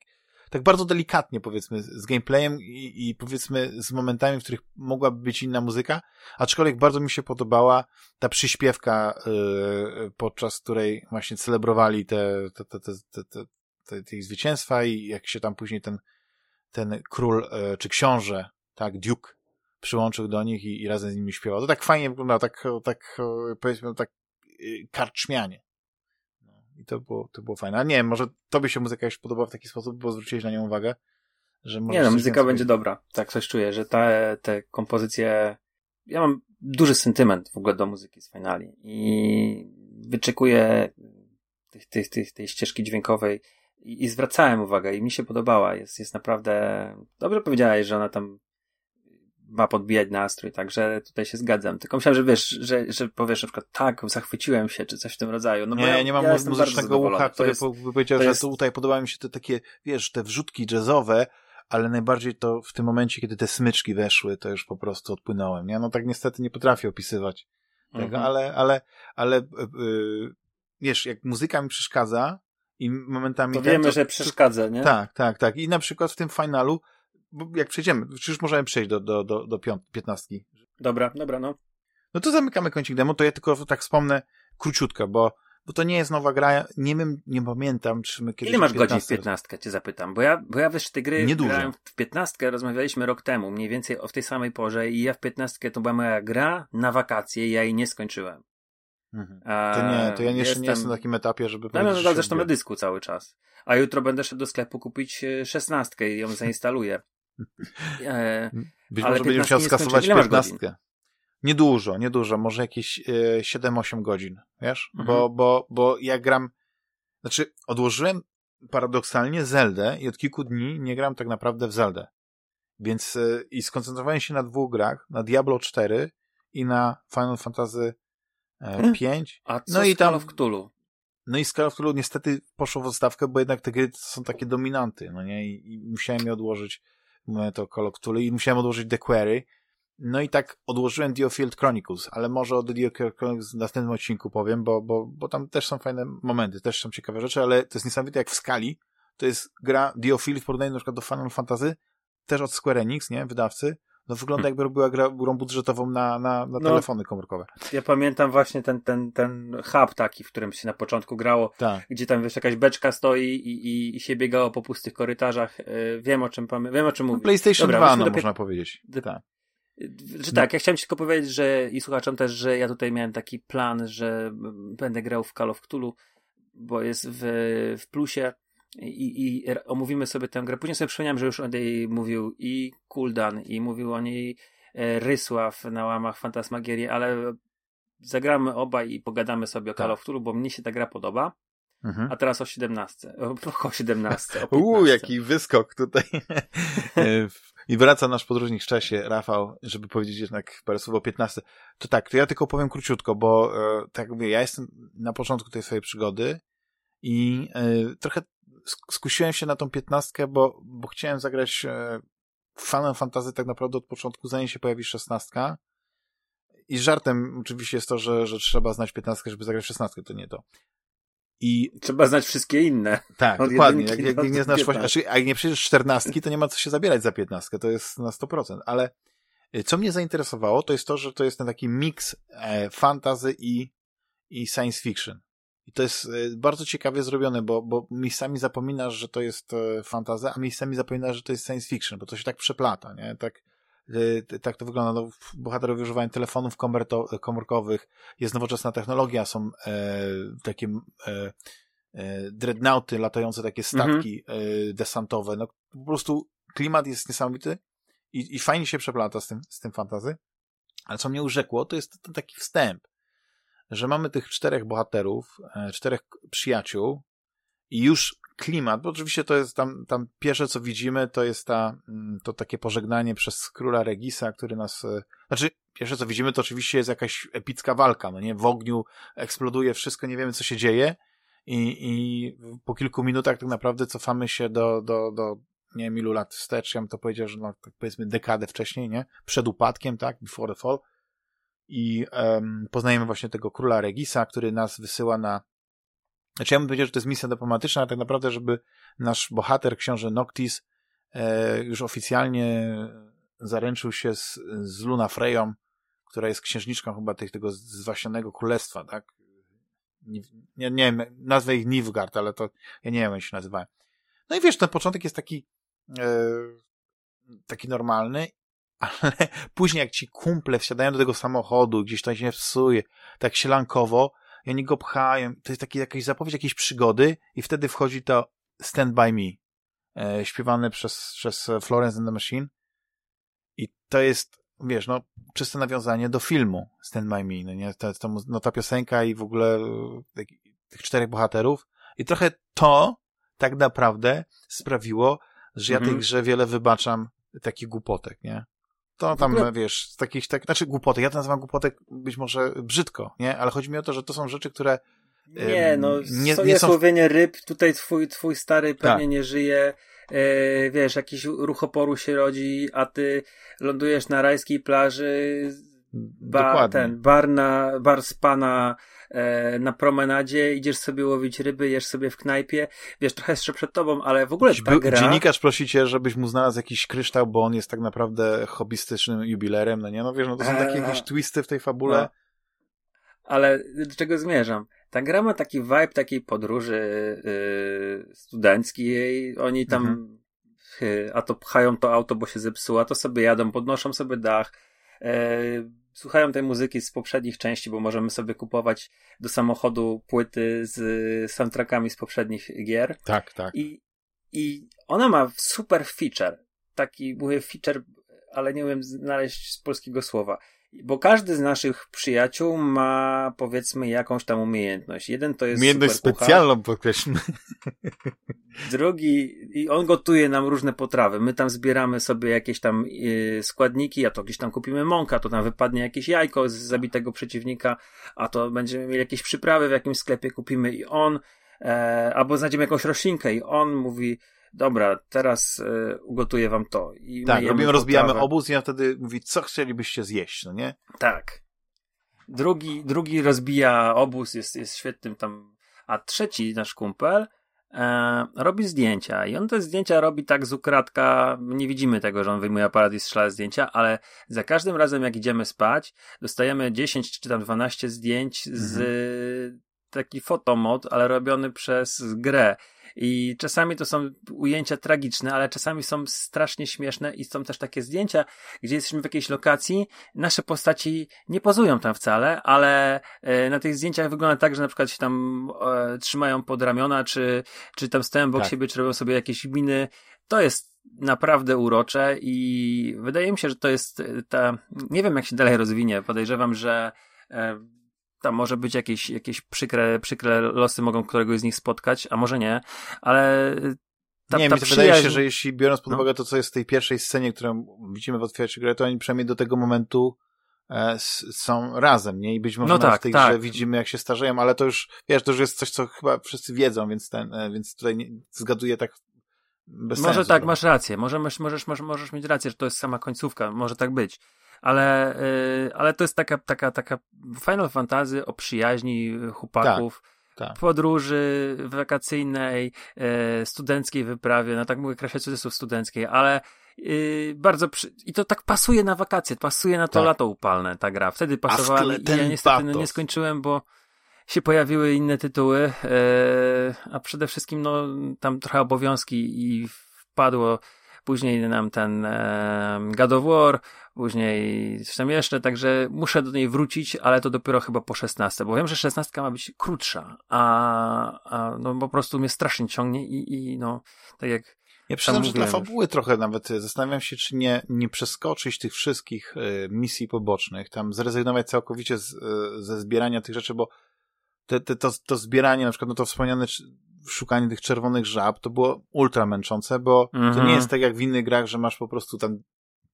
tak bardzo delikatnie powiedzmy z gameplayem i, i powiedzmy z momentami, w których mogłaby być inna muzyka, aczkolwiek bardzo mi się podobała ta przyśpiewka, yy, podczas której właśnie celebrowali te, te, te, te, te, te, tej zwycięstwa i jak się tam później ten, ten król, e, czy książę, tak, Duke, przyłączył do nich i, i razem z nimi śpiewał. To tak fajnie wyglądało, tak, tak powiedzmy, tak karczmianie. No, I to było, to było fajne. A nie wiem, może tobie się muzyka już podoba w taki sposób, bo zwróciłeś na nią uwagę,
że Nie no, muzyka będzie dobra. Tak coś czuję, że te, te kompozycje... Ja mam duży sentyment w ogóle do muzyki z Finali i wyczekuję tych, tych, tych, tej ścieżki dźwiękowej i, i zwracałem uwagę i mi się podobała. Jest, jest naprawdę, dobrze powiedziałeś, że ona tam ma podbijać nastrój, także tutaj się zgadzam. Tylko myślałem, że wiesz, że, że powiesz na przykład tak, zachwyciłem się, czy coś w tym rodzaju. No
nie, ja, nie mam ja muzycznego ucha, który jest, by powiedział, że jest... tutaj podobają mi się te takie, wiesz, te wrzutki jazzowe, ale najbardziej to w tym momencie, kiedy te smyczki weszły, to już po prostu odpłynąłem, nie? No tak niestety nie potrafię opisywać tego, mhm. ale, ale, ale yy, wiesz, jak muzyka mi przeszkadza, i momentami...
To wiemy, to, że przeszkadza, nie?
Tak, tak, tak. I na przykład w tym finalu, jak przejdziemy, już możemy przejść do, do, do, do piąt, piętnastki.
Dobra, dobra, no.
No to zamykamy kącik demo, to ja tylko tak wspomnę króciutko, bo, bo to nie jest nowa gra, nie wiem, nie pamiętam, czy my kiedyś...
Ile masz godzin w piętnastkę, cię zapytam, bo ja, bo ja wiesz, te gry nie grałem w piętnastkę, rozmawialiśmy rok temu, mniej więcej o w tej samej porze i ja w piętnastkę to była moja gra na wakacje ja jej nie skończyłem.
Mhm. To nie, to ja nie, jestem, nie jestem na takim etapie, żeby
No, no, no zresztą na dysku cały czas. A jutro będę szedł do sklepu kupić e, szesnastkę i ją zainstaluję.
e, Być może będziesz musiał skasować piętnastkę. Niedużo, niedużo, może jakieś e, 7-8 godzin, wiesz? Mhm. Bo, bo, bo ja gram, znaczy odłożyłem paradoksalnie Zeldę i od kilku dni nie gram tak naprawdę w Zeldę. Więc y, i skoncentrowałem się na dwóch grach, na Diablo 4 i na Final Fantasy e, 5.
A co
No
z
i tam-
of Cthulhu?
No i Call of Cthulhu niestety poszło w odstawkę, bo jednak te gry są takie dominanty, no nie? I, i musiałem je odłożyć, mówię to Call of Cthulhu, i musiałem odłożyć The Quarry. No i tak odłożyłem Diofield Chronicles, ale może o The Diofield Chronicles w następnym odcinku powiem, bo, bo, bo tam też są fajne momenty, też są ciekawe rzeczy, ale to jest niesamowite jak w skali. To jest gra Diofield w porównaniu na przykład do Final Fantasy, też od Square Enix, nie? Wydawcy. No wygląda jakby robiła gra, grą budżetową na, na, na
No.
telefony komórkowe.
Ja pamiętam właśnie ten, ten, ten hub taki, w którym się na początku grało,
Tak.
gdzie tam wiesz, jakaś beczka stoi i, i, i się biegało po pustych korytarzach. Yy, wiem o czym wiem o czym mówię.
PlayStation
Dobra,
2,
wróćmy
no można powiedzieć. Tak.
Że tak, ja chciałem ci tylko powiedzieć, że i słuchaczom też, że ja tutaj miałem taki plan, że będę grał w Call of Cthulhu, bo jest w, w plusie i, i omówimy sobie tę grę. Później sobie przypomniałem, że już o niej mówił i Kuldan i mówił o niej e, Rysław na łamach Fantasmagierii, ale zagramy obaj i pogadamy sobie o Call
Tak.
of Cthulhu, bo mnie się ta gra podoba.
Mhm.
A teraz o 17. O, o 17. O 15.
Uuu, jaki wyskok tutaj. E, I wraca nasz podróżnik w czasie, Rafał, żeby powiedzieć jednak parę słów o 15. To tak, to ja tylko powiem króciutko, bo e, tak jak mówię, ja jestem na początku tej swojej przygody i e, trochę skusiłem się na tą 15, bo, bo chciałem zagrać e, w Final Fantasy tak naprawdę od początku, zanim się pojawi 16. I żartem oczywiście jest to, że, że trzeba znać 15, żeby zagrać 16, to nie to. I
Trzeba znać wszystkie inne.
tak,
Od
dokładnie. Jak, jak nie znasz właśnie,
15.
znaczy, a jak nie przejdziesz czternastki, to nie ma co się zabierać za piętnastkę, to jest na 100%. Ale y, co mnie zainteresowało, to jest to, że to jest ten taki miks e, fantasy i, i science fiction. I to jest e, bardzo ciekawie zrobione, bo, bo miejscami zapominasz, że to jest e, fantazy, a miejscami zapominasz, że to jest science fiction, bo to się tak przeplata, nie? Tak, e, tak to wygląda. No, bohaterowie używają telefonów komórkowych, jest nowoczesna technologia, są e, takie e, e, dreadnoughty, latające takie statki e, desantowe. No, po prostu klimat jest niesamowity i, i fajnie się przeplata z tym, z tym fantazy. Ale co mnie urzekło, to jest ten taki wstęp, że mamy tych czterech bohaterów, e, czterech przyjaciół i już klimat, bo oczywiście to jest tam, tam pierwsze co widzimy, to jest ta, mm, to takie pożegnanie przez króla Regisa, który nas, e, znaczy pierwsze co widzimy to oczywiście jest jakaś epicka walka, no nie, w ogniu eksploduje wszystko, nie wiemy co się dzieje i, i po kilku minutach tak naprawdę cofamy się do, do, do nie wiem ilu lat wstecz, ja bym to powiedział, że no, tak powiedzmy dekadę wcześniej, nie? Przed upadkiem, tak? Before the fall. I em, poznajemy właśnie tego króla Regisa, który nas wysyła na znaczy ja bym powiedział, że to jest misja dyplomatyczna, ale tak naprawdę, żeby nasz bohater, książę Noctis, e, już oficjalnie zaręczył się z, z Luna Freją, która jest księżniczką chyba tych, tego zwaśnionego królestwa, tak? Nie, nie, wiem, nazwę ich Nilfgaard, ale to ja nie wiem, jak się nazywają. No i wiesz, ten początek jest taki e, taki normalny, ale później jak ci kumple wsiadają do tego samochodu, gdzieś to się psuje, tak sielankowo, i oni go pchają, to jest taki, jakaś zapowiedź jakiejś przygody i wtedy wchodzi to Stand By Me, e, śpiewane przez, przez Florence and the Machine i to jest, wiesz, no, czyste nawiązanie do filmu Stand By Me, no nie, to, to, no, ta piosenka i w ogóle e, tak- tych czterech bohaterów i trochę to tak naprawdę sprawiło, że ja
Mhm.
tej grze wiele wybaczam takich głupotek, nie? To tam,
ogóle-
wiesz, z takich, tak, znaczy głupotek, ja to nazywam głupotek być może brzydko, nie? Ale chodzi mi o to, że to są rzeczy, które
Nie, no,
nie-
nie,
są-
słowienie ryb, tutaj twój, twój stary pewnie
Tak.
nie żyje, e, wiesz, jakiś ruch oporu się rodzi, a ty lądujesz na rajskiej plaży, ba,
dokładnie.
ten, bar, na, bar z pana e, na promenadzie, idziesz sobie łowić ryby, jesz sobie w knajpie, wiesz, trochę jeszcze przed tobą, ale w ogóle ta
był-
gra...
Dziennikarz prosi cię, żebyś mu znalazł jakiś kryształ, bo on jest tak naprawdę hobbystycznym jubilerem, no nie? No wiesz, no to są takie
Eee.
jakieś twisty w tej fabule.
No. Ale do czego zmierzam? Ta gra ma taki vibe takiej podróży yy, studenckiej. Oni tam
Mhm.
yy, a to pchają to auto, bo się zepsuło, a to sobie jadą, podnoszą sobie dach. Yy, słuchają tej muzyki z poprzednich części, bo możemy sobie kupować do samochodu płyty z soundtrackami z poprzednich gier.
Tak, tak.
I, I ona ma super feature. Taki, mówię feature, ale nie umiem znaleźć z polskiego słowa. Bo każdy z naszych przyjaciół ma powiedzmy jakąś tam umiejętność. Jeden to jest
Umiejętność specjalną podkreślmy.
Drugi, i on gotuje nam różne potrawy. My tam zbieramy sobie jakieś tam y, składniki, a to gdzieś tam kupimy mąka, to tam wypadnie jakieś jajko z zabitego przeciwnika, a to będziemy mieli jakieś przyprawy w jakimś sklepie, kupimy i on, e, albo znajdziemy jakąś roślinkę i on mówi, dobra, teraz y, ugotuję wam to. I
tak, robimy, rozbijamy obóz i on wtedy mówi, co chcielibyście zjeść, no nie?
Tak. Drugi, drugi rozbija obóz, jest, jest świetnym tam, a trzeci nasz kumpel e, robi zdjęcia i on te zdjęcia robi tak z ukradka, nie widzimy tego, że on wyjmuje aparat i strzela zdjęcia, ale za każdym razem jak idziemy spać, dostajemy 10 czy tam 12 zdjęć z mhm. taki fotomod, ale robiony przez grę i czasami to są ujęcia tragiczne, ale czasami są strasznie śmieszne i są też takie zdjęcia, gdzie jesteśmy w jakiejś lokacji, nasze postaci nie pozują tam wcale, ale e, na tych zdjęciach wygląda tak, że na przykład się tam e, trzymają pod ramiona, czy, czy tam stoją obok tak. siebie, czy robią sobie jakieś miny. To jest naprawdę urocze i wydaje mi się, że to jest ta, nie wiem jak się dalej rozwinie, podejrzewam, że e, tam może być jakieś, jakieś przykre, przykre losy mogą któregoś z nich spotkać, a może nie, ale
ta, nie, ta mi przyjaźń... wydaje się, że jeśli biorąc pod no. uwagę to, co jest w tej pierwszej scenie, którą widzimy w Otwieraczy Grę, to oni przynajmniej do tego momentu e, są razem, nie? I być może no tak, w tej tak. grze widzimy, jak się starzeją, ale to już, wiesz, to już jest coś, co chyba wszyscy wiedzą, więc ten, e, więc tutaj nie, zgaduję tak bez
Może
sensu,
tak, masz rację, może możesz, możesz, możesz mieć rację, że to jest sama końcówka, może tak być ale, yy, ale to jest taka, taka, taka Final Fantasy o przyjaźni chłopaków. Tak, tak. Podróży wakacyjnej, yy, studenckiej wyprawie, no tak mówię, kreślę cudzysłów studenckiej, ale yy, bardzo przy... i to tak pasuje na wakacje, pasuje na to tak. lato upalne ta gra. Wtedy pasowała i ja niestety no, nie skończyłem, bo się pojawiły inne tytuły, yy, a przede wszystkim no tam trochę obowiązki i wpadło później nam ten e, God of War, później coś tam jeszcze, także muszę do niej wrócić, ale to dopiero chyba po 16, bo wiem, że 16 ma być krótsza, a, a no po prostu mnie strasznie ciągnie i, i no, tak jak
ja przyznam, że dla fabuły trochę nawet zastanawiam się, czy nie, nie przeskoczyć tych wszystkich y, misji pobocznych, tam zrezygnować całkowicie z, y, ze zbierania tych rzeczy, bo te, te, to, to zbieranie, na przykład, no to wspomniane szukanie tych czerwonych żab, to było ultra męczące, bo to nie mhm. jest tak jak w innych grach, że masz po prostu tam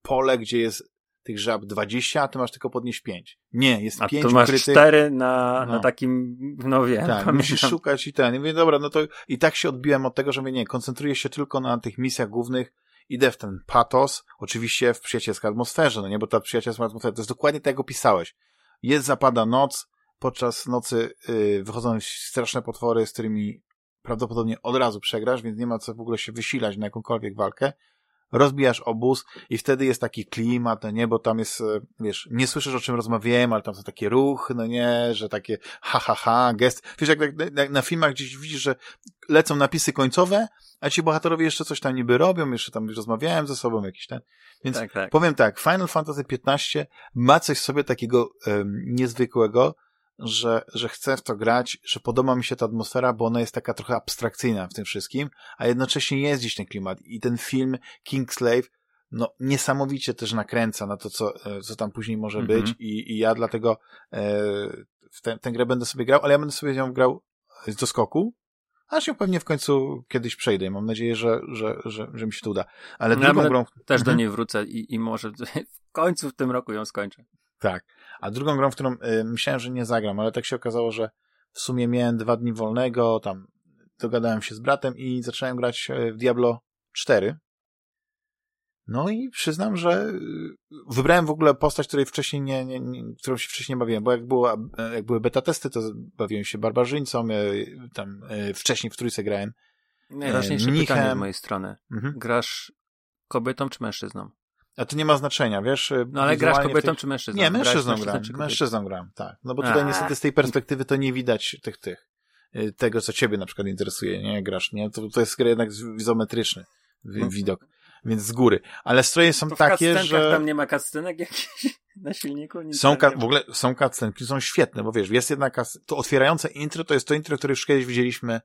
pole, gdzie jest tych żab 20, a ty masz tylko podnieść 5. Nie, jest 5
A tu masz 4 na, no. na takim, no wiem.
Tak, pamiętam. musisz szukać i ten. I mówię, dobra, no to i tak się odbiłem od tego, że mówię, nie, koncentruję się tylko na tych misjach głównych, idę w ten patos, oczywiście w przyjacielskiej atmosferze, no nie, bo ta przyjacielska atmosfera to jest dokładnie tak, jak opisałeś. Jest, zapada noc, podczas nocy yy, wychodzą straszne potwory, z którymi prawdopodobnie od razu przegrasz, więc nie ma co w ogóle się wysilać na jakąkolwiek walkę. Rozbijasz obóz i wtedy jest taki klimat, no nie, bo tam jest, e, wiesz, nie słyszysz o czym rozmawiałem, ale tam są takie ruchy, no nie, że takie ha, ha, ha, gest. Wiesz, jak, jak, na filmach gdzieś widzisz, że lecą napisy końcowe, a ci bohaterowie jeszcze coś tam niby robią, jeszcze tam rozmawiałem ze sobą jakiś ten. Więc tak, tak. powiem tak, Final Fantasy XV ma coś sobie takiego um, niezwykłego, że, że chcę w to grać, że podoba mi się ta atmosfera, bo ona jest taka trochę abstrakcyjna w tym wszystkim, a jednocześnie jest gdzieś ten klimat. I ten film Kingslave, no niesamowicie też nakręca na to, co, e, co tam później może mm -hmm. być I, i ja dlatego e, w tę, tę grę będę sobie grał, ale ja będę sobie ją grał z doskoku, a się pewnie w końcu kiedyś przejdę i mam nadzieję, że, że, że, że mi się to uda. Ale no, drugą grą...
Też do mhm. niej wrócę i, i może w końcu w tym roku ją skończę.
Tak. A drugą grą, w którą y, myślałem, że nie zagram, ale tak się okazało, że w sumie miałem dwa dni wolnego, tam dogadałem się z bratem i zacząłem grać y, w Diablo 4. No i przyznam, że y, wybrałem w ogóle postać, której wcześniej nie, nie, nie którą się wcześniej nie bawiłem, bo jak, było, jak były beta testy, to bawiłem się barbarzyńcą, tam wcześniej w trójce grałem.
Najważniejsze pytanie z mojej strony. Mhm. Grasz kobietą czy mężczyzną?
A to nie ma znaczenia, wiesz?
No ale grasz kobietą tych... czy mężczyzną?
Nie, mężczyzną gram. Mężczyzną gram, tak. No bo tutaj A. niestety z tej perspektywy to nie widać tych, tych, y, tego, co ciebie na przykład interesuje, nie? Grasz, nie? To, to jest jednak izometryczny no. widok, więc z góry. Ale stroje są
to
takie, że...
tam nie ma kascenek jakichś na silniku?
Nic są w ogóle są cutscenki, są świetne, bo wiesz, jest jedna kas... to otwierające intro, to jest to intro, które już kiedyś widzieliśmy,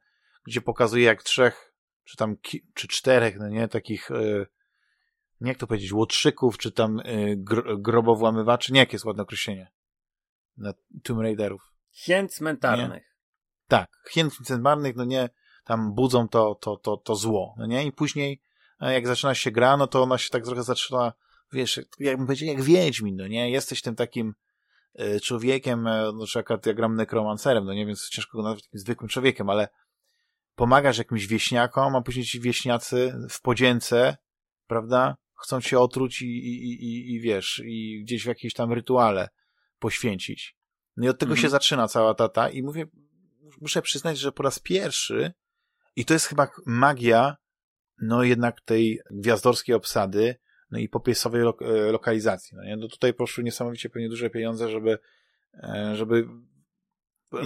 gdzie pokazuje jak trzech, czy tam, ki... czy czterech, no nie, takich... Yy nie jak to powiedzieć, łotrzyków, czy tam y, gro, grobowłamywaczy, nie, jakie jest ładne określenie na Tomb Raiderów.
Hien cmentarnych. Nie?
Tak, hien cmentarnych, no nie, tam budzą to, to, to, to zło, no nie? I później, jak zaczyna się gra, no to ona się tak trochę zaczyna, wiesz, jakbym powiedział, jak Wiedźmin, no nie? Jesteś tym takim y, człowiekiem, y, no czy akurat ja gram nekromancerem, no nie, więc ciężko go nazwać takim zwykłym człowiekiem, ale pomagasz jakimś wieśniakom, a później ci wieśniacy w podzięce, prawda, chcą cię otruć i, i, i, i wiesz, i gdzieś w jakieś tam rytuale poświęcić. No i od tego mhm. się zaczyna cała tata i mówię, muszę przyznać, że po raz pierwszy i to jest chyba magia, no jednak tej gwiazdorskiej obsady, no i popiesowej lo e, lokalizacji. No, nie? no tutaj poszły niesamowicie pewnie duże pieniądze, żeby, e, żeby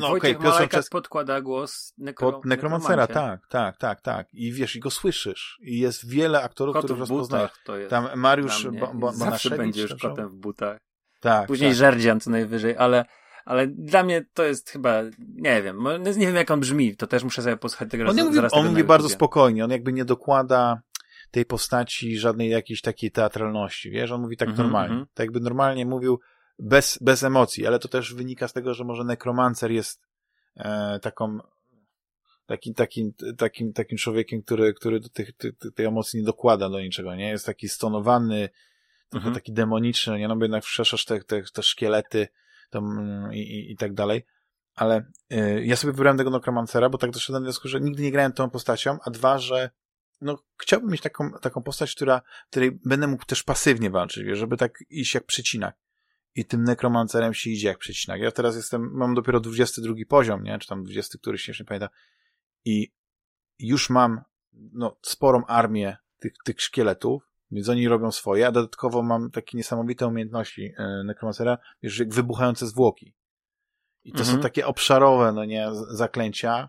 no okej, okay, Czes... podkłada głos nekro...
pod nekromancera, tak, tak, tak, tak. I wiesz, i go słyszysz. I jest wiele aktorów,
Kot
których
rozpoznajesz.
Tam Mariusz
Zawsze będziesz kotem w butach.
Tak.
Później
tak.
Żerdzian co najwyżej, ale ale dla mnie to jest chyba, nie wiem, nie wiem jak on brzmi, to też muszę sobie posłuchać tego
on
raz,
mówi,
On
mówi bardzo spokojnie, on jakby nie dokłada tej postaci żadnej jakiejś takiej teatralności, wiesz, on mówi tak mm -hmm, normalnie, mm -hmm. tak jakby normalnie mówił bez, bez emocji, ale to też wynika z tego, że może nekromancer jest e, taką takim, takim, takim, takim człowiekiem, który, który do tych, tych, tej emocji nie dokłada do niczego, nie? Jest taki stonowany, trochę mm -hmm. taki demoniczny, nie? No bo jednak wskrzeszasz te, te, te szkielety tam, i, i, i tak dalej. Ale y, ja sobie wybrałem tego nekromancera, bo tak doszedłem do wniosku, że nigdy nie grałem tą postacią, a dwa, że no, chciałbym mieć taką, taką postać, która, której będę mógł też pasywnie walczyć, żeby tak iść jak przecinak. I tym nekromancerem się idzie jak przecinak. Ja teraz jestem, mam dopiero 22 poziom, nie? Czy tam 20, który się nie pamięta. I już mam, no, sporą armię tych, tych szkieletów, więc oni robią swoje, a dodatkowo mam takie niesamowite umiejętności e, nekromancera, wiesz, jak wybuchające zwłoki. I to mhm. są takie obszarowe, no nie, zaklęcia,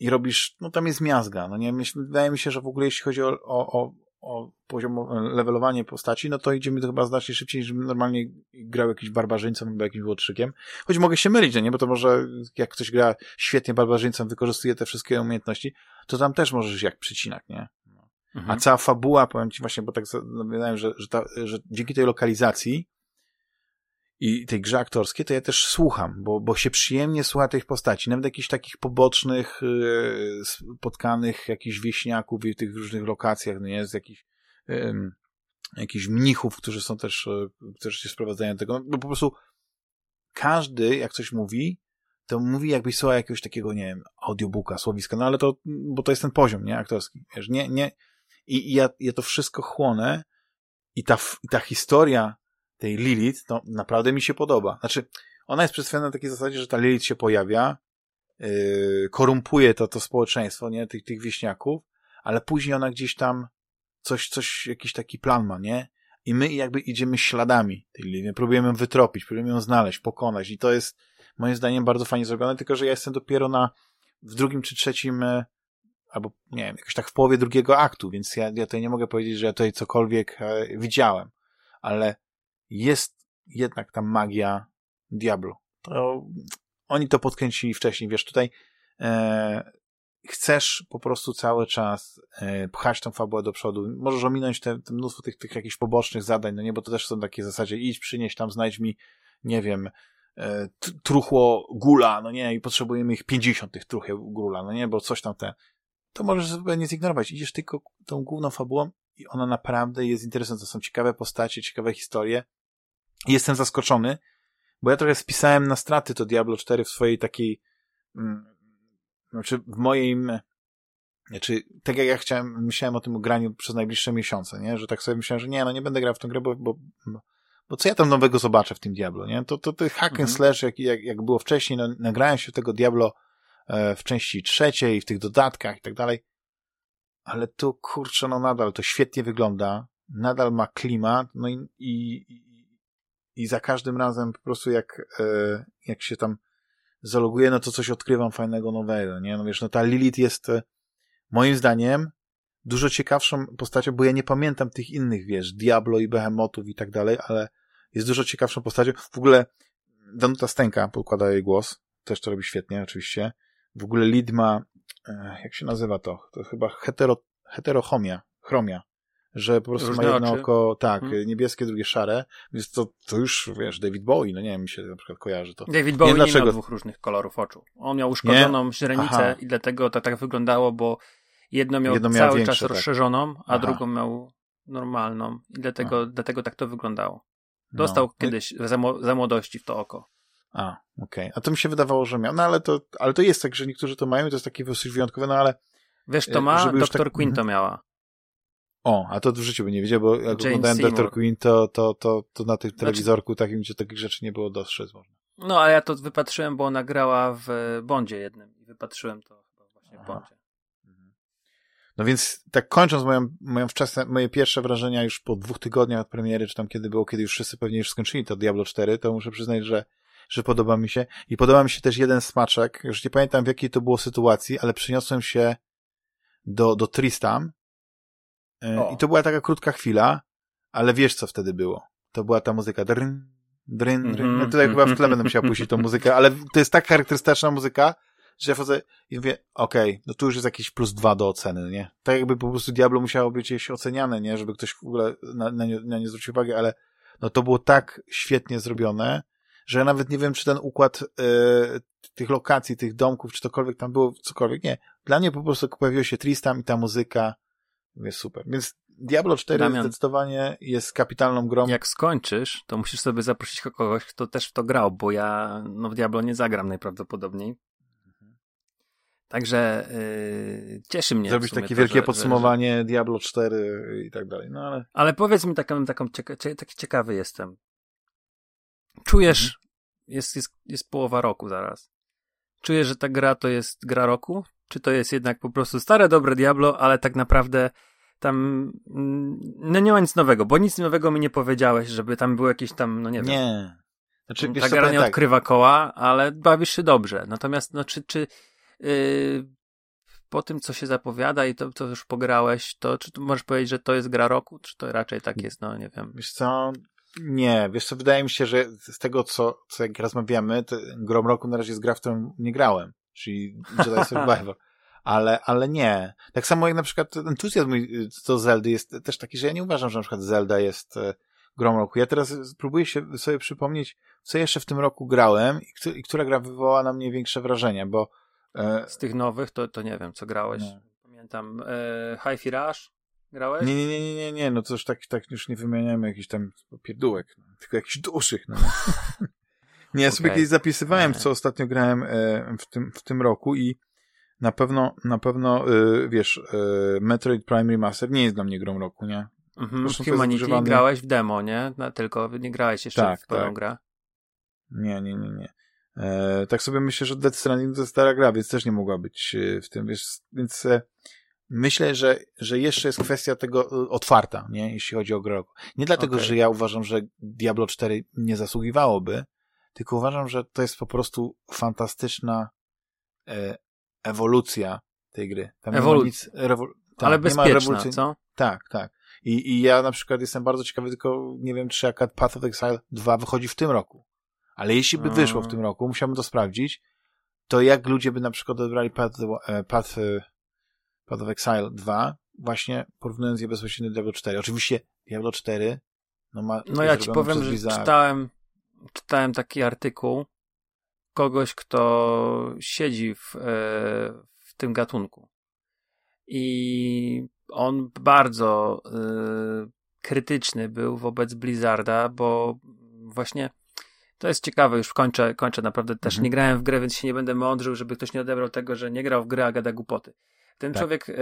i robisz, no tam jest miazga, no nie, wydaje mi się, że w ogóle jeśli chodzi o, o, o poziom levelowanie postaci, no to idziemy to chyba znacznie szybciej, niż normalnie grał jakiś barbarzyńcą albo jakimś łotrzykiem. Choć mogę się mylić, no nie, bo to może jak ktoś gra świetnie barbarzyńcą, wykorzystuje te wszystkie umiejętności, to tam też możesz jak przycinak, nie? Mhm. A cała fabuła, powiem ci właśnie, bo tak wydaje że, że, ta, że dzięki tej lokalizacji i tej grze aktorskiej, to ja też słucham, bo, bo się przyjemnie słucha tych postaci, nawet jakichś takich pobocznych, yy, spotkanych jakichś wieśniaków w tych różnych lokacjach, no nie, z jakichś yy, jakichś mnichów, którzy są też, yy, którzy się sprowadzają do tego, no, bo po prostu każdy, jak coś mówi, to mówi jakbyś słuchał jakiegoś takiego, nie wiem, audiobooka, słowiska, no ale to, bo to jest ten poziom, nie, aktorski, wiesz, nie, nie, i, i ja, ja to wszystko chłonę i ta, ta historia tej Lilith, to naprawdę mi się podoba. Znaczy, ona jest przedstawiona na takiej zasadzie, że ta Lilith się pojawia, yy, korumpuje to, to społeczeństwo, nie, tych, tych wieśniaków, ale później ona gdzieś tam coś, coś, jakiś taki plan ma, nie? I my jakby idziemy śladami tej Lilith, próbujemy ją wytropić, próbujemy ją znaleźć, pokonać i to jest moim zdaniem bardzo fajnie zrobione, tylko że ja jestem dopiero na w drugim czy trzecim e, albo nie wiem, jakoś tak w połowie drugiego aktu, więc ja, ja tutaj nie mogę powiedzieć, że ja tutaj cokolwiek e, widziałem, ale jest jednak ta magia Diablo. To oni to podkręcili wcześniej, wiesz, tutaj e, chcesz po prostu cały czas e, pchać tą fabułę do przodu. Możesz ominąć te, te mnóstwo tych, tych jakichś pobocznych zadań, no nie, bo to też są takie zasadzie, idź, przynieś tam, znajdź mi, nie wiem, e, truchło gula, no nie, i potrzebujemy ich 50 tych truchieł gula, no nie, bo coś tam te, to możesz zupełnie zignorować. Idziesz tylko tą główną fabułą i ona naprawdę jest interesująca. Są ciekawe postacie, ciekawe historie. Jestem zaskoczony, bo ja trochę spisałem na straty to Diablo 4 w swojej takiej, mm, znaczy w moim, znaczy tak jak ja chciałem, myślałem o tym graniu przez najbliższe miesiące, nie? Że tak sobie myślałem, że nie, no nie będę grał w tę grę, bo, bo, bo co ja tam nowego zobaczę w tym Diablo, nie? To, to, to hack and mhm. slash, jak, jak, jak było wcześniej, no, nagrałem się w tego Diablo E, w części trzeciej, w tych dodatkach i tak dalej. Ale tu, kurczę, no nadal to świetnie wygląda, nadal ma klimat, no i, i, i za każdym razem po prostu jak, e, jak się tam zaloguję, no to coś odkrywam fajnego, nowego, nie? No wiesz, no ta Lilith jest e, moim zdaniem dużo ciekawszą postacią, bo ja nie pamiętam tych innych, wiesz, Diablo i Behemotów i tak dalej, ale jest dużo ciekawszą postacią. W ogóle Danuta Stenka podkłada jej głos, też to robi świetnie, oczywiście. W ogóle lead ma, e, jak się nazywa to? To chyba hetero, heterochomia, chromia. Że po prostu
Różne
ma jedno
oczy.
oko, tak,
Hmm.
niebieskie, drugie szare, więc to, to już, wiesz, David Bowie, no nie wiem, mi się na przykład kojarzy to.
David Bowie nie,
dlaczego-
miał dwóch różnych kolorów oczu. On miał uszkodzoną źrenicę
Aha.
i dlatego to tak wyglądało, bo jedno miał
Jedno
cały
większe,
czas
tak.
rozszerzoną, a
Aha.
drugą miał normalną i dlatego, dlatego tak to wyglądało.
No.
Dostał
No,
kiedyś za, za młodości w to oko.
A, okej. A to mi się wydawało, że miał. No ale to, ale to jest tak, że niektórzy to mają i to jest takie dosyć wyjątkowe, no ale
Wiesz,
E,
to ma?
żeby już
Doktor
tak-
Quinn to
mhm.
miała.
O, a to w życiu by nie wiedział, bo jak
Jane
oglądałem. Dr. Queen, to, to, to, to na tym
Znaczy-
telewizorku takim, gdzie takich rzeczy nie było dostrzec można.
No, a ja to wypatrzyłem, bo ona grała w Bondzie jednym i wypatrzyłem to chyba właśnie w. Bondzie.
No więc tak kończąc moją, moją wczesne, moje pierwsze wrażenia już po dwóch tygodniach od premiery, czy tam kiedy było, kiedy już wszyscy pewnie już skończyli to Diablo 4, to muszę przyznać, że, że podoba mi się. I podoba mi się też jeden smaczek, już nie pamiętam w jakiej to było sytuacji, ale przyniosłem się do, do Tristam
O.
i to była taka krótka chwila, ale wiesz co wtedy było. To była ta muzyka dryn, dryn, dryn.
Mhm,
No tutaj chyba w tle
mhm.
będę musiał puścić tą muzykę, ale to jest tak charakterystyczna muzyka, że ja wchodzę i mówię, okej, no tu już jest jakieś plus dwa do oceny, nie? Tak jakby po prostu Diablo musiało być gdzieś oceniane, nie? Żeby ktoś w ogóle na, na, nie, na nie zwrócił uwagi, ale no to było tak świetnie zrobione, że ja nawet nie wiem, czy ten układ e, tych lokacji, tych domków, czy cokolwiek tam było, cokolwiek, nie. Dla mnie po prostu pojawiło się Tristam i ta muzyka, jest super. Więc Diablo 4
Damian.
zdecydowanie jest kapitalną grą.
Jak skończysz, to musisz sobie zaprosić kogoś, kto też w to grał, bo ja no, w Diablo nie zagram najprawdopodobniej. Także yy, cieszy mnie.
Zrobić takie
to,
wielkie
że- że-
podsumowanie Diablo 4 i tak dalej. No ale
Ale powiedz mi taką, taką cieka- cie- taki ciekawy jestem. Czujesz,
Mhm.
jest, jest, jest połowa roku zaraz. Czujesz, że ta gra to jest gra roku? Czy to jest jednak po prostu stare, dobre Diablo, ale tak naprawdę tam mm, no nie ma nic nowego, bo nic nowego mi nie powiedziałeś, żeby tam było jakieś tam, no nie wiem.
nie. Znaczy, wiesz
ta gra nie
tak,
odkrywa koła, ale bawisz się dobrze. Natomiast, no, czy, czy yy, po tym, co się zapowiada i to, co już pograłeś, to czy możesz powiedzieć, że to jest gra roku? Czy to raczej tak jest, no nie wiem.
Wiesz co, nie, wiesz co, wydaje mi się, że z tego, co, co jak rozmawiamy, to grom roku na razie jest gra, w którą nie grałem, czyli Jedi Survivor. Ale, ale nie. Tak samo jak na przykład entuzjazm do Zeldy jest też taki, że ja nie uważam, że na przykład Zelda jest e, grą roku. Ja teraz próbuję się sobie przypomnieć, co jeszcze w tym roku grałem i, któ- i która gra wywołała na mnie większe wrażenie, bo e,
Z tych nowych, to, to nie wiem, co grałeś.
Nie.
Pamiętam, e, Hi-Fi Rush grałeś?
nie, nie, nie, nie, nie, nie, no to już tak, tak już nie wymieniamy jakichś tam pierdółek, no, tylko jakichś dużych. No. Nie, ja sobie
Okej.
kiedyś zapisywałem, co ostatnio grałem e, w, tym, w tym roku i na pewno, na pewno, e, wiesz, e, Metroid Prime Remaster nie jest dla mnie grą roku, nie?
Mhm.
Jest
Humanity
używany-
grałeś w demo, nie? No, tylko nie grałeś jeszcze
Tak,
w pełną
tak.
grę.
Nie, nie, nie, nie. E, tak sobie myślę, że Death Stranding to stara gra, więc też nie mogła być w tym, wiesz, więc e, myślę, że, że jeszcze jest kwestia tego otwarta, nie, jeśli chodzi o grę roku. Nie dlatego,
Okej.
że ja uważam, że Diablo 4 nie zasługiwałoby, tylko uważam, że to jest po prostu fantastyczna e, ewolucja tej gry. Tam nie ma
Ewolucja.
nic, tak,
Ale bezpieczna, co?
tak, tak. I, I ja na przykład jestem bardzo ciekawy, tylko nie wiem, czy jaka Path of Exile 2 wychodzi w tym roku. Ale jeśli by wyszło w tym roku, musiałbym to sprawdzić, to jak ludzie by na przykład odebrali Path, e, Path, e, Path of Exile 2, właśnie porównując je bezpośrednio do Diablo 4. Oczywiście Diablo 4 no ma
No ja ci powiem, że czytałem, czytałem taki artykuł kogoś, kto siedzi w, e, w tym gatunku. I on bardzo e, krytyczny był wobec Blizzarda, bo właśnie to jest ciekawe, już kończę, kończę naprawdę też.
Mhm.
Nie grałem w grę, więc się nie będę mądrzył, żeby ktoś nie odebrał tego, że nie grał w grę, a gada głupoty. Ten
Tak.
człowiek e,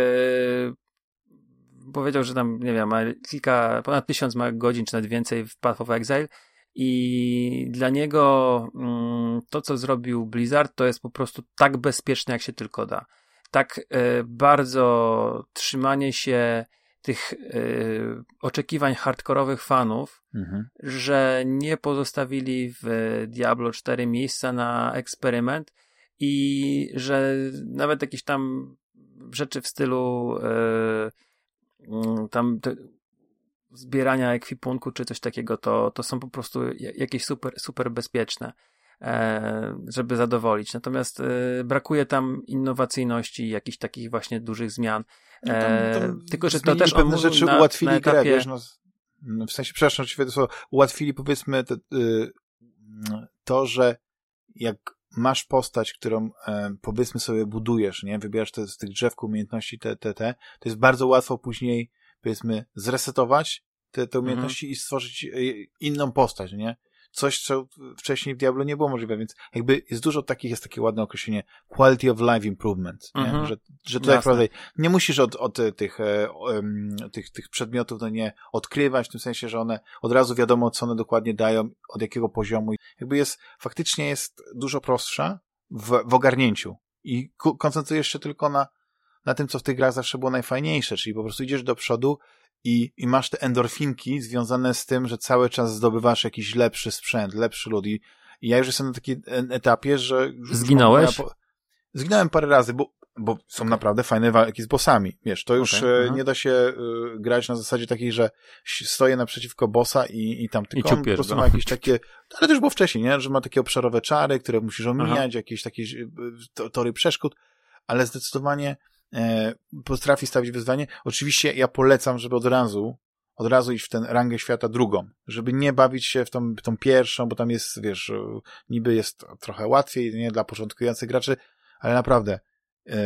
powiedział, że tam, nie wiem, ma kilka, ponad tysiąc ma godzin, czy nawet więcej w Path of Exile i dla niego mm, to, co zrobił Blizzard, to jest po prostu tak bezpieczne, jak się tylko da. Tak e, bardzo trzymanie się tych e, oczekiwań hardkorowych fanów,
Mhm.
że nie pozostawili w Diablo 4 miejsca na eksperyment i że nawet jakieś tam rzeczy w stylu e, mm, tam zbierania ekwipunku czy coś takiego, to, to są po prostu ja- jakieś super, super bezpieczne. e, żeby zadowolić. Natomiast e, brakuje tam innowacyjności, jakichś takich właśnie dużych zmian.
No tam,
E,
tam
tylko, że to też
pewne rzeczy
na,
ułatwili
na
grę,
etapie,
wiesz, no, no, w sensie, przepraszam, to ułatwili powiedzmy te, y, to, że jak masz postać, którą powiedzmy sobie budujesz, nie, wybierasz te, z tych drzewków umiejętności te, te, te, to jest bardzo łatwo później powiedzmy zresetować te, te umiejętności i stworzyć e, inną postać, nie? Coś, co wcześniej w Diablo nie było możliwe, więc jakby jest dużo takich, jest takie ładne określenie quality of life improvement?
Mhm.
że, że
Jasne.
naprawdę nie musisz od, od tych, e, em, tych, tych przedmiotów no nie odkrywać, w tym sensie, że one od razu wiadomo, co one dokładnie dają, od jakiego poziomu. Jakby jest, faktycznie jest dużo prostsza w, w ogarnięciu i koncentrujesz się tylko na, na tym, co w tych grach zawsze było najfajniejsze, czyli po prostu idziesz do przodu i, i masz te endorfinki związane z tym, że cały czas zdobywasz jakiś lepszy sprzęt, lepszy lud i, i ja już jestem na takim etapie, że...
Zginąłeś?
po- Zginąłem parę razy, bo, bo są naprawdę fajne walki z bossami. Wiesz, to już
Okej,
e,
aha.
nie da się e, grać na zasadzie takiej, że stoję naprzeciwko bossa i, i tam tylko on po prostu
go.
ma jakieś takie, ale też było wcześniej, nie? że ma takie obszarowe czary, które musisz omijać, jakieś takie e, to- tory przeszkód, ale zdecydowanie potrafi stawić wyzwanie. Oczywiście ja polecam, żeby od razu od razu iść w tę rangę świata drugą, żeby nie bawić się w tą, tą pierwszą, bo tam jest, wiesz, e, niby jest trochę łatwiej, nie, dla początkujących graczy, ale naprawdę e,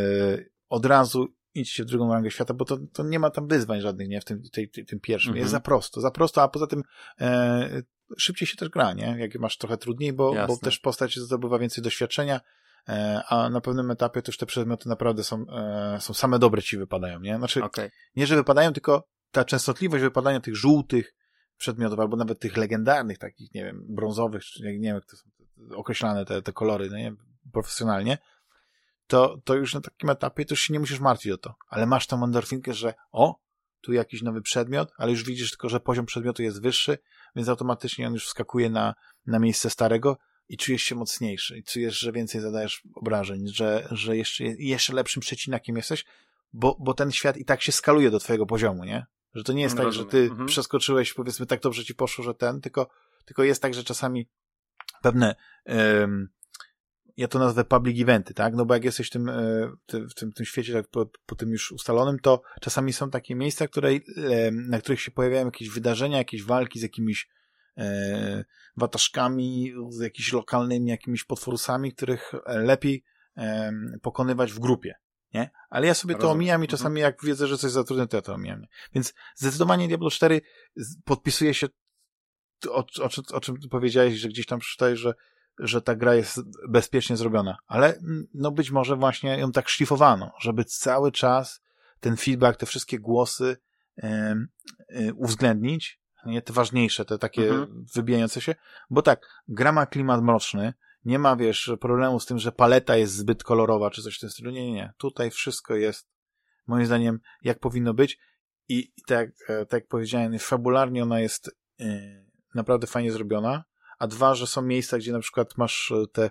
od razu idźcie w drugą rangę świata, bo to, to nie ma tam wyzwań żadnych, nie, w tym, tej, tej, tym pierwszym.
Mhm.
Jest za prosto, za prosto, a poza tym e, szybciej się też gra, nie? Jak masz trochę trudniej, bo, bo też postać zdobywa więcej doświadczenia, e, a na pewnym etapie to już te przedmioty naprawdę są, e, są same dobre ci wypadają, nie? Znaczy,
Okej.
nie, że wypadają, tylko ta częstotliwość wypadania tych żółtych przedmiotów, albo nawet tych legendarnych, takich, nie wiem, brązowych, czy nie wiem, jak to są określane te, te kolory, no nie, profesjonalnie, to, to już na takim etapie to już się nie musisz martwić o to. Ale masz tam endorfinkę, że o, tu jakiś nowy przedmiot, ale już widzisz tylko, że poziom przedmiotu jest wyższy, więc automatycznie on już wskakuje na, na miejsce starego i czujesz się mocniejszy, i czujesz, że więcej zadajesz obrażeń, że, że jeszcze, jeszcze lepszym przecinakiem jesteś, bo, bo ten świat i tak się skaluje do twojego poziomu, nie? Że to nie jest tak,
Rozumiem.
że ty
Mhm.
przeskoczyłeś, powiedzmy, tak dobrze ci poszło, że ten, tylko, tylko jest tak, że czasami pewne, ja to nazwę public eventy, tak? No bo jak jesteś w tym, e, w tym, tym świecie tak po, po tym już ustalonym, to czasami są takie miejsca, które, em, na których się pojawiają jakieś wydarzenia, jakieś walki z jakimiś e, wataszkami, z jakimiś lokalnymi jakimiś potworusami, których e, lepiej pokonywać w grupie, nie? Ale ja sobie to
Rozumiem.
omijam i
Mhm.
czasami jak wiedzę, że coś za trudne, to ja to omijam. Więc zdecydowanie Diablo 4 z- podpisuje się o, o, czym- o czym ty powiedziałeś, że gdzieś tam przeczytałeś, że, że ta gra jest bezpiecznie zrobiona. Ale mm, no być może właśnie ją tak szlifowano, żeby cały czas ten feedback, te wszystkie głosy y, uwzględnić, nie te ważniejsze, te takie
Mhm.
wybijające się, bo tak, gra ma klimat mroczny, nie ma, wiesz, problemu z tym, że paleta jest zbyt kolorowa, czy coś w tym stylu. Nie, nie, nie. Tutaj wszystko jest, moim zdaniem, jak powinno być. I, i tak, e, tak jak powiedziałem, fabularnie ona jest e, naprawdę fajnie zrobiona. A dwa, że są miejsca, gdzie na przykład masz e, te,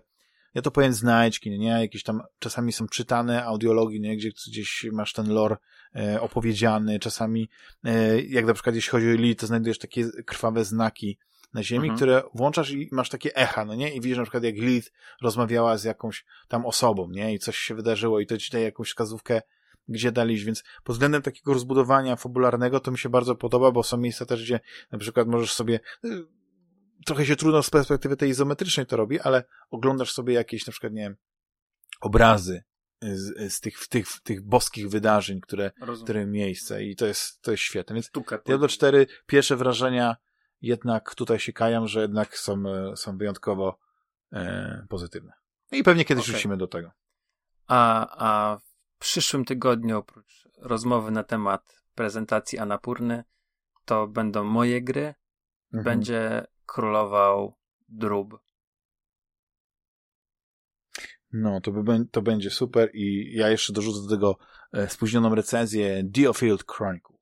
ja to powiem znajdźki, nie? Jakieś tam czasami są czytane audiologii, nie? Gdzie gdzieś masz ten lore e, opowiedziany, czasami e, jak na przykład jeśli chodzi o Lili, to znajdujesz takie krwawe znaki na ziemi,
Mhm.
które włączasz i masz takie echa, no nie? I widzisz na przykład jak Lilith rozmawiała z jakąś tam osobą, nie? I coś się wydarzyło i to ci daje jakąś wskazówkę, gdzie daliś, więc pod względem takiego rozbudowania fabularnego to mi się bardzo podoba, bo są miejsca też, gdzie na przykład możesz sobie trochę się trudno z perspektywy tej izometrycznej to robi, ale oglądasz sobie jakieś na przykład, nie wiem, obrazy z, z tych, tych, tych boskich wydarzeń, które,
Rozumiem.
które miejsce i to jest, to jest świetne, więc. Diablo 4, pierwsze wrażenia jednak tutaj się kają, że jednak są, e, są wyjątkowo e, pozytywne. I pewnie kiedyś
Okej.
wrócimy do tego.
A, a w przyszłym tygodniu, oprócz rozmowy na temat prezentacji Anapurny, to będą moje gry.
Mhm.
Będzie królował drób.
No, to, by, to będzie super i ja jeszcze dorzucę do tego e, spóźnioną recenzję Diofield Chronicles.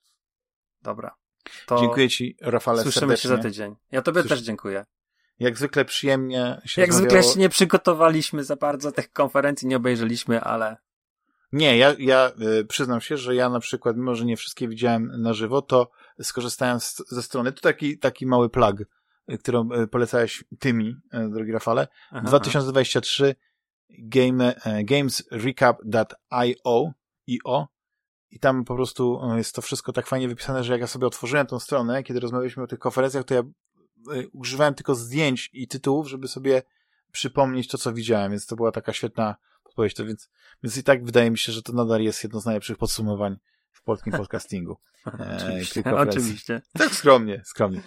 Dobra. To
Dziękuję Ci, Rafale,
słyszymy się
serdecznie.
za tydzień. Ja tobie
Słysz-
też dziękuję.
Jak zwykle przyjemnie się
Jak
rozmawiało.
zwykle się nie przygotowaliśmy za bardzo tych konferencji, nie obejrzeliśmy, ale
Nie, ja, ja y, przyznam się, że ja na przykład, mimo że nie wszystkie widziałem na żywo, to skorzystałem z, ze strony, to taki, taki mały plug, którą polecałeś tymi, drogi Rafale. Aha, 2023 game, gamesrecap.io IO i tam po prostu jest to wszystko tak fajnie wypisane, że jak ja sobie otworzyłem tą stronę, kiedy rozmawialiśmy o tych konferencjach, to ja używałem tylko zdjęć i tytułów, żeby sobie przypomnieć to, co widziałem, więc to była taka świetna podpowiedź. To więc, więc i tak wydaje mi się, że to nadal jest jedno z najlepszych podsumowań w polskim podcastingu.
oczywiście, e, oczywiście.
Tak skromnie, skromnie.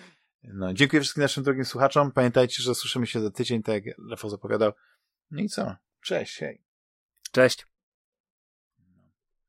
No, dziękuję wszystkim naszym drogim słuchaczom. Pamiętajcie, że słyszymy się za tydzień, tak jak Rafał zapowiadał. No i co? Cześć, hej.
Cześć.